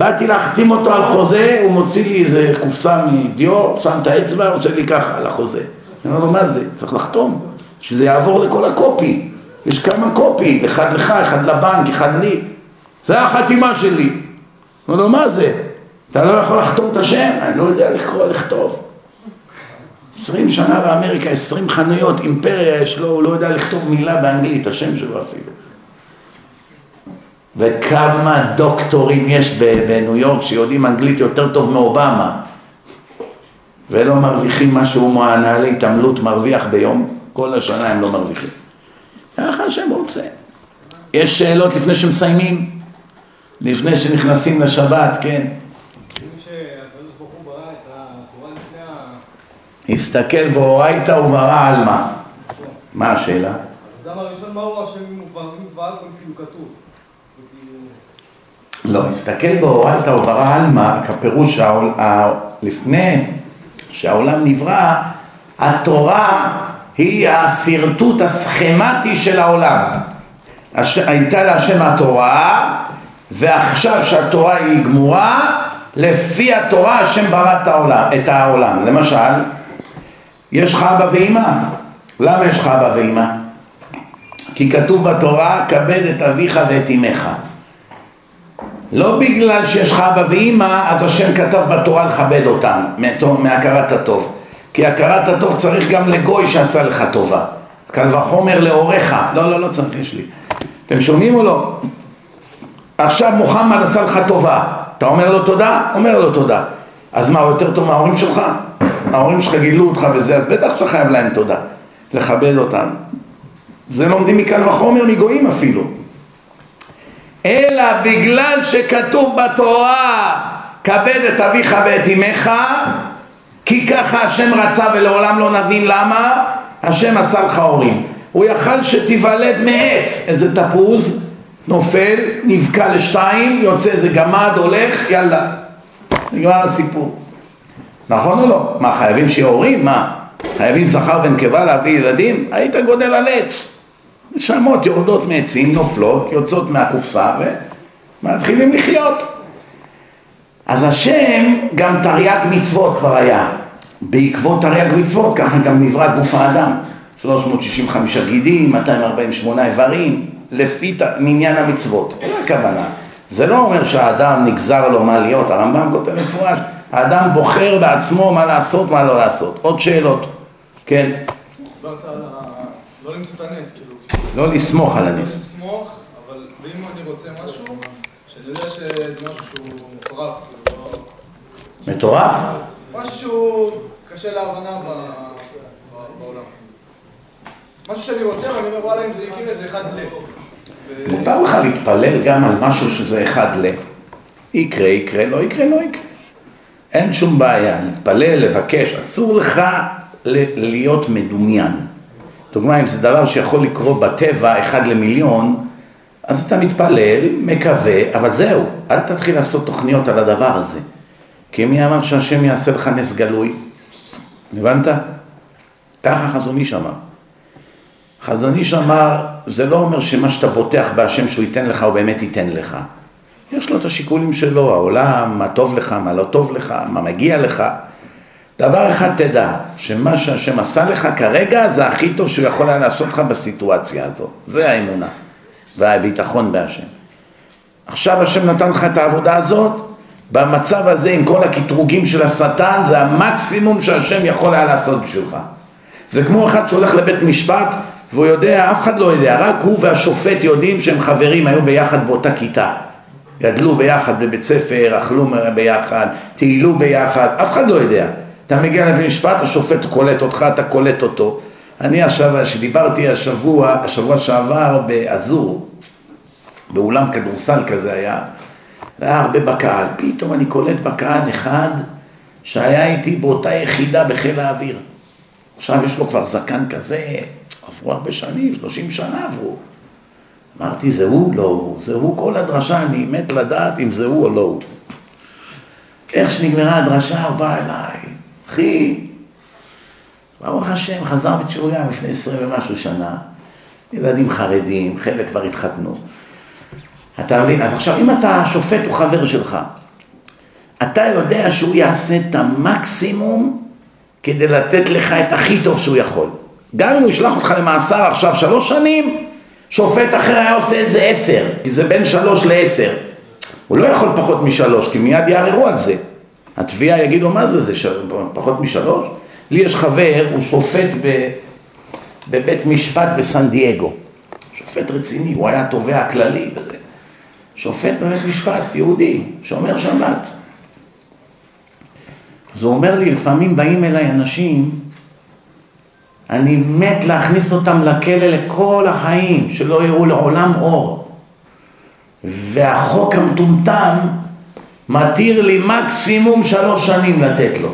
באתי להחתים אותו על חוזה, הוא מוציא לי איזה קופסה מדיו, שם את האצבע, עושה לי ככה על החוזה. אני אומר לו, מה זה? צריך לחתום, שזה יעבור לכל הקופי. יש כמה קופי, אחד לך, אחד לבנק, אחד לי. זה החתימה שלי. אומר לו, מה זה? אתה לא יכול לחתום את השם? אני לא יודע לקרוא, לכתוב. עשרים שנה באמריקה, עשרים חנויות, אימפריה יש לו, הוא לא יודע לכתוב מילה באנגלית, השם שלו אפילו. וכמה דוקטורים יש בניו יורק שיודעים אנגלית יותר טוב מאובמה ולא מרוויחים מה שהוא מהנהלי התעמלות מרוויח ביום, כל השנה הם לא מרוויחים. ככה השם רוצה. יש שאלות לפני שמסיימים? לפני שנכנסים לשבת, כן. הסתכל באורייתא וברא על מה? השאלה? אז אדם הראשון, מה הוא השם הוא כבר כאילו כתוב? לא, הסתכל באורייתא וברא עלמא, כפירוש לפני שהעולם נברא, התורה היא השרטוט הסכמטי של העולם. הייתה להשם התורה, ועכשיו שהתורה היא גמורה, לפי התורה השם ברא את העולם. את העולם. למשל, יש לך אבא ואימא. למה יש לך אבא ואימא? כי כתוב בתורה, כבד את אביך ואת אמך. לא בגלל שיש לך אבא ואימא, אז השם כתב בתורה לכבד אותם, מהכרת הטוב. כי הכרת הטוב צריך גם לגוי שעשה לך טובה. קל וחומר להוריך. לא, לא, לא צריך, יש לי. אתם שומעים או לא? עכשיו מוחמד עשה לך טובה. אתה אומר לו תודה? אומר לו תודה. אז מה, הוא יותר טוב מההורים שלך? ההורים שלך גידלו אותך וזה, אז בטח שאתה חייב להם תודה. לכבד אותם. זה לומדים מקל וחומר מגויים אפילו. אלא בגלל שכתוב בתורה כבד את אביך ואת אמך כי ככה השם רצה ולעולם לא נבין למה השם עשה לך הורים הוא יכל שתיוולד מעץ איזה תפוז נופל נבקע לשתיים יוצא איזה גמד הולך יאללה נגמר הסיפור נכון או לא? מה חייבים שיהיה הורים? מה? חייבים זכר ונקבה להביא ילדים? היית גודל על עץ נשמות יורדות מעצים, נופלות, יוצאות מהקופסה ומתחילים לחיות. אז השם גם תרי"ג מצוות כבר היה. בעקבות תרי"ג מצוות ככה גם נברא גוף האדם. 365 גידים, 248 איברים, לפי מניין המצוות. זה הכוונה. זה לא אומר שהאדם נגזר לו מה להיות, הרמב"ם כותב מפורש, האדם בוחר בעצמו מה לעשות, מה לא לעשות. עוד שאלות. כן. לא למצוא את הנס, כאילו. לא לסמוך על הנס. לסמוך, אבל ואם אני רוצה משהו, שאני יודע שזה משהו שהוא מטורף. לא- מטורף? משהו קשה להבנה בעולם. משהו שאני רוצה, ואני אומר, וואלה, אם זה יקרה, זה אחד ל... מותר לך להתפלל גם על משהו שזה אחד ל... יקרה, יקרה, לא יקרה, לא יקרה. אין שום בעיה, להתפלל, לבקש, אסור לך להיות מדומיין. דוגמה, אם זה דבר שיכול לקרות בטבע, אחד למיליון, אז אתה מתפלל, מקווה, אבל זהו, אל תתחיל לעשות תוכניות על הדבר הזה. כי מי אמר שהשם יעשה לך נס גלוי? הבנת? ככה חזון איש אמר. חזון איש אמר, זה לא אומר שמה שאתה בוטח בהשם שהוא ייתן לך, הוא באמת ייתן לך. יש לו את השיקולים שלו, העולם, מה טוב לך, מה לא טוב לך, מה מגיע לך. דבר אחד תדע, שמה שהשם עשה לך כרגע זה הכי טוב שהוא יכול היה לעשות לך בסיטואציה הזו. זה האמונה והביטחון בהשם. עכשיו השם נתן לך את העבודה הזאת, במצב הזה עם כל הקטרוגים של השטן זה המקסימום שהשם יכול היה לעשות בשבילך. זה כמו אחד שהולך לבית משפט והוא יודע, אף אחד לא יודע, רק הוא והשופט יודעים שהם חברים, היו ביחד באותה כיתה. גדלו ביחד בבית ספר, אכלו ביחד, טיילו ביחד, אף אחד לא יודע. אתה מגיע לבית משפט, השופט קולט אותך, אתה קולט אותו. אני עכשיו, כשדיברתי השבוע, השבוע שעבר באזור, באולם כדורסל כזה היה, היה הרבה בקהל, פתאום אני קולט בקהל אחד שהיה איתי באותה יחידה בחיל האוויר. עכשיו יש לו כבר זקן כזה, עברו הרבה שנים, 30 שנה עברו. אמרתי, זה הוא? לא הוא. זה הוא כל הדרשה, אני מת לדעת אם זה הוא או לא הוא. איך שנגמרה הדרשה, הוא בא אליי, אחי, ברוך השם, חזר בתשובה לפני עשרים ומשהו שנה, ילדים חרדים, חלק כבר התחתנו. אתה מבין? אז עכשיו, אם אתה שופט הוא חבר שלך, אתה יודע שהוא יעשה את המקסימום כדי לתת לך את הכי טוב שהוא יכול. גם אם הוא ישלח אותך למאסר עכשיו שלוש שנים, שופט אחר היה עושה את זה עשר, כי זה בין שלוש לעשר. הוא לא יכול פחות משלוש, כי מיד יערערו על זה. התביעה יגידו, מה זה זה, פחות משלוש? לי יש חבר, הוא שופט ב, בבית משפט בסן דייגו. שופט רציני, הוא היה תובע כללי בזה. שופט בבית משפט, יהודי, שומר שבת. אז הוא אומר לי, לפעמים באים אליי אנשים, אני מת להכניס אותם לכלא לכל החיים, שלא יראו לעולם אור. והחוק המטומטם מתיר לי מקסימום שלוש שנים לתת לו.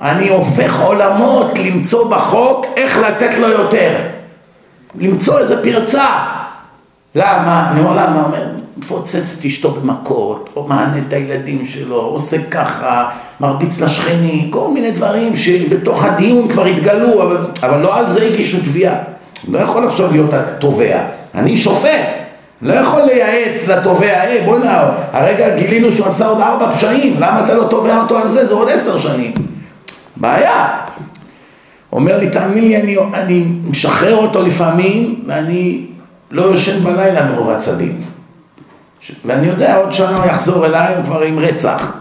אני הופך עולמות למצוא בחוק איך לתת לו יותר. למצוא איזה פרצה. למה? אני אומר למה? אומר, מפוצץ את אשתו במכות, או מענה את הילדים שלו, עושה ככה, מרביץ לשכנים, כל מיני דברים שבתוך הדיון כבר התגלו, אבל, אבל לא על זה הגישו תביעה. לא יכול עכשיו להיות התובע. אני שופט. לא יכול לייעץ לתובע, היי בוא'נה, הרגע גילינו שהוא עשה עוד ארבע פשעים, למה אתה לא תובע אותו על זה? זה עוד עשר שנים. בעיה. אומר לי, תאמין לי, אני, אני משחרר אותו לפעמים, ואני לא יושן בלילה מרוב עצבים. ואני יודע, עוד שנה הוא יחזור אליי, הוא כבר עם רצח.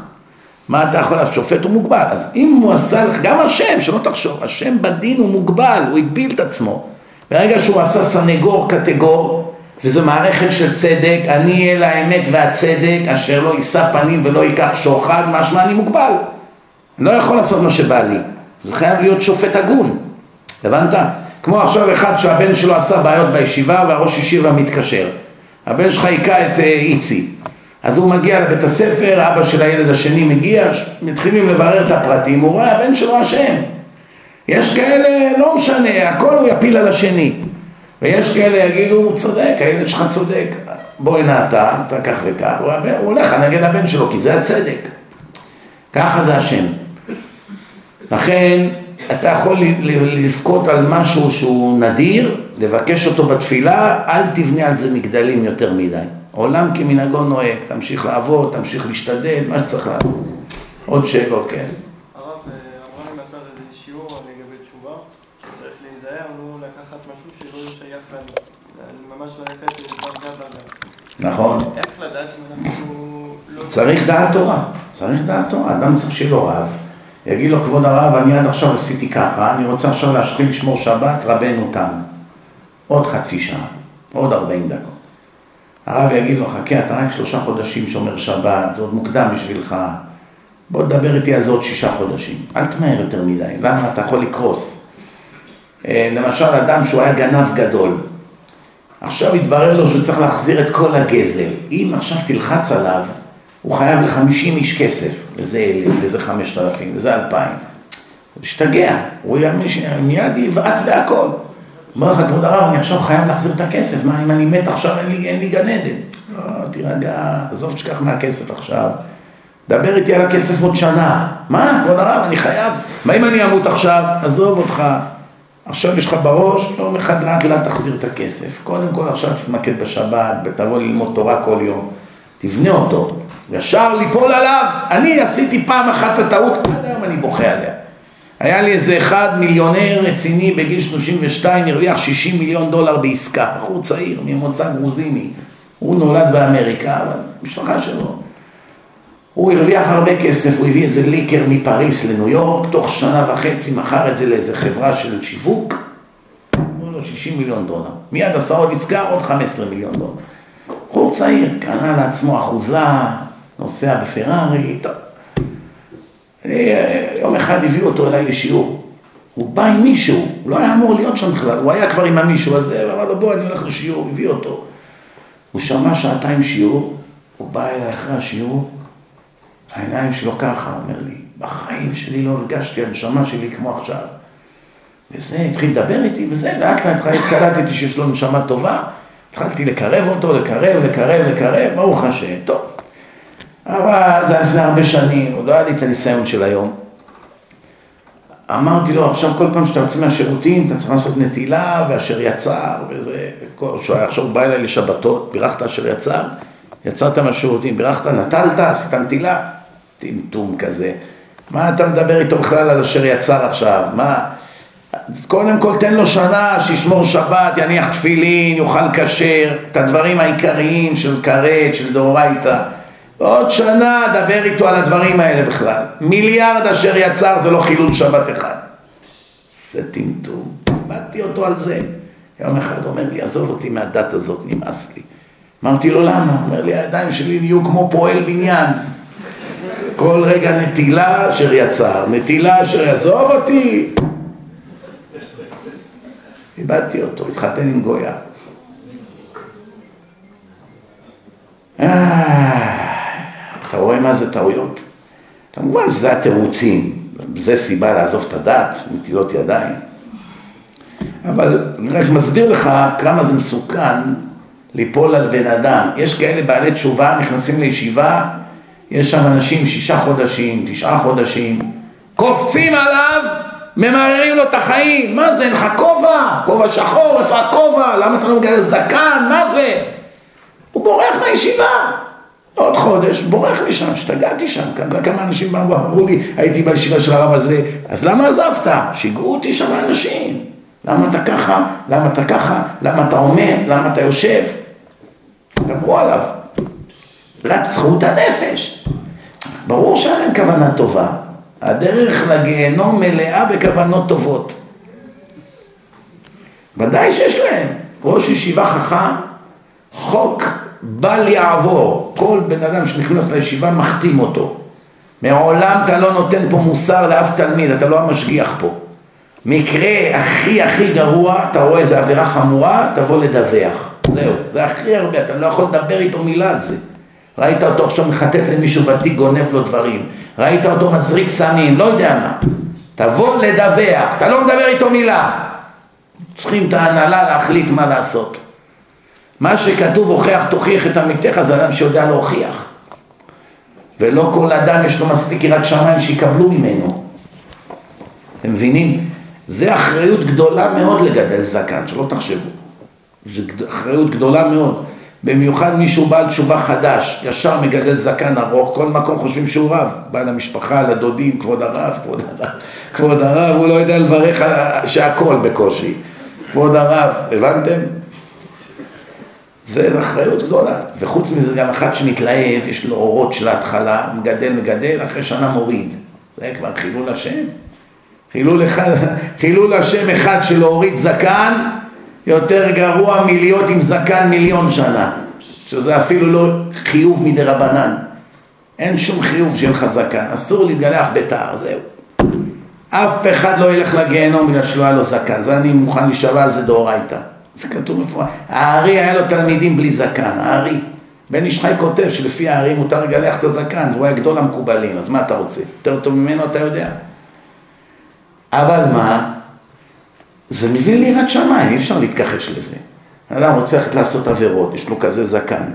מה אתה יכול לעשות? שופט הוא מוגבל. אז אם הוא עשה לך, גם השם, שלא תחשוב, השם בדין הוא מוגבל, הוא הגביל את עצמו. ברגע שהוא עשה סנגור קטגור, וזו מערכת של צדק, אני אהיה לאמת והצדק, אשר לא יישא פנים ולא ייקח שוחד, משמע אני מוגבל. אני לא יכול לעשות מה שבא לי. זה חייב להיות שופט הגון. הבנת? כמו עכשיו אחד שהבן שלו עשה בעיות בישיבה והראש ישיבה מתקשר. הבן שלך היכה את uh, איצי. אז הוא מגיע לבית הספר, אבא של הילד השני מגיע, מתחילים לברר את הפרטים, הוא רואה הבן שלו אשם. יש כאלה, לא משנה, הכל הוא יפיל על השני. ויש כאלה יגידו, הוא צודק, הילד שלך צודק, בוא הנה אתה, אתה כך וכך, הוא, הוא הולך נגד הבן שלו, כי זה הצדק. ככה זה השם. לכן אתה יכול לבכות על משהו שהוא נדיר, לבקש אותו בתפילה, אל תבנה על זה מגדלים יותר מדי. עולם כמנהגו נוהג, תמשיך לעבוד, תמשיך להשתדל, מה שצריך לעשות. עוד שאלות, כן. הרב, אמרה לי מסר איזה שיעור לגבי תשובה, שצריך להיזהר, לא לקחת משהו שלא שייך לנו. ממש ללכת לדרגה בגן. נכון. איך לדעת אם אנחנו לא... צריך דעת תורה, צריך דעת תורה, אדם צריך שיהיה לו רב. יגיד לו, כבוד הרב, אני עד עכשיו עשיתי ככה, אני רוצה עכשיו להשחיל לשמור שבת, רבנו תם. עוד חצי שעה, עוד ארבעים דקות. הרב יגיד לו, חכה, אתה רק שלושה חודשים שומר שבת, זה עוד מוקדם בשבילך. בוא תדבר איתי על זה עוד שישה חודשים. אל תמהר יותר מדי, למה? אתה יכול לקרוס. אה, למשל, אדם שהוא היה גנב גדול, עכשיו התברר לו שהוא צריך להחזיר את כל הגזל. אם עכשיו תלחץ עליו, הוא חייב לחמישים איש כסף, וזה אלף, וזה חמשת אלפים, וזה אלפיים. הוא השתגע, הוא מיד יבעט בהכל. אומר לך, כבוד הרב, אני עכשיו חייב להחזיר את הכסף, מה אם אני מת עכשיו, אין לי, אין לי גן עדן. לא, תירגע, עזוב שכח מהכסף עכשיו. דבר איתי על הכסף עוד שנה. מה, כבוד הרב, אני חייב. מה אם אני אמות עכשיו? עזוב אותך. עכשיו יש לך בראש, יום אחד לאט לאט תחזיר את הכסף. קודם כל עכשיו תתמקד בשבת, ותבוא ללמוד תורה כל יום. תבנה אותו. ישר ליפול עליו, אני עשיתי פעם אחת את הטעות, עד היום אני בוכה עליה. היה לי איזה אחד מיליונר רציני בגיל 32, הרוויח 60 מיליון דולר בעסקה, בחור צעיר ממוצא גרוזיני, הוא נולד באמריקה, אבל משפחה שלו. הוא הרוויח הרבה כסף, הוא הביא איזה ליקר מפריס לניו יורק, תוך שנה וחצי מכר את זה לאיזה חברה של שיווק, נתנו לו 60 מיליון דולר. מיד עשה עוד עסקה, עוד 15 מיליון דולר. בחור צעיר, קנה לעצמו אחוזה, נוסע בפרארי, טוב. יום אחד הביאו אותו אליי לשיעור. הוא בא עם מישהו, הוא לא היה אמור להיות שם בכלל, הוא היה כבר עם המישהו הזה, ואמר לו בוא אני הולך לשיעור, הביא אותו. הוא שמע שעתיים שיעור, הוא בא אליי אחרי השיעור, העיניים שלו ככה, אומר לי, בחיים שלי לא הרגשתי הנשמה שלי כמו עכשיו. וזה, התחיל לדבר איתי, וזה, לאט לאט קלטתי שיש לו נשמה טובה, התחלתי לקרב אותו, לקרב, לקרב, לקרב, ברוך השם, טוב. אבל זה לפני הרבה שנים, עוד לא היה לי את הניסיון של היום. אמרתי לו, עכשיו כל פעם שאתה יוצא מהשירותים, אתה צריך לעשות נטילה, ואשר יצר, וזה, וכל, היה עכשיו בא אליי לשבתות, בירכת אשר יצר, יצרת מהשירותים, בירכת, נטלת, עשית נטילה, טמטום כזה. מה אתה מדבר איתו בכלל על אשר יצר עכשיו? מה? קודם כל תן לו שנה, שישמור שבת, יניח תפילין, יאכל כשר, את הדברים העיקריים של כרת, של דאורייתא. עוד שנה דבר איתו על הדברים האלה בכלל. מיליארד אשר יצר זה לא חילול שבת אחד. זה טמטום. באתי אותו על זה. יום אחד אומר לי, עזוב אותי מהדת הזאת, נמאס לי. אמרתי לו, למה? אומר לי, הידיים שלי נהיו כמו פועל בניין. כל רגע נטילה אשר יצר, נטילה אשר יעזוב אותי. איבדתי אותו, התחתן עם גויה. אתה רואה מה זה טעויות? כמובן שזה התירוצים, זה סיבה לעזוב את הדת, נטילות ידיים. אבל אני רק מסביר לך כמה זה מסוכן ליפול על בן אדם. יש כאלה בעלי תשובה, נכנסים לישיבה, יש שם אנשים שישה חודשים, תשעה חודשים, קופצים עליו, ממררים לו את החיים. מה זה, אין לך כובע? כובע שחור, איפה הכובע? למה אתה לא מגלה זקן? מה זה? הוא בורח מהישיבה. עוד חודש, בורח לי שם, השתגעתי שם, כמה אנשים באו ואמרו לי, הייתי בישיבה של הרב הזה, אז למה עזבת? שיגעו אותי שם אנשים. למה אתה ככה? למה אתה ככה? למה אתה עומד? למה אתה יושב? אמרו עליו, רצחו את הנפש. ברור שהיה להם כוונה טובה. הדרך לגיהנום מלאה בכוונות טובות. ודאי שיש להם. ראש ישיבה חכם, חוק בל יעבור. כל בן אדם שנכנס לישיבה מחתים אותו. מעולם אתה לא נותן פה מוסר לאף תלמיד, אתה לא המשגיח פה. מקרה הכי הכי גרוע, אתה רואה איזה עבירה חמורה, תבוא לדווח. זהו, זה הכי הרבה, אתה לא יכול לדבר איתו מילה על זה. ראית אותו עכשיו מחטט למישהו בתיק, גונב לו דברים. ראית אותו מזריק סמים, לא יודע מה. תבוא לדווח, אתה לא מדבר איתו מילה. צריכים את ההנהלה להחליט מה לעשות. מה שכתוב הוכיח תוכיח את עמיתך זה אדם שיודע להוכיח. ולא כל אדם יש לו מספיק יראת שמיים שיקבלו ממנו. אתם מבינים? זה אחריות גדולה מאוד לגדל זקן, שלא תחשבו. זו אחריות גדולה מאוד. במיוחד מישהו בעל תשובה חדש, ישר מגדל זקן ארוך, כל מקום חושבים שהוא רב, בא למשפחה, לדודים, כבוד הרב, כבוד הרב, כבוד הרב, הוא לא יודע לברך שהכל בקושי, כבוד הרב, הבנתם? זה אחריות גדולה, וחוץ מזה גם אחד שמתלהב, יש לו אורות של ההתחלה, מגדל מגדל, אחרי שנה מוריד, זה כבר חילול השם, חילול, אחד, חילול השם אחד של להוריד זקן, יותר גרוע מלהיות עם זקן מיליון שנה, שזה אפילו לא חיוב מדי רבנן. אין שום חיוב שיהיה לך זקן, אסור להתגלח בתער, זהו. אף אחד לא ילך לגיהנום בגלל שלא היה לו זקן, זה אני מוכן להישבע על זה דאורייתא. זה כתוב מפורט. הארי היה לו תלמידים בלי זקן, הארי. בן איש חי כותב שלפי הארי מותר לגלח את הזקן, והוא היה גדול המקובלים, אז מה אתה רוצה? יותר טוב ממנו אתה יודע. אבל מה? זה מביא ליראת שמיים, אי אפשר להתכחש לזה. אדם רוצה ללכת לעשות עבירות, יש לו כזה זקן.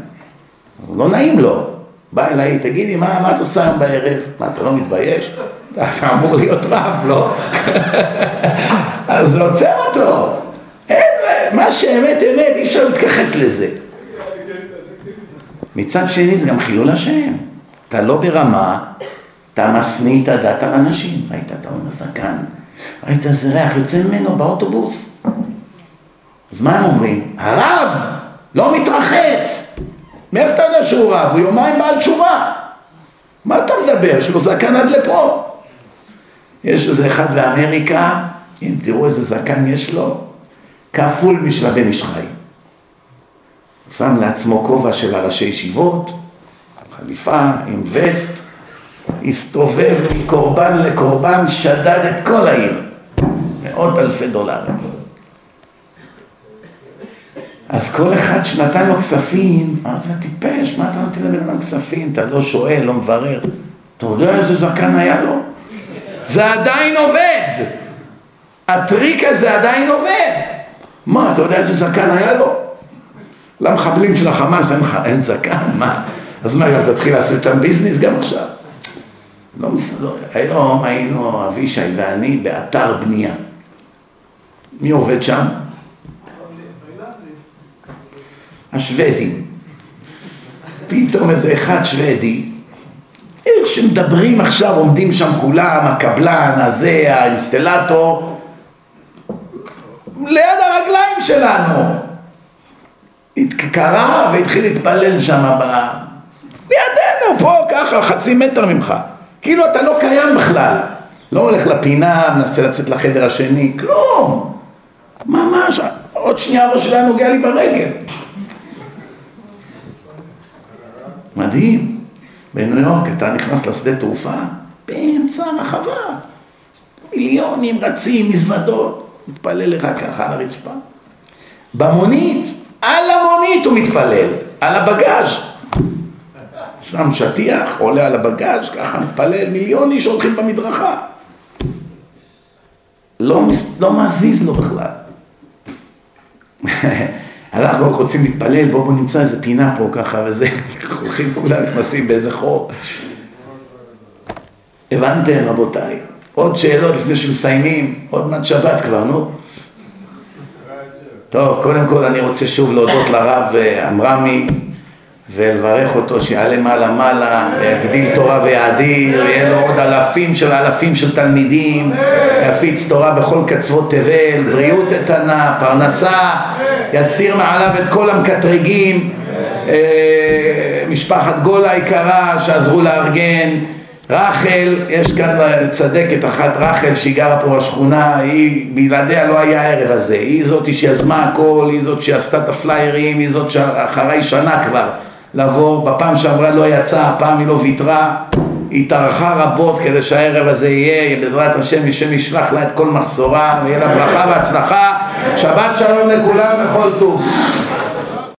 לא נעים לו. בא אליי, תגידי, מה, מה אתה עושה בערב? מה, אתה לא מתבייש? אתה אמור להיות רב, לא? אז זה עוצר אותו. אין, מה שאמת אמת, אי אפשר להתכחש לזה. מצד שני זה גם חילול השם. אתה לא ברמה, אתה משניא את הדת על אנשים. ראית, אתה אומר זקן. ראית איזה ריח יוצא ממנו באוטובוס? אז מה הם אומרים? הרב לא מתרחץ. מאיפה אתה יודע שהוא רב? הוא יומיים בעל תשובה. מה אתה מדבר? יש זקן עד לפה. יש איזה אחד באמריקה, אם תראו איזה זקן יש לו, כפול משל הבן איש חי. שם לעצמו כובע של הראשי ישיבות, חליפה עם וסט, הסתובב מקורבן לקורבן, שדד את כל העיר. מאות אלפי דולרים. אז כל אחד שנתן לו כספים, אמר, אתה טיפש, מה אתה נותן לבן אדם כספים? אתה לא שואל, לא מברר. אתה יודע איזה זקן היה לו? זה עדיין עובד! הטריק הזה עדיין עובד! מה, אתה יודע איזה זקן היה לו? למחבלים של החמאס אין, אין זקן, מה? אז מה, גם תתחיל לעשות שם ביזנס גם עכשיו? לא מסתדר. היום היינו, אבישי ואני, באתר בנייה. מי עובד שם? השוודים. פתאום איזה אחד שוודי, איך שמדברים עכשיו, עומדים שם כולם, הקבלן, הזה, האינסטלטור, ליד הרגליים שלנו. קרא והתחיל להתפלל שם ב... לידינו, פה, ככה, חצי מטר ממך. כאילו אתה לא קיים בכלל. לא הולך לפינה, מנסה לצאת לחדר השני, כלום. ממש, עוד שנייה הראש שלה נוגע לי ברגל. מדהים. בניו יורק אתה נכנס לשדה תעופה, באמצע הרחבה. מיליונים רצים, מזוודות. מתפלל לך ככה על הרצפה. במונית, על המונית הוא מתפלל, על הבגאז'. שם שטיח, עולה על הבגאז', ככה מתפלל, מיליון איש הולכים במדרכה. לא, לא מזיז לו בכלל. אנחנו רוצים להתפלל, בואו בוא נמצא איזה פינה פה ככה וזה, הולכים כולם נכנסים באיזה חור. הבנתם רבותיי? עוד שאלות לפני שמסיימים, עוד מעט שבת כבר, נו. טוב, קודם כל אני רוצה שוב להודות לרב עמרמי אה, ולברך אותו שיעלה מעלה מעלה, יגדיל תורה ויאדיר, יהיה לו עוד אלפים של אלפים של תלמידים, יפיץ תורה בכל קצוות תבל, בריאות איתנה, פרנסה, יסיר מעליו את כל המקטרגים, אה, משפחת גול היקרה שעזרו לארגן, רחל, יש כאן צדקת אחת רחל שהיא גרה פה בשכונה, היא בלעדיה לא היה הערב הזה, היא זאת שיזמה הכל, היא זאת שעשתה את הפליירים, היא זאת שאחרי שנה כבר לבוא, בפעם שעברה לא יצאה, הפעם היא לא ויתרה, היא טרחה רבות כדי שהערב הזה יהיה, בעזרת השם, השם ישלח לה את כל מחסורה, ויהיה לה ברכה והצלחה, שבת שלום לכולם וכל טוב.